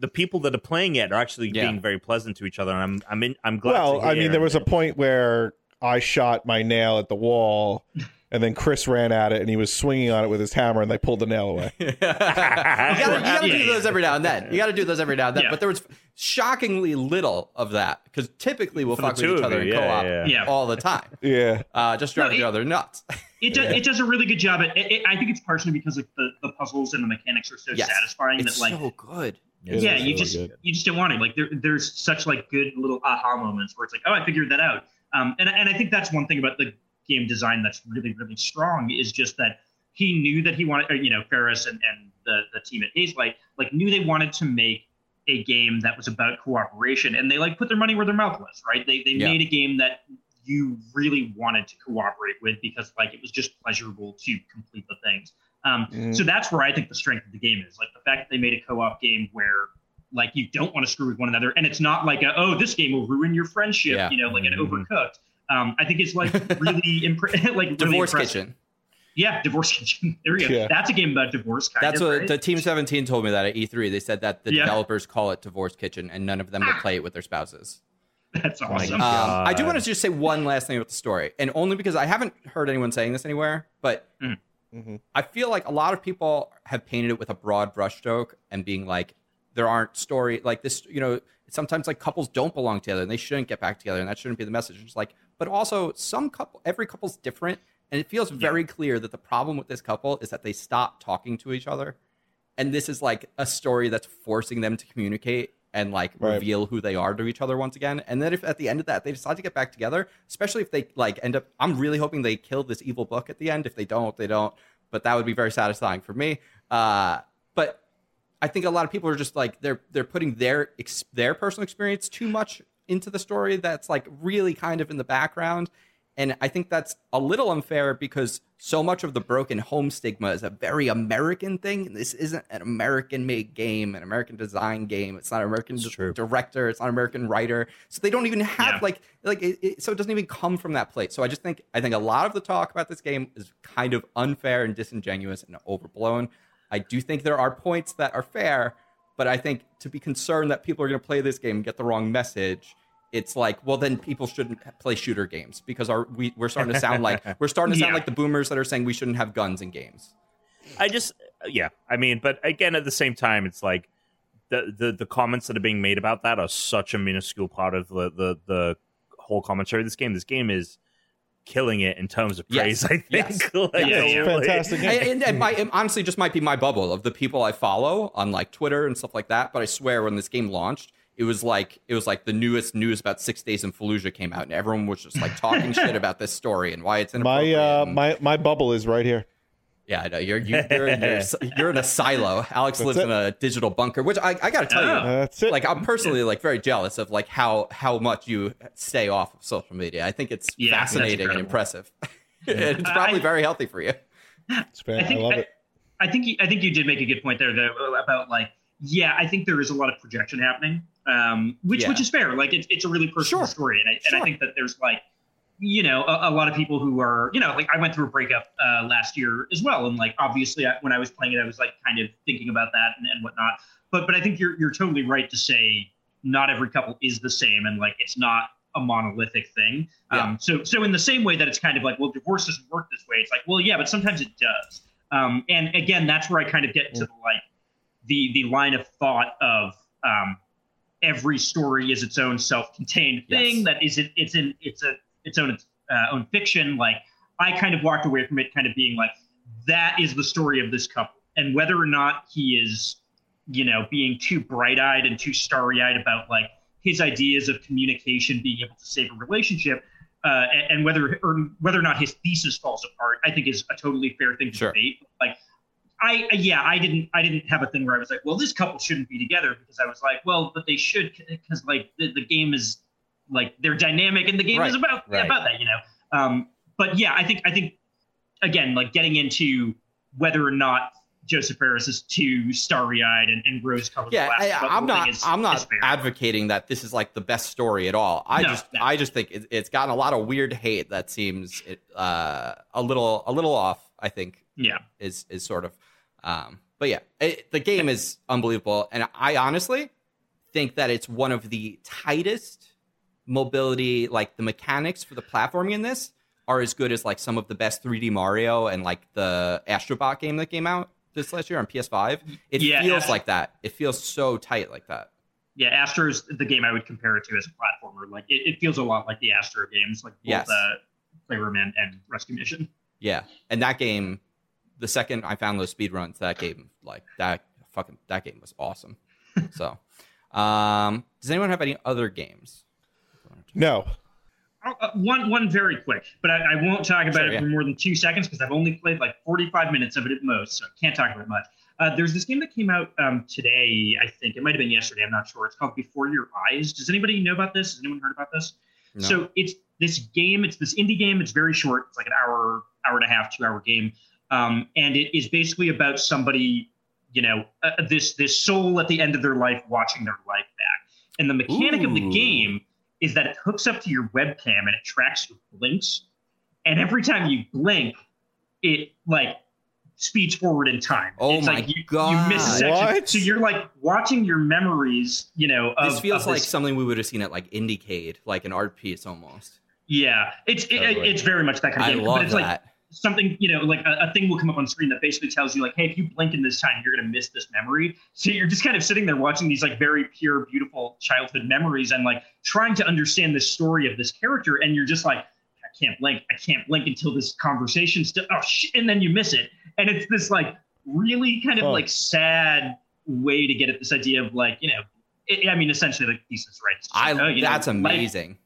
Speaker 3: the people that are playing it are actually
Speaker 1: Yeah.
Speaker 3: being very pleasant to each other and I'm I'm in, I'm glad
Speaker 2: Well,
Speaker 3: to
Speaker 2: I mean, there was a point where I shot my nail at the wall, and then Chris ran at it, and he was swinging on it with his hammer, and they pulled the nail away.
Speaker 1: you gotta, you gotta
Speaker 4: Yeah,
Speaker 1: do those every now and then. You gotta do those every now and then.
Speaker 4: Yeah.
Speaker 1: But there was shockingly little of that because typically we'll
Speaker 3: For
Speaker 1: fuck with each
Speaker 3: of
Speaker 1: other in
Speaker 3: yeah,
Speaker 1: co-op
Speaker 3: yeah.
Speaker 4: Yeah.
Speaker 1: all the time,
Speaker 2: Yeah,
Speaker 1: uh, just driving
Speaker 4: No,
Speaker 1: each other nuts.
Speaker 4: It, do, it does a really good job. At, it, it, I think it's partially because like the, the puzzles and the mechanics are so
Speaker 1: Yes.
Speaker 4: satisfying
Speaker 1: It's
Speaker 4: that like
Speaker 1: so good.
Speaker 2: It
Speaker 4: yeah, you
Speaker 2: really
Speaker 4: just
Speaker 2: good.
Speaker 4: you just don't want it. Like there, there's such like good little aha moments where it's like, oh, I figured that out. Um, and and I think that's one thing about the game design that's really really strong is just that he knew that he wanted, or, you know, Fares and and the the team at Hazelight like knew they wanted to make a game that was about cooperation, and they like put their money where their mouth was. Right? They they
Speaker 1: Yeah.
Speaker 4: made a game that you really wanted to cooperate with because like it was just pleasurable to complete the things. Um,
Speaker 2: Mhm.
Speaker 4: so that's where I think the strength of the game is. Like the fact that they made a co-op game where like you don't want to screw with one another, and it's not like a, oh this game will ruin your friendship,
Speaker 1: Yeah.
Speaker 4: you know, like an
Speaker 3: Mhm.
Speaker 4: overcooked. Um, I think it's like really impre- like really
Speaker 1: Divorce
Speaker 4: impressive.
Speaker 1: Kitchen.
Speaker 4: Yeah, divorce kitchen. There we go.
Speaker 2: Yeah.
Speaker 4: That's a game about divorce. Kind
Speaker 1: That's
Speaker 4: of,
Speaker 1: what
Speaker 4: right?
Speaker 1: the Team 17 told me that at E3. They said that the
Speaker 4: Yeah.
Speaker 1: developers call it Divorce Kitchen and none of them will
Speaker 4: Ah.
Speaker 1: play it with their spouses.
Speaker 4: That's awesome.
Speaker 3: God.
Speaker 1: Um, I do want to just say one last thing about the story, and only because I haven't heard anyone saying this anywhere, but
Speaker 2: Mhm.
Speaker 1: I feel like a lot of people have painted it with a broad brushstroke and being like, there aren't story like this. You know, sometimes like couples don't belong together and they shouldn't get back together, and that shouldn't be the message. It's like, but also some couple, every couple's different, and it feels very clear that the problem with this couple is that they stop talking to each other, and this is like a story that's forcing them to communicate and like
Speaker 2: Right.
Speaker 1: reveal who they are to each other once again. And then if at the end of that they decide to get back together, especially if they like end up, I'm really hoping they kill this evil book at the end. If they don't, they don't. But that would be very satisfying for me. Uh, but I think a lot of people are just like they're they're putting their ex- their personal experience too much into the story. That's like really kind of in the background. And I think that's a little unfair because so much of the broken home stigma is a very American thing. This isn't an American made game, an American design game. It's not an American
Speaker 3: It's true.
Speaker 1: director. It's not an American writer. So they don't even have
Speaker 4: Yeah.
Speaker 1: like like it, it, so it doesn't even come from that place. So I just think I think a lot of the talk about this game is kind of unfair and disingenuous and overblown. I do think there are points that are fair, but I think to be concerned that people are going to play this game and get the wrong message, it's like, well, then people shouldn't play shooter games because our we, we're starting to sound like we're starting to sound
Speaker 4: Yeah.
Speaker 1: like the boomers that are saying we shouldn't have guns in games.
Speaker 3: I just uh, yeah, I mean, but again, at the same time, it's like the the the comments that are being made about that are such a minuscule part of the the the whole commentary of this game. This game is killing it in terms of
Speaker 1: Yes.
Speaker 3: praise. I think.
Speaker 1: Yes.
Speaker 3: Like,
Speaker 4: Yeah, yeah.
Speaker 3: totally.
Speaker 2: fantastic game.
Speaker 1: and, and, and my, it honestly just might be my bubble of the people I follow on like Twitter and stuff like that. But I swear, when this game launched, it was like it was like the newest news about Six Days in Fallujah came out, and everyone was just like talking shit about this story and why it's
Speaker 2: my
Speaker 1: inappropriate.
Speaker 2: uh,
Speaker 1: and-
Speaker 2: my my bubble is right here.
Speaker 1: yeah, I know you're you, you're, in your, you're in a silo. Alex
Speaker 2: That's
Speaker 1: lives
Speaker 2: it.
Speaker 1: in a digital bunker, which I, I got to tell
Speaker 4: Oh.
Speaker 1: you,
Speaker 2: That's it.
Speaker 1: like I'm personally like very jealous of like how how much you stay off of social media. I think it's
Speaker 4: Yeah,
Speaker 1: fascinating and
Speaker 4: incredible.
Speaker 1: impressive. it's probably
Speaker 4: I-
Speaker 1: very healthy for you.
Speaker 2: It's fan-
Speaker 4: I
Speaker 2: I,
Speaker 4: think
Speaker 2: love
Speaker 4: I,
Speaker 2: it.
Speaker 4: I think you, I think you did make a good point there though about like yeah I think there is a lot of projection happening um which
Speaker 1: Yeah.
Speaker 4: which is fair like it's it's a really personal
Speaker 1: Sure.
Speaker 4: story and I and I think that there's like you know a, a lot of people who are you know like I went through a breakup uh, last year as well and like obviously I, when I was playing it I was like kind of thinking about that and, and whatnot but but I think you're you're totally right to say not every couple is the same and like it's not a monolithic thing
Speaker 1: Yeah.
Speaker 4: um so so in the same way that it's kind of like well divorce doesn't work this way it's like well yeah but sometimes it does um, and again, that's where I kind of get to the, like the the line of thought of um, every story is its own self-contained thing
Speaker 1: Yes.
Speaker 4: that is it, it's in it's a its own uh, own fiction. Like I kind of walked away from it, kind of being like that is the story of this couple, and whether or not he is, you know, being too bright-eyed and too starry-eyed about like his ideas of communication being able to save a relationship. Uh, and, and whether or whether or not his thesis falls apart, I think is a totally fair thing to
Speaker 1: Sure.
Speaker 4: debate. Like, I yeah, I didn't I didn't have a thing where I was like, well, this couple shouldn't be together because I was like, well, but they should because like the, the game is like they're dynamic and the game is about
Speaker 2: right.
Speaker 4: about that, you know. Um, but yeah, I think I think again, like getting into whether or not Josef Fares is too starry-eyed and, and rose-colored
Speaker 1: Yeah,
Speaker 4: glasses.
Speaker 1: I, I'm not.
Speaker 4: is-
Speaker 1: I'm not advocating that this is like the best story at all. I
Speaker 4: No,
Speaker 1: just,
Speaker 4: no.
Speaker 1: I just think it, it's gotten a lot of weird hate that seems uh, a little, a little off. I think
Speaker 4: Yeah,
Speaker 1: is is sort of, um, but yeah, it, the game is unbelievable, and I honestly think that it's one of the tightest mobility. Like the mechanics for the platforming in this are as good as like some of the best 3D Mario and like the Astrobot game that came out this last year on PS5. It
Speaker 4: Yeah,
Speaker 1: feels like that. It feels so tight like that.
Speaker 4: yeah. Astro is the game I would compare it to as a platformer. Like it, it feels a lot like the Astro games, like both
Speaker 1: Yes.
Speaker 4: uh, Playroom and, and Rescue Mission.
Speaker 1: Yeah, and that game, the second I found those speed runs, that game like that fucking that game was awesome. so, um, does anyone have any other games?
Speaker 2: No.
Speaker 4: Uh, uh, one one very quick, but I, I won't talk about
Speaker 1: Sure,
Speaker 4: it
Speaker 1: yeah.
Speaker 4: for more than two seconds because I've only played like 45 minutes of it at most, so I can't talk about it much. Uh, there's this game that came out um, today, I think. It might have been yesterday, I'm not sure. It's called Before Your Eyes. Does anybody know about this? Has anyone heard about this?
Speaker 1: No.
Speaker 4: So it's this game. It's this indie game. It's very short. It's like an hour, hour and a half, two hour game, um, and it is basically about somebody, you know, uh, this this soul at the end of their life watching their life back. And the mechanic of the game is that it hooks up to your webcam and it tracks your blinks, and every time you blink, it like speeds forward in time.
Speaker 1: Oh
Speaker 4: it's
Speaker 1: my
Speaker 4: like you, you
Speaker 1: God.
Speaker 4: miss a section.
Speaker 2: What?
Speaker 4: So you're like watching your memories, you know. Of,
Speaker 1: this feels
Speaker 4: of
Speaker 1: like
Speaker 4: this
Speaker 1: something we would have seen at like Indiecade, like an art piece almost.
Speaker 4: Yeah, it's it,
Speaker 2: Totally.
Speaker 4: it's very much that kind of
Speaker 1: I
Speaker 4: game.
Speaker 1: love
Speaker 4: but it's like
Speaker 1: that.
Speaker 4: Something you know, like a, a thing will come up on screen that basically tells you like, hey, if you blink in this time, you're gonna miss this memory. So you're just kind of sitting there watching these like very pure, beautiful childhood memories and like trying to understand the story of this character, and you're just like, I can't blink, I can't blink until this conversation. St- oh shit, and then you miss it, and it's this like really kind of
Speaker 2: Huh.
Speaker 4: like sad way to get at this idea of like you know. It, I mean, essentially, the thesis, right?
Speaker 1: I
Speaker 4: like, oh, you know,
Speaker 1: that's amazing.
Speaker 2: Is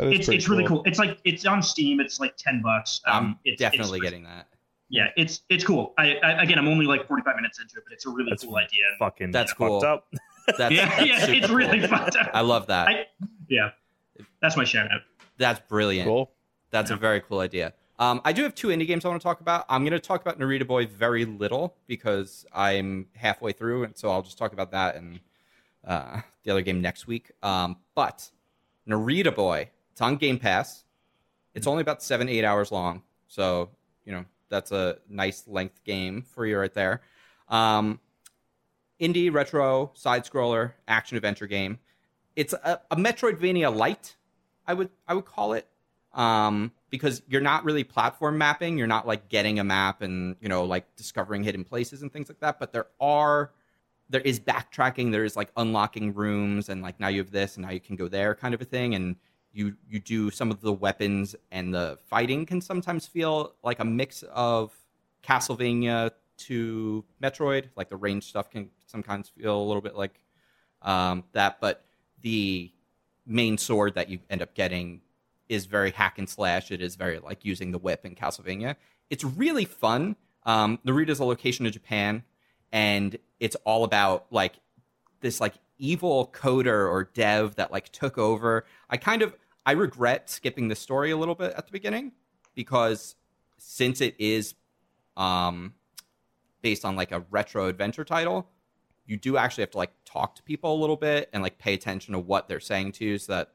Speaker 4: it's it's really cool. It's like it's on Steam. It's like ten bucks. Um,
Speaker 1: I'm
Speaker 4: it's,
Speaker 1: definitely
Speaker 4: it's,
Speaker 1: getting that.
Speaker 4: Yeah, it's it's cool. I, I again, I'm only like 45 minutes into it, but it's a really
Speaker 3: That's
Speaker 4: cool idea.
Speaker 3: Fucking
Speaker 1: That's
Speaker 3: fucked
Speaker 1: cool.
Speaker 3: up.
Speaker 1: That's,
Speaker 4: yeah,
Speaker 1: that's
Speaker 4: yeah,
Speaker 1: super
Speaker 4: it's really fucked up.
Speaker 1: I love that.
Speaker 4: I- yeah, that's my shout out.
Speaker 1: That's brilliant.
Speaker 2: cool.
Speaker 1: That's a very cool idea. Um, I do have two indie games I want to talk about. I'm going to talk about Narita Boy very little because I'm halfway through, and so I'll just talk about that and uh, the other game next week. Um, but Narita Boy, it's on Game Pass. It's only about seven, eight hours long, so you know that's a nice length game for you right there. Um, indie retro side scroller action adventure game. It's a, a Metroidvania light, I would I would call it um, because you're not really platform mapping. You're not like getting a map and you know like discovering hidden places and things like that. But there are there is backtracking. There is like unlocking rooms and like now you have this and now you can go there kind of a thing. And you you do some of the weapons and the fighting can sometimes feel like a mix of Castlevania to Metroid. Like the range stuff can sometimes feel a little bit like um, that, but the main sword that you end up getting is very hack and slash. It is very like using the whip in Castlevania. It's really fun. Um, Narita's a location in Japan, and it's all about like this like evil coder or dev that like took over. I kind of I regret skipping the story a little bit at the beginning because since it is um based on like a retro adventure title, you do actually have to like talk to people a little bit and like pay attention to what they're saying to you so that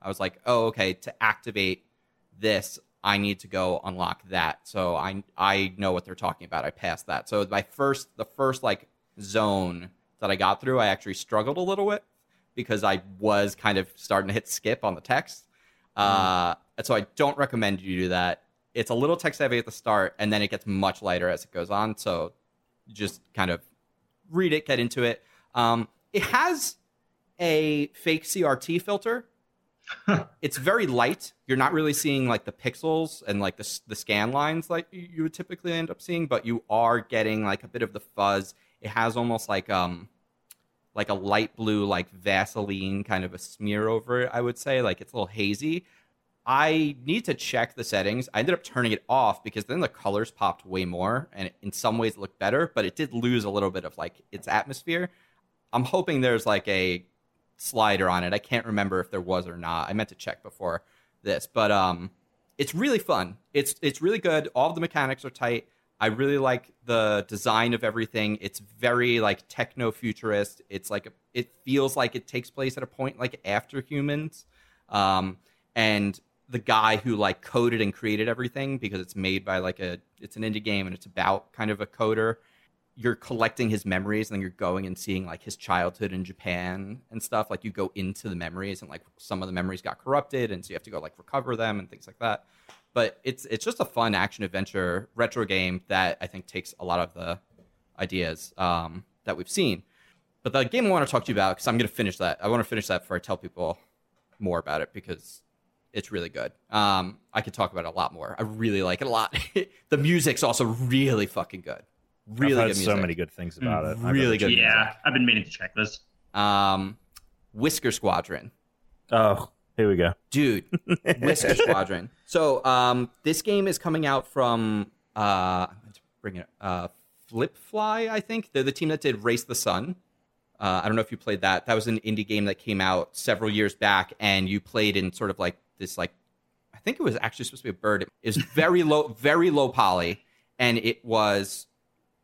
Speaker 1: I was like, oh, okay, to activate this, I need to go unlock that. So I I know what they're talking about. I passed that. So my first the first like zone that I got through, I actually struggled a little bit because I was kind of starting to hit skip on the text. Uh, so I don't recommend you do that. It's a little text heavy at the start, and then it gets much lighter as it goes on. So just kind of read it, get into it. Um, it has a fake CRT filter. it's very light. You're not really seeing like the pixels and like the the scan lines like you would typically end up seeing, but you are getting like a bit of the fuzz. It has almost like um like a light blue, like Vaseline kind of a smear over it. I would say like it's a little hazy. I need to check the settings. I ended up turning it off because then the colors popped way more, and in some ways it looked better, but it did lose a little bit of like its atmosphere. I'm hoping there's like a slider on it. I can't remember if there was or not. I meant to check before this, but um, it's really fun. It's it's really good. All the mechanics are tight. I really like the design of everything. It's very like techno futurist. It's like a, it feels like it takes place at a point like after humans, um, and the guy who like coded and created everything because it's made by like a it's an indie game and it's about kind of a coder you're collecting his memories and then you're going and seeing like his childhood in Japan and stuff. Like you go into the memories and like some of the memories got corrupted and so you have to go like recover them and things like that. But it's it's just a fun action adventure retro game that I think takes a lot of the ideas um, that we've seen. But the game I want to talk to you about because I'm going to finish that. I want to finish that before I tell people more about it because it's really good. Um, I could talk about it a lot more. I really like it a lot. the music's also really fucking good. Really
Speaker 3: I've heard
Speaker 1: good music.
Speaker 3: so many good things about it. I
Speaker 1: Really
Speaker 3: gotta
Speaker 1: good.
Speaker 3: check-
Speaker 4: Yeah, I've been meaning to check this.
Speaker 1: Um, Whisker Squadron,
Speaker 3: Oh, here we go.
Speaker 1: dude. Whisker Squadron. So, um, this game is coming out from uh, bring it uh, Flippfly. I think they're the team that did Race the Sun. Uh, I don't know if you played that. That was an indie game that came out several years back, and you played in sort of like this like I think it was actually supposed to be a bird. It was very low, very low poly, and it was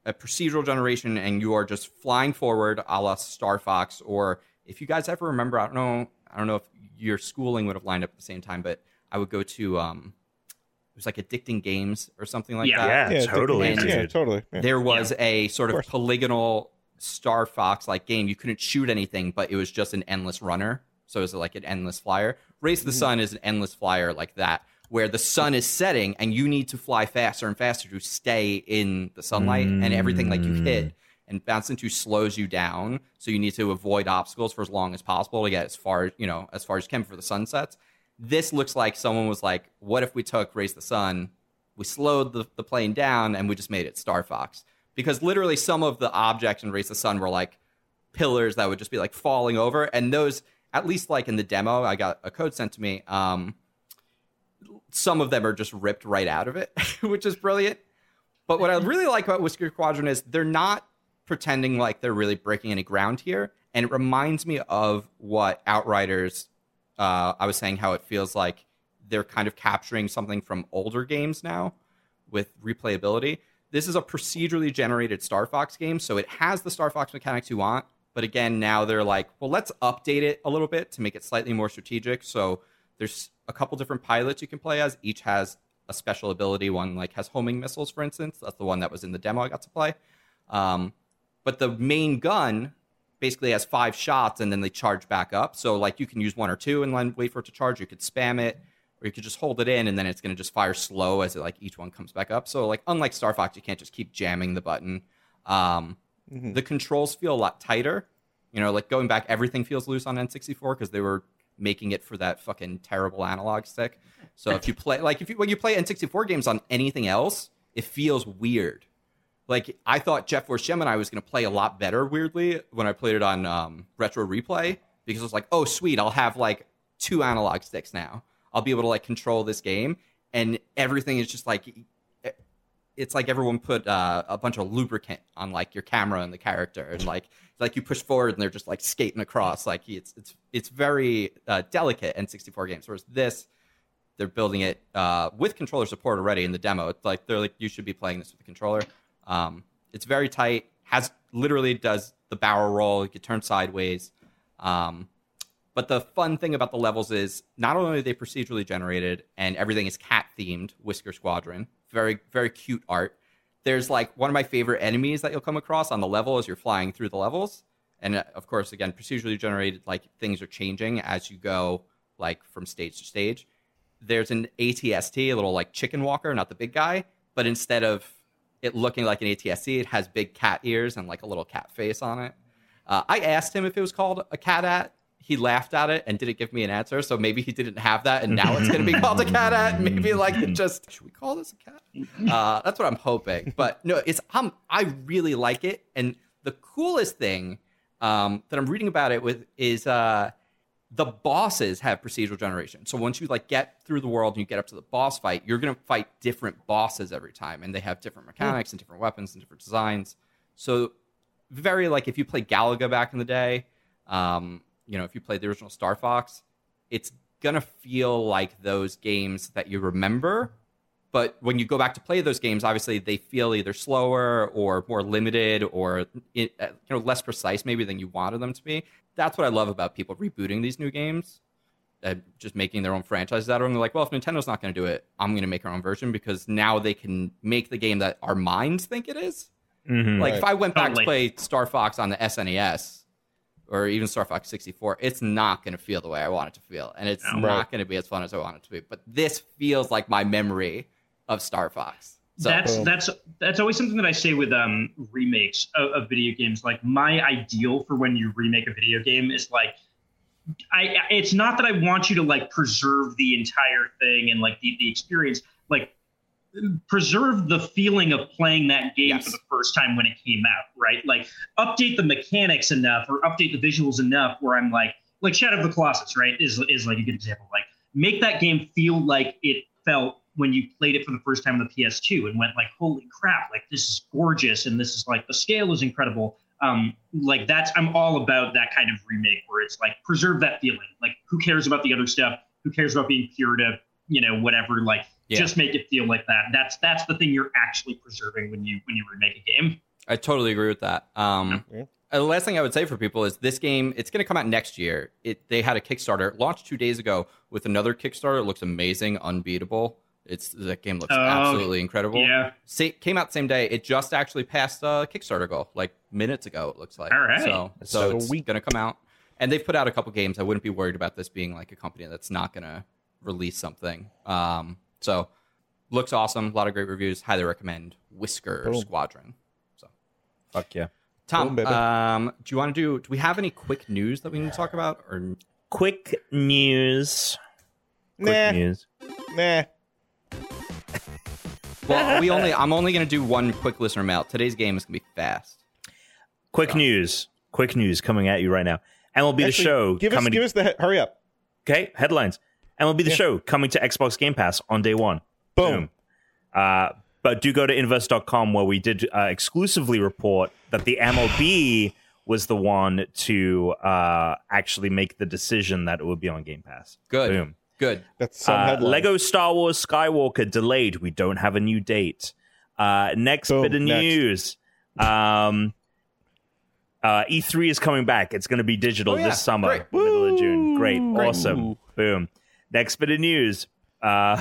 Speaker 1: a procedural generation, and you are just flying forward, a la Star Fox. Or if you guys ever remember, I don't know, I don't know if your schooling would have lined up at the same time, but I would go to um, it was like Addicting Games or something like
Speaker 4: Yeah.
Speaker 1: that
Speaker 3: Yeah,
Speaker 2: yeah,
Speaker 3: totally,
Speaker 1: And-
Speaker 2: Yeah, totally. Yeah.
Speaker 1: there was a sort of,
Speaker 2: course.
Speaker 1: polygonal Star Fox like game. You couldn't shoot anything, but it was just an endless runner. So it was like an endless flyer. Race
Speaker 2: Mm-hmm.
Speaker 1: the Sun is an endless flyer like that, where the sun is setting and you need to fly faster and faster to stay in the sunlight, and everything like you
Speaker 2: Mm.
Speaker 1: hit and bounce into slows you down. So you need to avoid obstacles for as long as possible to get as far you know as far as you can for the sunsets. This looks like someone was like, "What if we took Race the Sun, we slowed the, the plane down, and we just made it Star Fox?" Because literally, some of the objects in Race the Sun were like pillars that would just be like falling over, and those, at least like in the demo, I got a code sent to me. Um, some of them are just ripped right out of it, which is brilliant. But what I really like about Whisker Squadron is they're not pretending like they're really breaking any ground here, and it reminds me of what Outriders. Uh, I was saying how it feels like they're kind of capturing something from older games now with replayability. This is a procedurally generated Star Fox game, so it has the Star Fox mechanics you want. But again, now they're like, well, let's update it a little bit to make it slightly more strategic. So there's a couple different pilots you can play as. Each has a special ability. One like has homing missiles, for instance. That's the one that was in the demo I got to play. Um, but the main gun basically has five shots and then they charge back up. So like you can use one or two and then wait for it to charge. You could spam it, or you could just hold it in and then it's going to just fire slow as it like each one comes back up. So like unlike Star Fox, you can't just keep jamming the button. Um,
Speaker 2: Mhm.
Speaker 1: The controls feel a lot tighter. You know, like going back, everything feels loose on N64 because they were making it for that fucking terrible analog stick. So if you play like if you when you play N64 games on anything else, it feels weird. Like I thought Jet Force Gemini was going to play a lot better weirdly when I played it on um, Rare Replay because I was like, oh sweet, I'll have like two analog sticks now. I'll be able to like control this game, and everything is just like it's like everyone put uh, a bunch of lubricant on like your camera and the character, and like like you push forward and they're just like skating across. Like it's it's it's very uh, delicate N64 games. Whereas this, they're building it uh, with controller support already in the demo. It's like they're like you should be playing this with a controller. Um, it's very tight. Has literally does the barrel roll. You can turn sideways. Um, but the fun thing about the levels is not only are they procedurally generated and everything is cat themed, Whisker Squadron, very very cute art. There's like one of my favorite enemies that you'll come across on the level as you're flying through the levels, and uh, of course, again, procedurally generated. Like things are changing as you go, like from stage to stage. There's an ATST, a little like chicken walker, not the big guy, but instead of it looking like an AT-ST. it has big cat ears and like a little cat face on it. Uh, I asked him if it was called a cat at. He laughed at it and didn't give me an answer. So maybe he didn't have that, and now it's going to be called a cat at. Maybe like it just should we call this a cat? Uh, that's what I'm hoping. But no, it's um, I really like it, and the coolest thing um, that I'm reading about it with is uh, the bosses have procedural generation. So once you like get through the world and you get up to the boss fight, you're going to fight different bosses every time, and they have different mechanics and different weapons and different designs. So very like if you play Galaga back in the day, um, you know, if you played the original Star Fox, it's gonna feel like those games that you remember. But when you go back to play those games, obviously they feel either slower or more limited or uh, you know less precise maybe than you wanted them to be. That's what I love about people rebooting these new games, and just making their own franchises out of them. They're like, well, if Nintendo's not going to do it, I'm going to make our own version because now they can make the game that our minds think it is.
Speaker 3: Mhm.
Speaker 1: Like
Speaker 2: Right.
Speaker 1: if I went back
Speaker 4: Totally.
Speaker 1: to play Star Fox on the SNES or even Star Fox 64, it's not going to feel the way I want it to feel, and it's
Speaker 4: No.
Speaker 1: not
Speaker 2: Right.
Speaker 1: going to be as fun as I want it to be. But this feels like my memory of Star Fox. So
Speaker 4: that's
Speaker 2: Boom.
Speaker 4: that's that's always something that I say with um remakes of, of video games. Like my ideal for when you remake a video game is like I it's not that I want you to like preserve the entire thing and like the, the experience, like preserve the feeling of playing that game
Speaker 1: Yes.
Speaker 4: for the first time when it came out, right? Like update the mechanics enough or update the visuals enough where I'm like like Shadow of the Colossus, right? Is is like a good example. Like make that game feel like it felt when you played it for the first time on the PS2 and went like, holy crap, like this is gorgeous and this is like the scale is incredible. Um, like that's I'm all about that kind of remake where it's like preserve that feeling. Like who cares about the other stuff? Who cares about being pure to, you know, whatever, like
Speaker 1: Yeah.
Speaker 4: just make it feel like that. That's that's the thing you're actually preserving when you when you remake a game.
Speaker 1: I totally agree with that. Um,
Speaker 2: Yeah.
Speaker 1: uh, The last thing I would say for people is this game. It's going to come out next year. It they had a Kickstarter launched two days ago with another Kickstarter. It looks amazing, unbeatable. It's that game looks
Speaker 4: Oh,
Speaker 1: absolutely incredible.
Speaker 4: Yeah.
Speaker 1: Sa- came out the same day. It just actually passed a Kickstarter goal like minutes ago. It looks like.
Speaker 4: All right.
Speaker 1: So
Speaker 2: That's
Speaker 1: so
Speaker 2: so
Speaker 1: it's
Speaker 2: weak.
Speaker 1: going to come out, and they've put out a couple games. I wouldn't be worried about this being like a company that's not going to release something. Um, so looks awesome. A lot of great reviews. Highly recommend Whisker
Speaker 2: Boom.
Speaker 1: Squadron. So
Speaker 3: Fuck yeah.
Speaker 1: Tom,
Speaker 2: Boom,
Speaker 1: um, do you want to do? Do we have any quick news that we need to talk about? Or
Speaker 3: Quick news. Quick
Speaker 2: Nah,
Speaker 3: news.
Speaker 2: nah.
Speaker 1: Well, we only. I'm only going to do one quick listener mail. Today's game is going to be fast.
Speaker 3: Quick news. Quick news coming at you right now. MLB the
Speaker 2: Actually,
Speaker 3: show
Speaker 2: Give us,
Speaker 3: coming.
Speaker 2: give us the hurry up.
Speaker 3: okay, headlines. MLB the
Speaker 2: Yeah.
Speaker 3: show coming to Xbox Game Pass on day one.
Speaker 2: Boom.
Speaker 3: Uh, but do go to inverse.com where we did uh, exclusively report that the MLB was the one to uh, actually make the decision that it would be on Game Pass.
Speaker 1: Good.
Speaker 3: Boom.
Speaker 1: Good.
Speaker 2: That's some
Speaker 3: Uh. Lego Star Wars Skywalker delayed. We don't have a new date. Uh, next
Speaker 2: Boom,
Speaker 3: bit of
Speaker 2: next.
Speaker 3: news. Um, uh, E3 is coming back. It's going to be digital
Speaker 1: Oh, yeah.
Speaker 3: this summer,
Speaker 1: Great.
Speaker 3: middle of June. Great,
Speaker 2: Woo.
Speaker 3: awesome, boom. Next bit of news. Uh,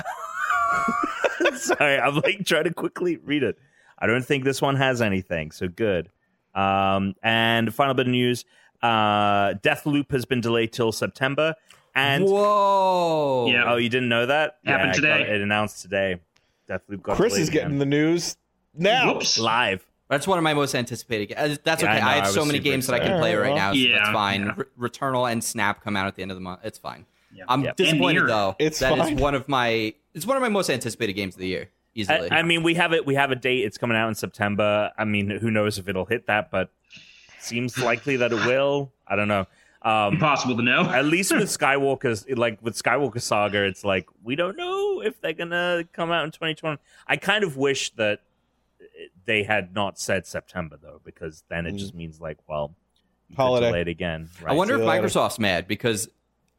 Speaker 3: sorry, I'm like trying to quickly read it. I don't think this one has anything, so good. Um, and final bit of news: uh, Deathloop has been delayed till September. And
Speaker 1: Whoa.
Speaker 4: Yeah.
Speaker 3: Oh, you didn't know that?
Speaker 4: Happened
Speaker 3: it got-
Speaker 4: today.
Speaker 3: It announced today. Deathloop got
Speaker 2: Chris is getting
Speaker 3: again.
Speaker 2: the news now.
Speaker 4: Whoops.
Speaker 3: live.
Speaker 1: That's one of my most anticipated. ga- uh, That's
Speaker 3: Yeah,
Speaker 1: okay.
Speaker 3: I know,
Speaker 1: I,
Speaker 3: I
Speaker 1: have so many
Speaker 3: super
Speaker 1: games that I can play right now, so
Speaker 4: Yeah,
Speaker 1: that's fine.
Speaker 4: yeah.
Speaker 1: Re- Returnal and Snap come out at the end of the month. It's fine.
Speaker 4: Yeah.
Speaker 1: I'm
Speaker 3: Yep.
Speaker 1: disappointed though.
Speaker 2: It's
Speaker 1: that is
Speaker 2: fine.
Speaker 1: one of my. It's one of my most anticipated games of the year. Easily.
Speaker 3: I, I mean, we have it. We have a date. It's coming out in September. I mean, who knows if it'll hit that, but seems likely that it will. I don't know. Um,
Speaker 4: Impossible to know.
Speaker 3: at least with Skywalker's, like with Skywalker Saga, it's like we don't know if they're gonna come out in 2020. I kind of wish that they had not said September though, because then it
Speaker 2: Mm.
Speaker 3: just means like, well, you
Speaker 2: Holiday.
Speaker 3: could delay it again. Right?
Speaker 1: I wonder if. Microsoft's mad because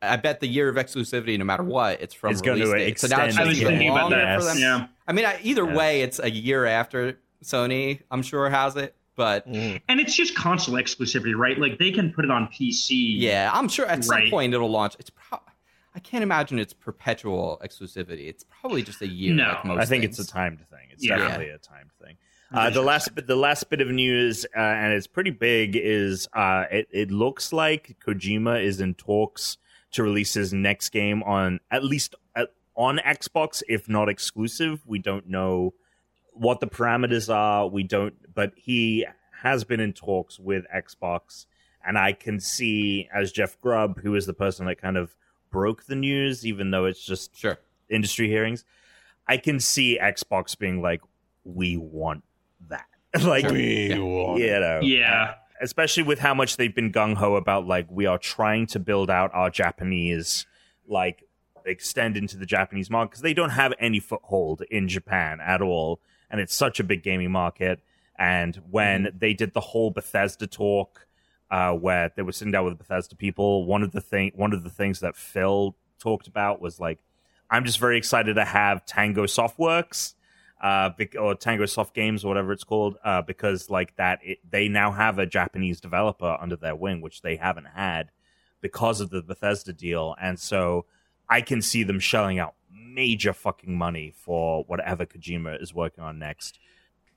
Speaker 1: I bet the year of exclusivity, no matter what, it's from
Speaker 3: It's going
Speaker 1: release
Speaker 3: to
Speaker 1: date. So now it's
Speaker 3: extend
Speaker 4: I
Speaker 1: just
Speaker 4: was
Speaker 3: Yeah.
Speaker 1: even
Speaker 4: thinking about
Speaker 1: longer
Speaker 4: that.
Speaker 1: for them.
Speaker 4: Yeah.
Speaker 1: I mean, I, either
Speaker 3: Yeah.
Speaker 1: way, it's a year after Sony. I'm sure has it, but
Speaker 2: Mm.
Speaker 4: And it's just console exclusivity, right? Like they can put it on PC.
Speaker 1: yeah, I'm sure at some
Speaker 4: Right.
Speaker 1: point it'll launch. It's pro- I can't imagine it's perpetual exclusivity. It's probably just a year.
Speaker 4: No.
Speaker 1: like most
Speaker 3: I think
Speaker 1: things.
Speaker 3: it's a timed thing. It's
Speaker 4: Yeah.
Speaker 3: definitely a timed thing. Uh, the last bit, the last bit of news, uh, and it's pretty big, is uh, it, it looks like Kojima is in talks to release his next game on at least at, on Xbox, if not exclusive. We don't know what the parameters are. We don't, but he has been in talks with Xbox, and I can see as Jeff Grubb, who is the person that kind of broke the news, even though it's just
Speaker 1: Sure.
Speaker 3: industry hearings, I can see Xbox being like, "We want that," like
Speaker 1: Sure.
Speaker 3: you
Speaker 2: We want
Speaker 3: know,
Speaker 4: Yeah.
Speaker 3: especially with how much they've been gung ho about like we are trying to build out our Japanese like extend into the Japanese market because they don't have any foothold in Japan at all, and it's such a big gaming market. And when
Speaker 2: Mm-hmm.
Speaker 3: they did the whole Bethesda talk, uh, where they were sitting down with Bethesda people, one of the thing one of the things that Phil talked about was like, I'm just very excited to have Tango Softworks uh, or Tango Soft Games or whatever it's called, uh, because like that, it, they now have a Japanese developer under their wing, which they haven't had because of the Bethesda deal, and so I can see them shelling out major fucking money for whatever Kojima is working on next.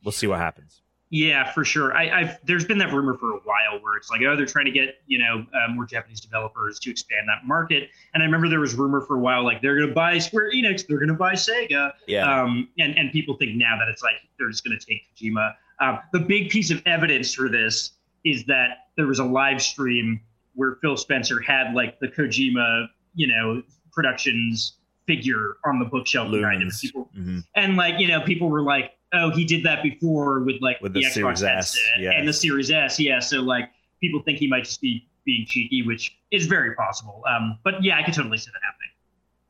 Speaker 3: We'll see what happens.
Speaker 4: Yeah, for sure. I, I've there's been that rumor for a while where it's like, oh, they're trying to get you know uh, more Japanese developers to expand that market. And I remember there was rumor for a while like they're going to buy Square Enix, they're going to buy Sega. Um, and and people think now that it's like they're just going to take Kojima. Um, the big piece of evidence for this is that there was a live stream where Phil Spencer had like the Kojima, you know, Productions figure on the bookshelf behind him. People
Speaker 3: Mhm.
Speaker 4: and like you know people were like oh he did that before with like
Speaker 3: With
Speaker 4: the,
Speaker 3: the
Speaker 4: xbox
Speaker 3: Series S, yes.
Speaker 4: and the series s yeah so like people think he might just be being cheeky which is very possible um but yeah i could totally see that happening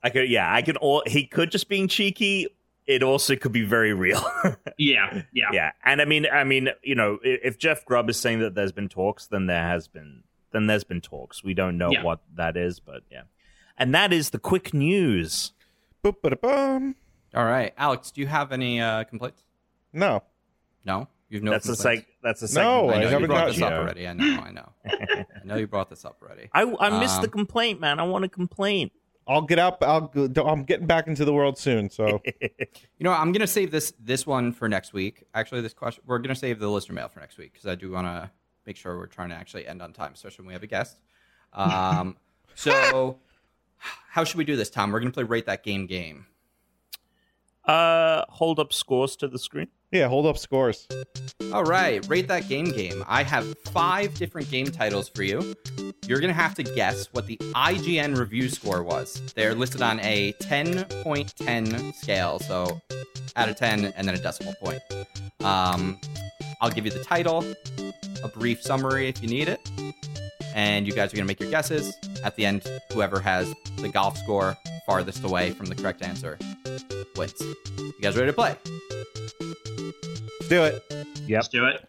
Speaker 3: I could, yeah, I could. All he could just being cheeky. It also could be very real.
Speaker 4: yeah yeah
Speaker 3: yeah, and I mean, I mean, you know, if Jeff Grubb is saying that there's been talks, then there has been, then there's been talks. We don't know
Speaker 4: Yeah.
Speaker 3: what that is, but yeah, and that is the quick news.
Speaker 2: Boop.
Speaker 1: All right, Alex, do you have any uh, complaints?
Speaker 2: No.
Speaker 1: No, you've no.
Speaker 3: that's a
Speaker 1: complaints?
Speaker 3: seg. That's a
Speaker 2: No,
Speaker 3: segment.
Speaker 1: I
Speaker 2: I
Speaker 1: know you
Speaker 2: haven't
Speaker 1: brought this
Speaker 2: you.
Speaker 1: up already. I know. I know. I know you brought this up already.
Speaker 3: I I missed the
Speaker 1: Um,
Speaker 3: complaint, man. I want to complain.
Speaker 2: I'll get up. I'll. I'm getting back into the world soon. So
Speaker 1: You know, I'm gonna save this this one for next week. Actually, this question we're gonna save the listener mail for next week because I do want to make sure we're trying to actually end on time, especially when we have a guest. Um, so, how should we do this, Tom? We're gonna play rate that game game.
Speaker 3: Uh, hold up scores to the screen.
Speaker 2: Yeah, hold up scores.
Speaker 1: All right, rate that game game. I have five different game titles for you. You're gonna have to guess what the IGN review score was. They're listed on a 10.10 scale, so out of 10 and then a decimal point. Um, I'll give you the title, a brief summary if you need it, and you guys are gonna make your guesses. At the end, whoever has the golf score farthest away from the correct answer wins. You guys ready to play?
Speaker 2: Do it.
Speaker 4: let's do it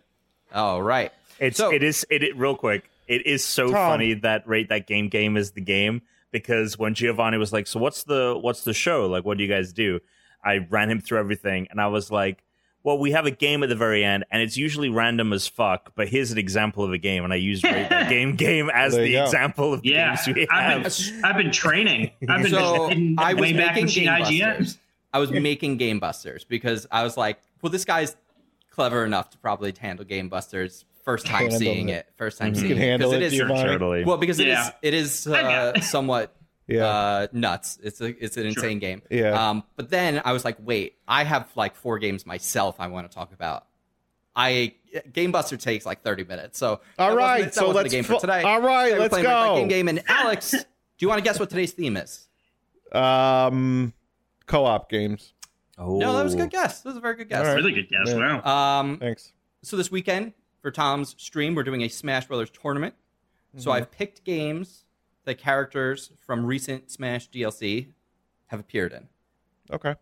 Speaker 1: All right.
Speaker 3: It's
Speaker 1: So-
Speaker 3: it is it, it real quick. It is so
Speaker 2: Tom.
Speaker 3: funny that rate that game game is the game because when Giovanni was like, "So what's the what's the show? Like, what do you guys do?" I ran him through everything, and I was like, "Well, we have a game at the very end, and it's usually random as fuck. But here's an example of a game, and I used rate that game game as the
Speaker 2: go.
Speaker 3: example of
Speaker 4: yeah
Speaker 3: games we
Speaker 4: I've been, I've been training i've been
Speaker 1: So
Speaker 4: in,
Speaker 1: I was
Speaker 4: way back
Speaker 1: making
Speaker 4: machine
Speaker 1: Game
Speaker 4: ign
Speaker 1: Busters. I was making Game Busters because I was like, well, this guy's clever enough to probably handle Game Busters. First time
Speaker 2: Handle
Speaker 1: seeing
Speaker 2: it.
Speaker 1: it. First time
Speaker 3: Mhm.
Speaker 1: seeing
Speaker 2: You can
Speaker 1: it
Speaker 2: handle
Speaker 1: because
Speaker 2: it,
Speaker 1: it is
Speaker 2: Giovanni.
Speaker 3: Totally.
Speaker 1: well because it is
Speaker 4: Yeah.
Speaker 1: it is
Speaker 4: I
Speaker 1: uh, somewhat
Speaker 2: Yeah.
Speaker 1: uh, nuts. It's a it's an
Speaker 4: Sure.
Speaker 1: insane game.
Speaker 2: Yeah.
Speaker 1: Um, but then I was like, wait, I have like four games myself. I want to talk about. I Game Buster takes like thirty minutes. So
Speaker 2: all
Speaker 1: right, wasn't- that
Speaker 2: so
Speaker 1: wasn't
Speaker 2: let's
Speaker 1: the game
Speaker 2: fu-
Speaker 1: for today.
Speaker 2: all right,
Speaker 1: Today we're
Speaker 2: let's
Speaker 1: playing Red
Speaker 2: go.
Speaker 1: Game game. And Alex, do you want to guess what today's theme is?
Speaker 2: Um, co-op games.
Speaker 3: Oh,
Speaker 1: No, that was a good guess. That was a very good guess.
Speaker 2: All right.
Speaker 4: really good guess
Speaker 2: Yeah.
Speaker 4: wow
Speaker 1: Um,
Speaker 2: Thanks.
Speaker 1: so this weekend for Tom's stream, we're doing a Smash Brothers tournament. So
Speaker 2: Mm-hmm.
Speaker 1: I've picked games that characters from recent Smash DLC have appeared in.
Speaker 2: Okay.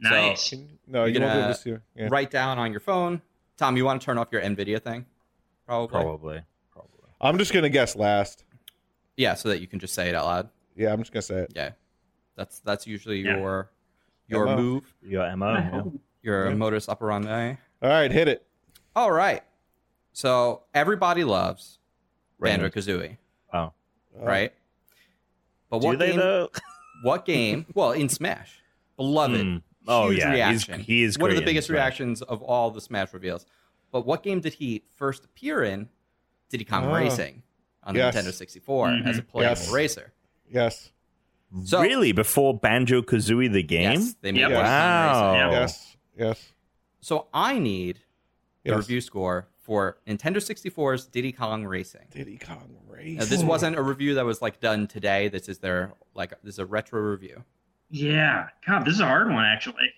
Speaker 4: nice
Speaker 2: Can- No,
Speaker 1: You're
Speaker 2: you won't be
Speaker 1: gonna
Speaker 2: able to see. Yeah.
Speaker 1: Write down on your phone. Tom, you want to turn off your NVIDIA thing? Probably.
Speaker 3: probably probably.
Speaker 2: I'm just gonna guess last.
Speaker 1: Yeah, so that you can just say it out loud.
Speaker 2: Yeah, I'm just gonna say it.
Speaker 1: Yeah, that's that's usually
Speaker 4: Yeah.
Speaker 1: your your
Speaker 2: MO.
Speaker 1: move,
Speaker 3: Your MO. yeah.
Speaker 1: your
Speaker 2: Yeah.
Speaker 1: modus operandi.
Speaker 2: All right, hit it.
Speaker 1: All right. So everybody loves Banjo
Speaker 3: Raymond.
Speaker 1: Kazooie,
Speaker 3: Oh,
Speaker 2: Uh,
Speaker 1: right? But
Speaker 3: do
Speaker 1: what
Speaker 3: they
Speaker 1: game?
Speaker 3: though?
Speaker 1: What game? Well, in Smash, beloved.
Speaker 3: Mm. Oh
Speaker 1: huge
Speaker 3: yeah, he's, he is
Speaker 1: one of the biggest reactions of all the Smash reveals. But what game did he first appear in? Diddy Kong
Speaker 2: Ah.
Speaker 1: Racing on the
Speaker 2: Yes.
Speaker 1: Nintendo 64 as a
Speaker 4: Mhm.
Speaker 1: playable
Speaker 2: Yes.
Speaker 1: racer.
Speaker 2: Yes.
Speaker 1: So-
Speaker 3: really before Banjo Kazooie the game?
Speaker 1: Yes, they made
Speaker 4: Yep.
Speaker 3: Wow.
Speaker 4: Yeah.
Speaker 2: Yes. Yes.
Speaker 1: So I need the
Speaker 2: Yes.
Speaker 1: review score for Nintendo 64's Diddy Kong Racing.
Speaker 2: Diddy Kong Race.
Speaker 1: Now, this wasn't a review that was like done today. This is their like this is a retro review.
Speaker 4: yeah god this is a hard one actually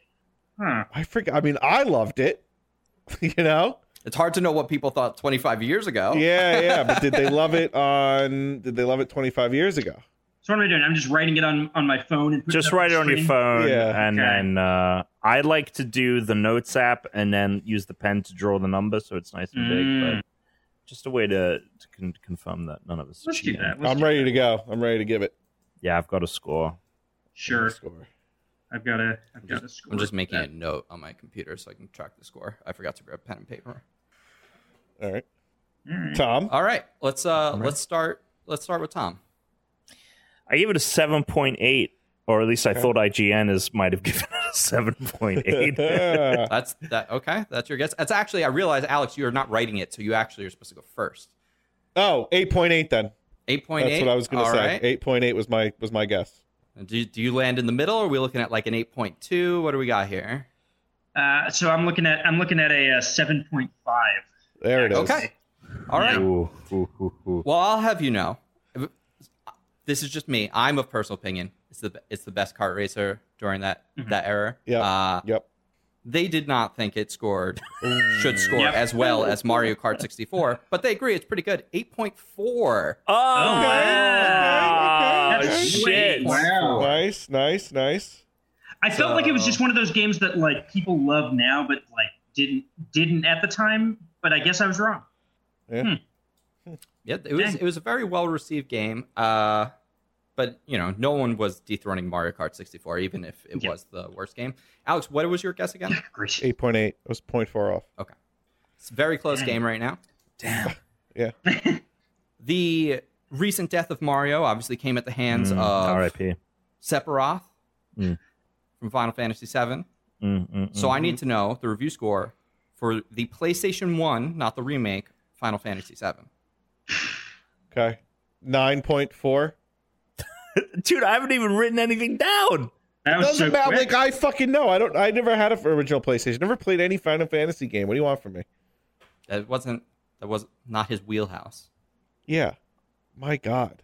Speaker 4: huh
Speaker 2: I forget. I mean, I loved it. you know.
Speaker 1: It's hard to know what people thought 25 years ago.
Speaker 2: Yeah, yeah. But did they love it on? Did they love it 25 years ago?
Speaker 4: So what am I doing? I'm just writing it on, on my phone and
Speaker 3: Just
Speaker 4: it
Speaker 3: write it on your phone,
Speaker 2: Yeah.
Speaker 3: and
Speaker 4: Okay.
Speaker 3: then uh, I like to do the notes app and then use the pen to draw the number, so it's nice and big.
Speaker 4: Mm.
Speaker 3: But just a way to, to con- confirm that none of us.
Speaker 4: Let's do that. Let's
Speaker 2: I'm
Speaker 4: do
Speaker 2: ready
Speaker 4: that.
Speaker 2: to go. I'm ready to give it.
Speaker 3: Yeah, I've got a score.
Speaker 4: Sure.
Speaker 2: Score.
Speaker 4: I've got a. I've
Speaker 1: I'm
Speaker 4: got a score.
Speaker 1: I'm just making
Speaker 4: that.
Speaker 1: a note on my computer so I can track the score. I forgot to grab pen and paper.
Speaker 2: All right,
Speaker 4: All right.
Speaker 2: Tom.
Speaker 1: All right, let's uh
Speaker 3: right.
Speaker 1: let's start let's start with Tom.
Speaker 3: I gave it a seven point eight, or at least I
Speaker 2: Okay.
Speaker 3: thought IGN is might have given it a seven point eight.
Speaker 1: That's that okay? That's your guess. That's actually I realize Alex, you are not writing it, so you actually are supposed to go first.
Speaker 2: oh, 8.8 then.
Speaker 1: Eight point eight.
Speaker 2: That's what I was going to say. 8.8 was my was my guess.
Speaker 1: Do you, do you land in the middle? Or are we looking at like an eight point two? What do we got here?
Speaker 4: Uh, so I'm looking at I'm looking at a, uh seven point five.
Speaker 2: There it is.
Speaker 1: Okay. All right.
Speaker 3: Ooh, ooh, ooh, ooh.
Speaker 1: Well, I'll have you know, this is just me. I'm of personal opinion. It's the it's the best kart racer during that mm-hmm. that era.
Speaker 2: Yep.
Speaker 1: Uh,
Speaker 2: Yep.
Speaker 1: they did not think it scored should score
Speaker 4: Yep.
Speaker 1: as well as Mario Kart 64, but they agree it's pretty good. 8.4.
Speaker 3: Oh,
Speaker 4: wow.
Speaker 3: wow.
Speaker 4: That's
Speaker 3: shit.
Speaker 4: Wow.
Speaker 2: Nice, nice, nice.
Speaker 4: I felt like it was just uh, one of those games that like people love now, but like didn't didn't at the time. But I guess I was wrong.
Speaker 1: Yeah, hmm. Hmm. It was
Speaker 4: Dang.
Speaker 1: it was a very well received game. Uh, but you know, no one was dethroning Mario Kart 64, even if it
Speaker 4: Yeah.
Speaker 1: was the worst game. Alex, what was your guess again?
Speaker 4: Great.
Speaker 2: 8.8. It was 0.4 off.
Speaker 1: Okay, it's a very close
Speaker 4: Dang.
Speaker 1: game right now.
Speaker 3: Damn.
Speaker 2: Yeah.
Speaker 1: The recent death of Mario obviously came at the hands
Speaker 3: Mm,
Speaker 1: of
Speaker 3: R.I.P.
Speaker 1: Sephiroth
Speaker 3: Mm.
Speaker 1: from Final Fantasy VII.
Speaker 3: Mm, mm,
Speaker 1: So
Speaker 3: mm.
Speaker 1: I need to know the review score for the PlayStation 1, not the remake, Final Fantasy VII.
Speaker 2: Okay. 9.4.
Speaker 3: dude, I haven't even written anything down.
Speaker 4: That was
Speaker 2: Doesn't
Speaker 4: so
Speaker 2: matter. Like I fucking know. I don't. I never had an original PlayStation. Never played any Final Fantasy game. What do you want from me?
Speaker 1: That wasn't that was not his wheelhouse.
Speaker 2: Yeah. My God.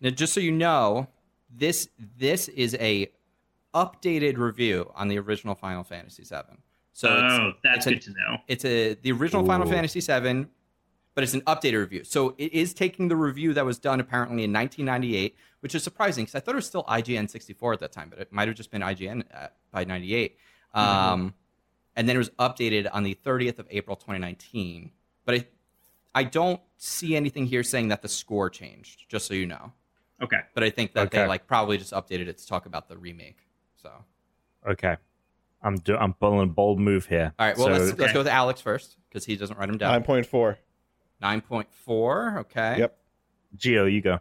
Speaker 1: Now, just so you know, this this is a updated review on the original Final Fantasy VII. So
Speaker 4: oh,
Speaker 1: it's,
Speaker 4: that's
Speaker 1: it's
Speaker 4: good
Speaker 1: an-
Speaker 4: to know.
Speaker 1: it's a the original Final Fantasy VII, but it's an updated review. So it is taking the review that was done apparently in 1998, which is surprising because I thought it was still IGN 64 at that time, but it might have just been IGN at, by 98. Um, and then it was updated on the 30th of April 2019. But I, I don't see anything here saying that the score changed. Just so you know.
Speaker 4: Okay.
Speaker 1: But I think that they like probably just updated it to talk about the remake. So
Speaker 3: Okay. I'm do- I'm pulling a bold move here.
Speaker 1: All right. well
Speaker 3: So-
Speaker 1: let's let's go with Alex first because he doesn't write them down. Nine point four. Okay.
Speaker 2: Yep.
Speaker 3: Gio, you go.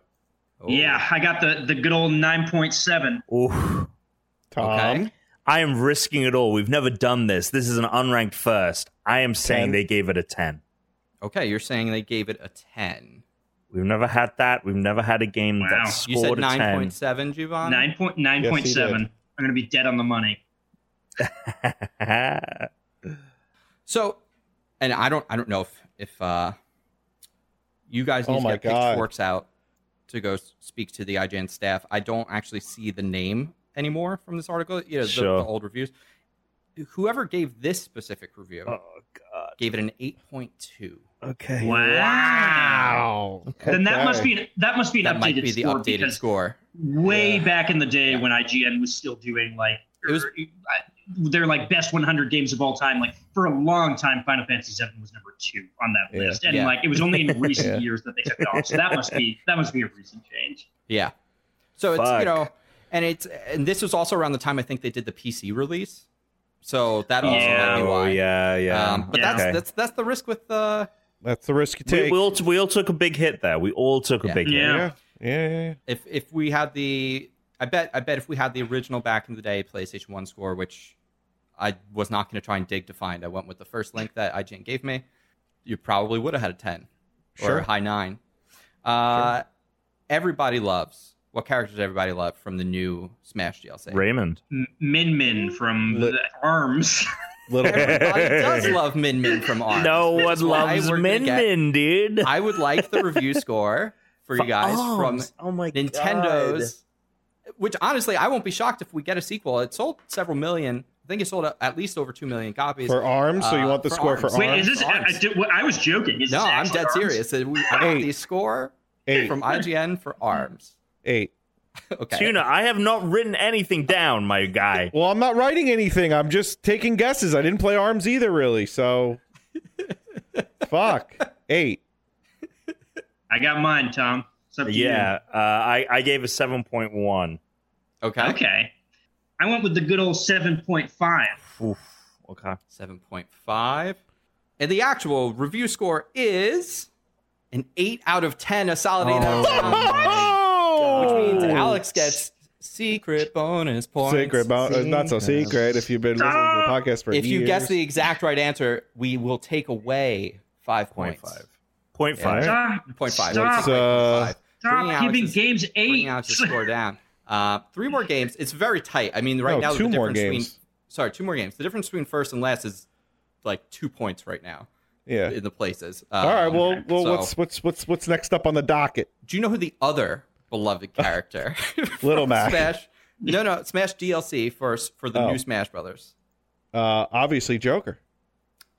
Speaker 1: Oh.
Speaker 4: Yeah, I got the the good old nine point seven.
Speaker 3: Ooh.
Speaker 2: Tom.
Speaker 1: Okay.
Speaker 3: I am risking it all. We've never done this. This is an unranked first. I am saying
Speaker 2: 10.
Speaker 3: they gave it a 10.
Speaker 1: Okay, you're saying they gave it a ten.
Speaker 3: We've never had that. We've never had a game
Speaker 4: Wow.
Speaker 3: that
Speaker 1: You said
Speaker 3: scored a
Speaker 1: nine
Speaker 3: 10.
Speaker 1: point seven, Giovanni.
Speaker 4: Nine point nine
Speaker 2: Yes,
Speaker 4: point
Speaker 2: he
Speaker 4: seven.
Speaker 2: did.
Speaker 4: I'm gonna be dead on the money.
Speaker 1: So, and I don't, I don't know if if uh, you guys need
Speaker 2: Oh
Speaker 1: to
Speaker 2: my
Speaker 1: get
Speaker 2: God.
Speaker 1: pitchforks out to go speak to the IGN staff. I don't actually see the name anymore from this article. You know, the,
Speaker 3: Sure.
Speaker 1: the old reviews. Whoever gave this specific review
Speaker 3: oh, God.
Speaker 1: gave it an eight point two.
Speaker 3: Okay.
Speaker 4: Wow. Okay. Then that must be an, that must be an
Speaker 1: That
Speaker 4: updated
Speaker 1: might be the
Speaker 4: score
Speaker 1: updated score.
Speaker 4: way
Speaker 2: Yeah.
Speaker 4: back in the day
Speaker 1: Yeah.
Speaker 4: when IGN was still doing like
Speaker 1: It was- er,
Speaker 4: they're like best 100 games of all time. Like for a long time, Final Fantasy VII was number two on that
Speaker 2: Yeah.
Speaker 4: list, and
Speaker 1: Yeah.
Speaker 4: like it was only in recent
Speaker 2: Yeah.
Speaker 4: years that they took it off. So that must be that must be a recent change.
Speaker 1: Yeah. So it's
Speaker 3: Fuck.
Speaker 1: you know, and it's and this was also around the time I think they did the PC release. So that also
Speaker 4: Yeah.
Speaker 1: might be
Speaker 3: Oh,
Speaker 1: why.
Speaker 3: yeah, yeah.
Speaker 1: Um, but
Speaker 4: Yeah.
Speaker 1: that's
Speaker 3: Okay.
Speaker 1: that's that's the risk with uh
Speaker 2: That's the risk you
Speaker 3: we,
Speaker 2: take.
Speaker 3: we, all, we all took a big hit there. We all took a
Speaker 1: Yeah.
Speaker 3: big hit.
Speaker 4: Yeah.
Speaker 2: yeah. Yeah, yeah, yeah.
Speaker 1: if if we had the I bet I bet if we had the original back in the day PlayStation One score, which I was not going to try and dig to find, I went with the first link that IGN gave me. You probably would have had a ten or
Speaker 2: Sure.
Speaker 1: a high nine. Uh, Everybody loves what characters does everybody love from the new Smash DLC.
Speaker 3: Raymond.
Speaker 4: M- Min Min from
Speaker 2: Lit-
Speaker 4: the Arms.
Speaker 2: Little
Speaker 1: Everybody does love Min Min from Arms.
Speaker 3: No one loves
Speaker 1: we're
Speaker 3: Min Min, dude.
Speaker 1: I would like the review score for you guys from
Speaker 3: oh my
Speaker 1: Nintendo's. Which honestly, I won't be shocked if we get a sequel. It sold several million. Think it sold at least over two million copies.
Speaker 2: For arms, so you
Speaker 1: Uh,
Speaker 2: want the
Speaker 1: for
Speaker 2: score for
Speaker 1: arms.
Speaker 2: arms?
Speaker 4: Wait, is this? I, I, did- I was joking. Is
Speaker 1: no,
Speaker 4: this
Speaker 1: I'm dead
Speaker 4: arms?
Speaker 1: serious. Uh, we- I got the score
Speaker 2: Eight.
Speaker 1: from IGN for arms.
Speaker 2: Eight.
Speaker 1: Okay.
Speaker 3: Tuna, I have not written anything down, my guy.
Speaker 2: Well, I'm not writing anything. I'm just taking guesses. I didn't play arms either, really. So, fuck. Eight.
Speaker 4: I got mine, Tom. It's up to
Speaker 3: Yeah, uh, I, I gave a 7.1.
Speaker 1: Okay.
Speaker 4: Okay. I went with the good old 7.5.
Speaker 3: Oof. Okay.
Speaker 1: 7.5. And the actual review score is an 8 out of 10, a solid 8 out of 10.
Speaker 2: Oh,
Speaker 1: Which means Alex gets secret bonus points.
Speaker 2: secret. bonus. uh, not so secret if you've been listening to the podcast for years.
Speaker 1: If you guess the exact right answer, we will take away 5 points.
Speaker 3: 0.5. Point five.
Speaker 2: Yeah.
Speaker 4: Stop.
Speaker 1: Point five.
Speaker 4: Stop.
Speaker 1: We'll take
Speaker 2: Uh,
Speaker 1: five. Bringing
Speaker 4: Stop keeping
Speaker 1: Alex's-
Speaker 4: games
Speaker 1: Bringing
Speaker 4: eight.
Speaker 1: Alex's score down. Uh, three more games. It's very tight. I mean, right
Speaker 2: No,
Speaker 1: now
Speaker 2: two
Speaker 1: the
Speaker 2: more
Speaker 1: difference
Speaker 2: games.
Speaker 1: between sorry, two more games. The difference between first and last is like two points right now
Speaker 2: yeah.
Speaker 1: in the places.
Speaker 2: All right.
Speaker 1: Um,
Speaker 2: Well, well,
Speaker 1: so-
Speaker 2: what's what's what's what's next up on the docket?
Speaker 1: do you know who the other beloved character?
Speaker 2: Little
Speaker 1: from
Speaker 2: Mac.
Speaker 1: Smash. No, no, Smash DLC for for the
Speaker 2: Oh.
Speaker 1: new Smash Brothers.
Speaker 2: Uh, obviously Joker.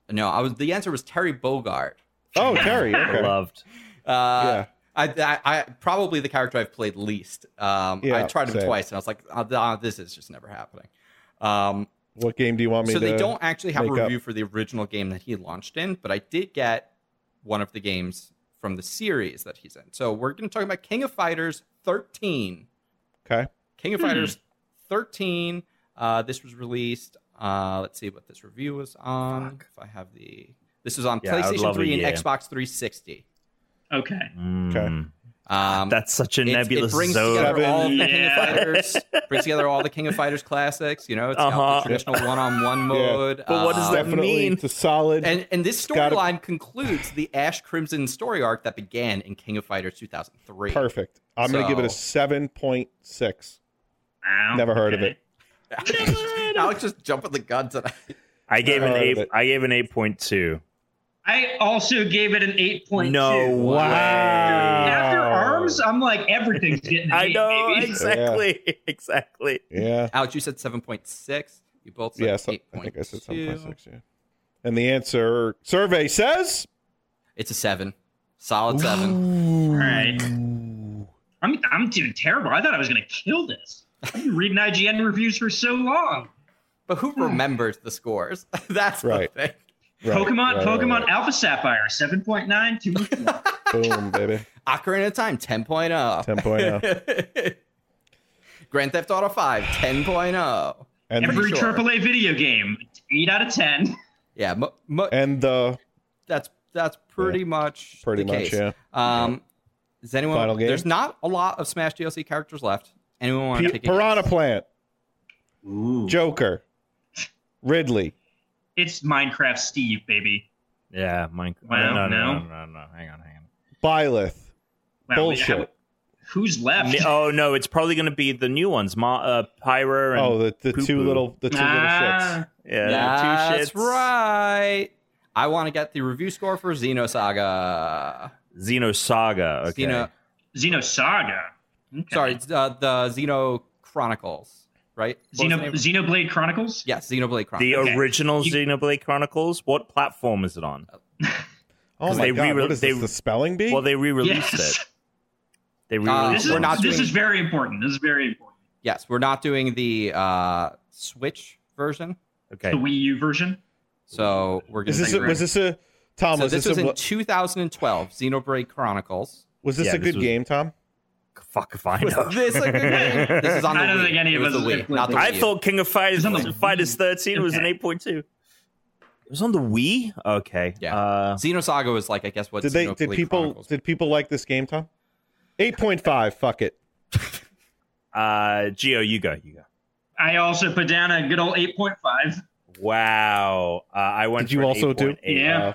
Speaker 1: No, I was the answer was Terry Bogard.
Speaker 2: Oh, Terry. Okay.
Speaker 3: Loved.
Speaker 1: Uh,
Speaker 2: Yeah.
Speaker 1: I, I, I probably the character I've played least. Um, I tried him
Speaker 2: same.
Speaker 1: twice, and I was like, oh, th- this is just never happening. Um,
Speaker 2: What game do you want me to so
Speaker 1: they don't actually have a
Speaker 2: make up?
Speaker 1: review for the original game that he launched in, but I did get one of the games from the series that he's in. So we're going to talk about King of Fighters 13.
Speaker 2: Okay.
Speaker 1: King of
Speaker 4: Hmm.
Speaker 1: Fighters 13. Uh, this was released. Uh, let's see what this review was on. If I have the, this was on
Speaker 3: Yeah,
Speaker 1: PlayStation 3 and. Xbox 360.
Speaker 4: Okay.
Speaker 3: Mm.
Speaker 1: Um,
Speaker 3: That's such a nebulous
Speaker 1: it brings
Speaker 3: zone.
Speaker 1: together all of the King of Fighters. brings together all the King of Fighters classics. You know, it's
Speaker 3: Uh-huh.
Speaker 1: the traditional one-on-one mode.
Speaker 3: But what does
Speaker 1: um,
Speaker 3: that mean?
Speaker 2: it's a solid.
Speaker 1: And and this
Speaker 2: gotta-
Speaker 1: storyline concludes the Ash Crimson story arc that began in King of Fighters 2003.
Speaker 2: perfect. I'm going to give it a seven point six.
Speaker 4: Wow.
Speaker 2: Never heard of
Speaker 4: okay.
Speaker 2: it.
Speaker 1: Alex just jumping the gun tonight.
Speaker 3: I gave an eight. I gave an eight point two.
Speaker 4: I also gave it an 8.2.
Speaker 3: No
Speaker 2: Wow.
Speaker 4: After arms, I'm like, everything's getting an
Speaker 3: I
Speaker 4: eight,
Speaker 3: know
Speaker 4: baby.
Speaker 3: exactly, exactly.
Speaker 2: Yeah.
Speaker 1: Alex, you said 7.6. You both said
Speaker 2: Yeah. So,
Speaker 1: 8.2.
Speaker 2: I think I said seven point six. Yeah. And the answer survey says.
Speaker 1: It's a seven. Solid seven.
Speaker 4: All right. I'm, I'm doing terrible. I thought I was going to kill this. I've been reading IGN reviews for so long.
Speaker 1: But who hmm. remembers the scores? That's
Speaker 2: Right.
Speaker 1: the thing.
Speaker 2: Right,
Speaker 4: Pokemon,
Speaker 2: right,
Speaker 4: Pokemon
Speaker 2: right,
Speaker 4: Alpha Sapphire, 7.9, too much more.
Speaker 2: right. Boom, baby.
Speaker 1: Ocarina of Time 10.0.
Speaker 2: 10.0.
Speaker 1: Grand Theft Auto 5 10.0.
Speaker 2: And
Speaker 4: Every
Speaker 1: sure.
Speaker 4: AAA video game, 8 out of 10.
Speaker 1: Yeah, mo- mo-
Speaker 2: and the
Speaker 1: that's that's pretty much
Speaker 2: pretty
Speaker 1: the
Speaker 2: much
Speaker 1: case.
Speaker 2: yeah.
Speaker 1: Um, does anyone?
Speaker 2: Final game?
Speaker 1: There's not a lot of Smash DLC characters left. Anyone want to
Speaker 2: P-
Speaker 1: take a guess?
Speaker 2: Piranha Plant,
Speaker 4: Ooh.
Speaker 2: Joker, Ridley.
Speaker 4: It's Minecraft Steve, baby.
Speaker 3: Yeah, Minecraft.
Speaker 4: Wow,
Speaker 3: no, no,
Speaker 4: no.
Speaker 3: no, no, no, Hang on, hang on.
Speaker 2: Byleth.
Speaker 4: Wow,
Speaker 2: Bullshit.
Speaker 4: how- who's left?
Speaker 3: Oh no, it's probably going to be the new ones. Ma, uh, Pyra and
Speaker 2: Oh, the, the two little the two little shits.
Speaker 4: Ah,
Speaker 3: yeah,
Speaker 1: That's
Speaker 3: two shits.
Speaker 1: right. I want to get the review score for Xenosaga.
Speaker 3: Xenosaga. Okay.
Speaker 1: Xeno,
Speaker 4: Xenosaga. Okay.
Speaker 1: sorry, it's, uh, the Xeno Chronicles, right? What was
Speaker 4: Xeno. Xenoblade Chronicles?
Speaker 1: yes, Xenoblade Chronicles.
Speaker 3: the
Speaker 4: Okay.
Speaker 3: original
Speaker 4: You-
Speaker 3: Xenoblade Chronicles. What platform is it on?
Speaker 2: Oh my
Speaker 3: they
Speaker 2: god,
Speaker 3: re-
Speaker 2: what is
Speaker 3: they-
Speaker 2: this? The spelling bee?
Speaker 3: Well, they re-released
Speaker 4: Yes.
Speaker 3: it. They
Speaker 1: Uh,
Speaker 3: re-released
Speaker 4: This, is,
Speaker 1: we're
Speaker 3: it.
Speaker 1: not
Speaker 4: this is very important. This is very important.
Speaker 1: yes, we're not doing the uh, Switch version,
Speaker 3: Okay.
Speaker 4: The Wii U version.
Speaker 1: so we're going to.
Speaker 2: this a, was this a Tom?
Speaker 1: so
Speaker 2: was
Speaker 1: this
Speaker 2: this,
Speaker 1: was
Speaker 2: a,
Speaker 1: in
Speaker 2: wa-
Speaker 1: 2012, Xenoblade Chronicles.
Speaker 2: was this
Speaker 3: Yeah,
Speaker 2: a
Speaker 3: this
Speaker 2: good
Speaker 3: was-
Speaker 2: game, Tom?
Speaker 3: Fuck if I
Speaker 1: Was
Speaker 3: know.
Speaker 1: this a good game? This is on the
Speaker 4: I don't
Speaker 1: Wii.
Speaker 4: think any
Speaker 1: It
Speaker 4: of us
Speaker 1: the
Speaker 4: have
Speaker 1: Wii, not the.
Speaker 3: I
Speaker 1: Wii.
Speaker 3: thought King of Fighters,
Speaker 4: It's on the
Speaker 3: Fighters
Speaker 4: Wii.
Speaker 3: 13 was an 8.2. It was on the Wii. Okay.
Speaker 1: Yeah.
Speaker 3: Uh,
Speaker 1: Xenosaga was like, I guess, what
Speaker 2: Did they? Did people?
Speaker 1: Chronicles-
Speaker 2: Did people like this game, Tom? Eight point five. Fuck it.
Speaker 3: uh, Gio, you go. You go.
Speaker 4: I also put down a good old 8.5.
Speaker 3: Wow. Uh, I went.
Speaker 2: Did you
Speaker 3: for
Speaker 2: also do-
Speaker 3: 8.8.
Speaker 4: Yeah.
Speaker 2: Uh,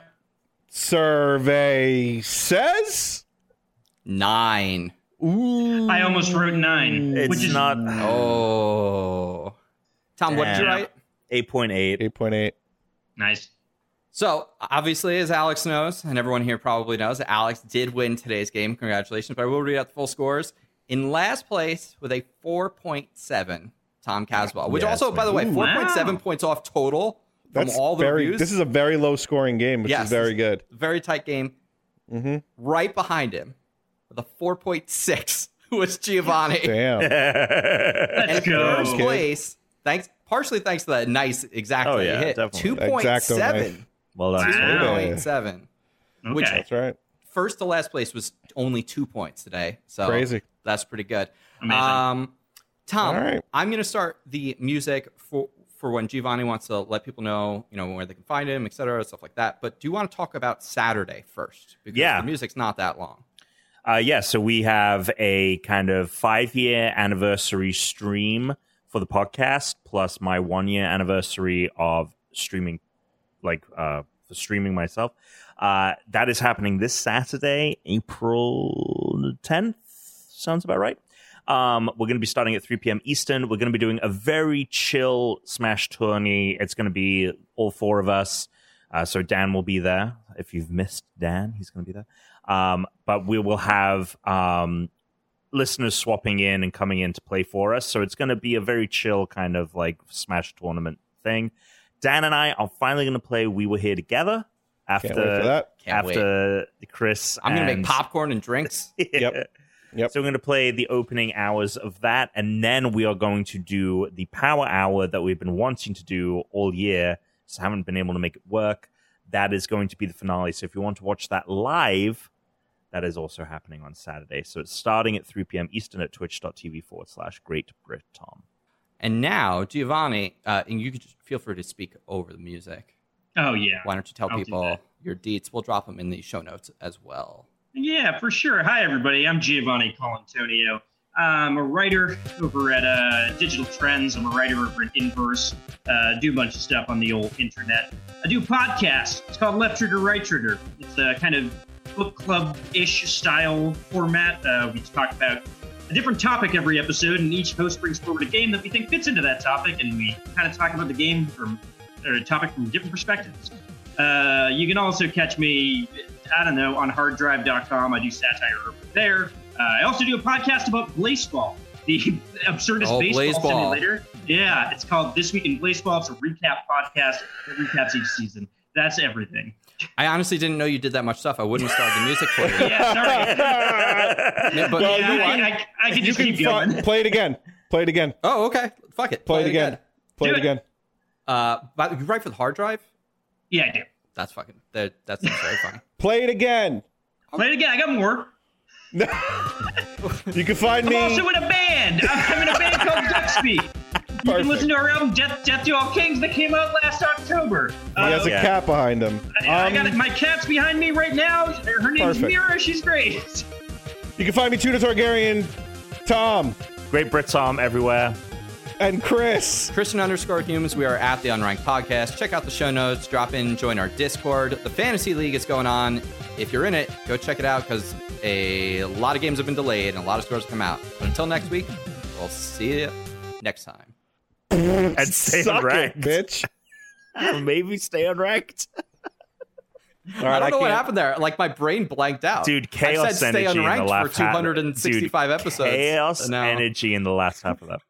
Speaker 2: survey says.
Speaker 1: nine?
Speaker 2: Ooh.
Speaker 4: I almost wrote 9.
Speaker 3: It's
Speaker 4: which is
Speaker 3: not
Speaker 1: Oh, Tom, what did you write?
Speaker 3: 8.8.
Speaker 2: Eight point eight.
Speaker 4: nice.
Speaker 1: So obviously, as Alex knows, and everyone here probably knows, Alex did win today's game. Congratulations! But I will read out the full scores. In last place with a 4.7, Tom Caswell, which
Speaker 3: Yes,
Speaker 1: also, by the way, four point seven
Speaker 4: Wow.
Speaker 1: points off total from
Speaker 2: That's
Speaker 1: all the
Speaker 2: very.
Speaker 1: reviews.
Speaker 2: This is a very low scoring game, which
Speaker 1: Yes,
Speaker 2: is very good.
Speaker 1: very tight game.
Speaker 2: Mm-hmm.
Speaker 1: Right behind him, with a four point six was Giovanni.
Speaker 2: Damn.
Speaker 4: Let's
Speaker 1: And
Speaker 4: go.
Speaker 1: first place, thanks partially thanks to that nice exact
Speaker 3: Oh,
Speaker 1: that
Speaker 3: yeah,
Speaker 1: you hit
Speaker 3: definitely.
Speaker 1: two
Speaker 2: Exacto
Speaker 1: seven.
Speaker 3: well done.
Speaker 4: Wow.
Speaker 1: Two point seven. Which
Speaker 4: Okay.
Speaker 2: That's right.
Speaker 1: first to last place was only two points today. So
Speaker 2: Crazy.
Speaker 1: That's pretty good.
Speaker 4: Amazing.
Speaker 1: Um, Tom,
Speaker 2: All right.
Speaker 1: I'm going to start the music for for when Giovanni wants to let people know, you know, where they can find him, et cetera, stuff like that. But do you want to talk about Saturday first? Because
Speaker 3: Yeah.
Speaker 1: the music's not that long.
Speaker 3: Uh, yeah, so we have a kind of five year anniversary stream for the podcast, plus my one year anniversary of streaming, like uh, for streaming myself. Uh, that is happening this Saturday, April 10th. Sounds about right. Um, we're going to be starting at 3 p.m. Eastern. We're going to be doing a very chill Smash tourney. It's going to be all four of us. Uh, so Dan will be there. If you've missed Dan, he's going to be there. Um, but we will have um, listeners swapping in and coming in to play for us. So it's going to be a very chill kind of like Smash tournament thing. Dan and I are finally going to play We Were Here Together after
Speaker 2: Can't wait for that.
Speaker 3: After Chris.
Speaker 1: I'm going to make popcorn and drinks.
Speaker 2: Yep. Yep.
Speaker 3: So we're going to play the opening hours of that, and then we are going to do the power hour that we've been wanting to do all year. Just haven't been able to make it work. That is going to be the finale. So if you want to watch that live, that is also happening on Saturday. So it's starting at 3 p.m. Eastern at twitch.tv forward slash Great Brit Tom.
Speaker 1: And now, Giovanni, uh, and you could just feel free to speak over the music.
Speaker 4: Oh yeah.
Speaker 1: Why don't you tell
Speaker 4: I'll
Speaker 1: people your deets? We'll drop them in the show notes as well.
Speaker 4: Yeah, for sure. Hi, everybody. I'm Giovanni Colantonio. I'm a writer over at uh, Digital Trends. I'm a writer over at Inverse. Uh, do a bunch of stuff on the old internet. I do a podcast. It's called Left Trigger, Right Trigger. It's a kind of book club-ish style format. Uh, we talk about a different topic every episode, and each host brings forward a game that we think fits into that topic, and we kind of talk about the game from or a topic from different perspectives. Uh, you can also catch me, I don't know, on harddrive.com. I do satire over there. Uh, I also do a podcast about baseball, the absurdist
Speaker 1: Oh,
Speaker 4: baseball
Speaker 1: Blaseball.
Speaker 4: simulator. Yeah, it's called This Week in Blaseball. It's a recap podcast that recaps each season. That's everything.
Speaker 1: I honestly didn't know you did that much stuff. I wouldn't have started the music for you.
Speaker 4: Yeah, sorry.
Speaker 1: Yeah, but
Speaker 2: Well,
Speaker 4: yeah,
Speaker 2: you know
Speaker 4: I. I, I can
Speaker 2: You
Speaker 4: just
Speaker 2: can
Speaker 4: keep going.
Speaker 2: fi- play it again. Play it again.
Speaker 1: oh, okay. Fuck it.
Speaker 2: Play it again. Play
Speaker 4: Do
Speaker 2: it
Speaker 4: it.
Speaker 2: again.
Speaker 1: Uh, but you write for the hard drive?
Speaker 4: yeah, I do.
Speaker 1: That's fucking. That, that's very funny.
Speaker 2: Play it again.
Speaker 4: Play it again. I got more.
Speaker 2: You can find me.
Speaker 4: I'm also in a band. I'm in a band called Duckspeed. You can listen to our album Death, Death to All Kings that came out last October.
Speaker 2: He has a
Speaker 3: Yeah.
Speaker 2: cat behind him.
Speaker 4: I, I
Speaker 2: Um,
Speaker 4: got it. My cat's behind me right now. Her name's
Speaker 2: Perfect.
Speaker 4: Mira. She's great.
Speaker 2: You can find me, Tuna Targaryen, Tom,
Speaker 3: Great Brit Tom everywhere.
Speaker 2: and Chris.
Speaker 1: Christian underscore humans. We are at the Unranked Podcast. Check out the show notes. Drop in, join our Discord. The Fantasy League is going on. If you're in it, go check it out because a lot of games have been delayed and a lot of scores come out. But until next week, we'll see you next time.
Speaker 3: And stay
Speaker 2: Suck it,
Speaker 3: unranked.
Speaker 2: bitch.
Speaker 3: Maybe stay unranked.
Speaker 2: All right,
Speaker 1: I don't know what
Speaker 2: can't-
Speaker 1: happened there. Like my brain blanked out.
Speaker 3: Dude,
Speaker 1: I
Speaker 3: chaos
Speaker 1: said stay
Speaker 3: energy in the
Speaker 1: unranked
Speaker 3: last
Speaker 1: for 265
Speaker 3: half. Dude,
Speaker 1: episodes.
Speaker 3: Chaos
Speaker 1: and now-
Speaker 3: energy in the last half of that.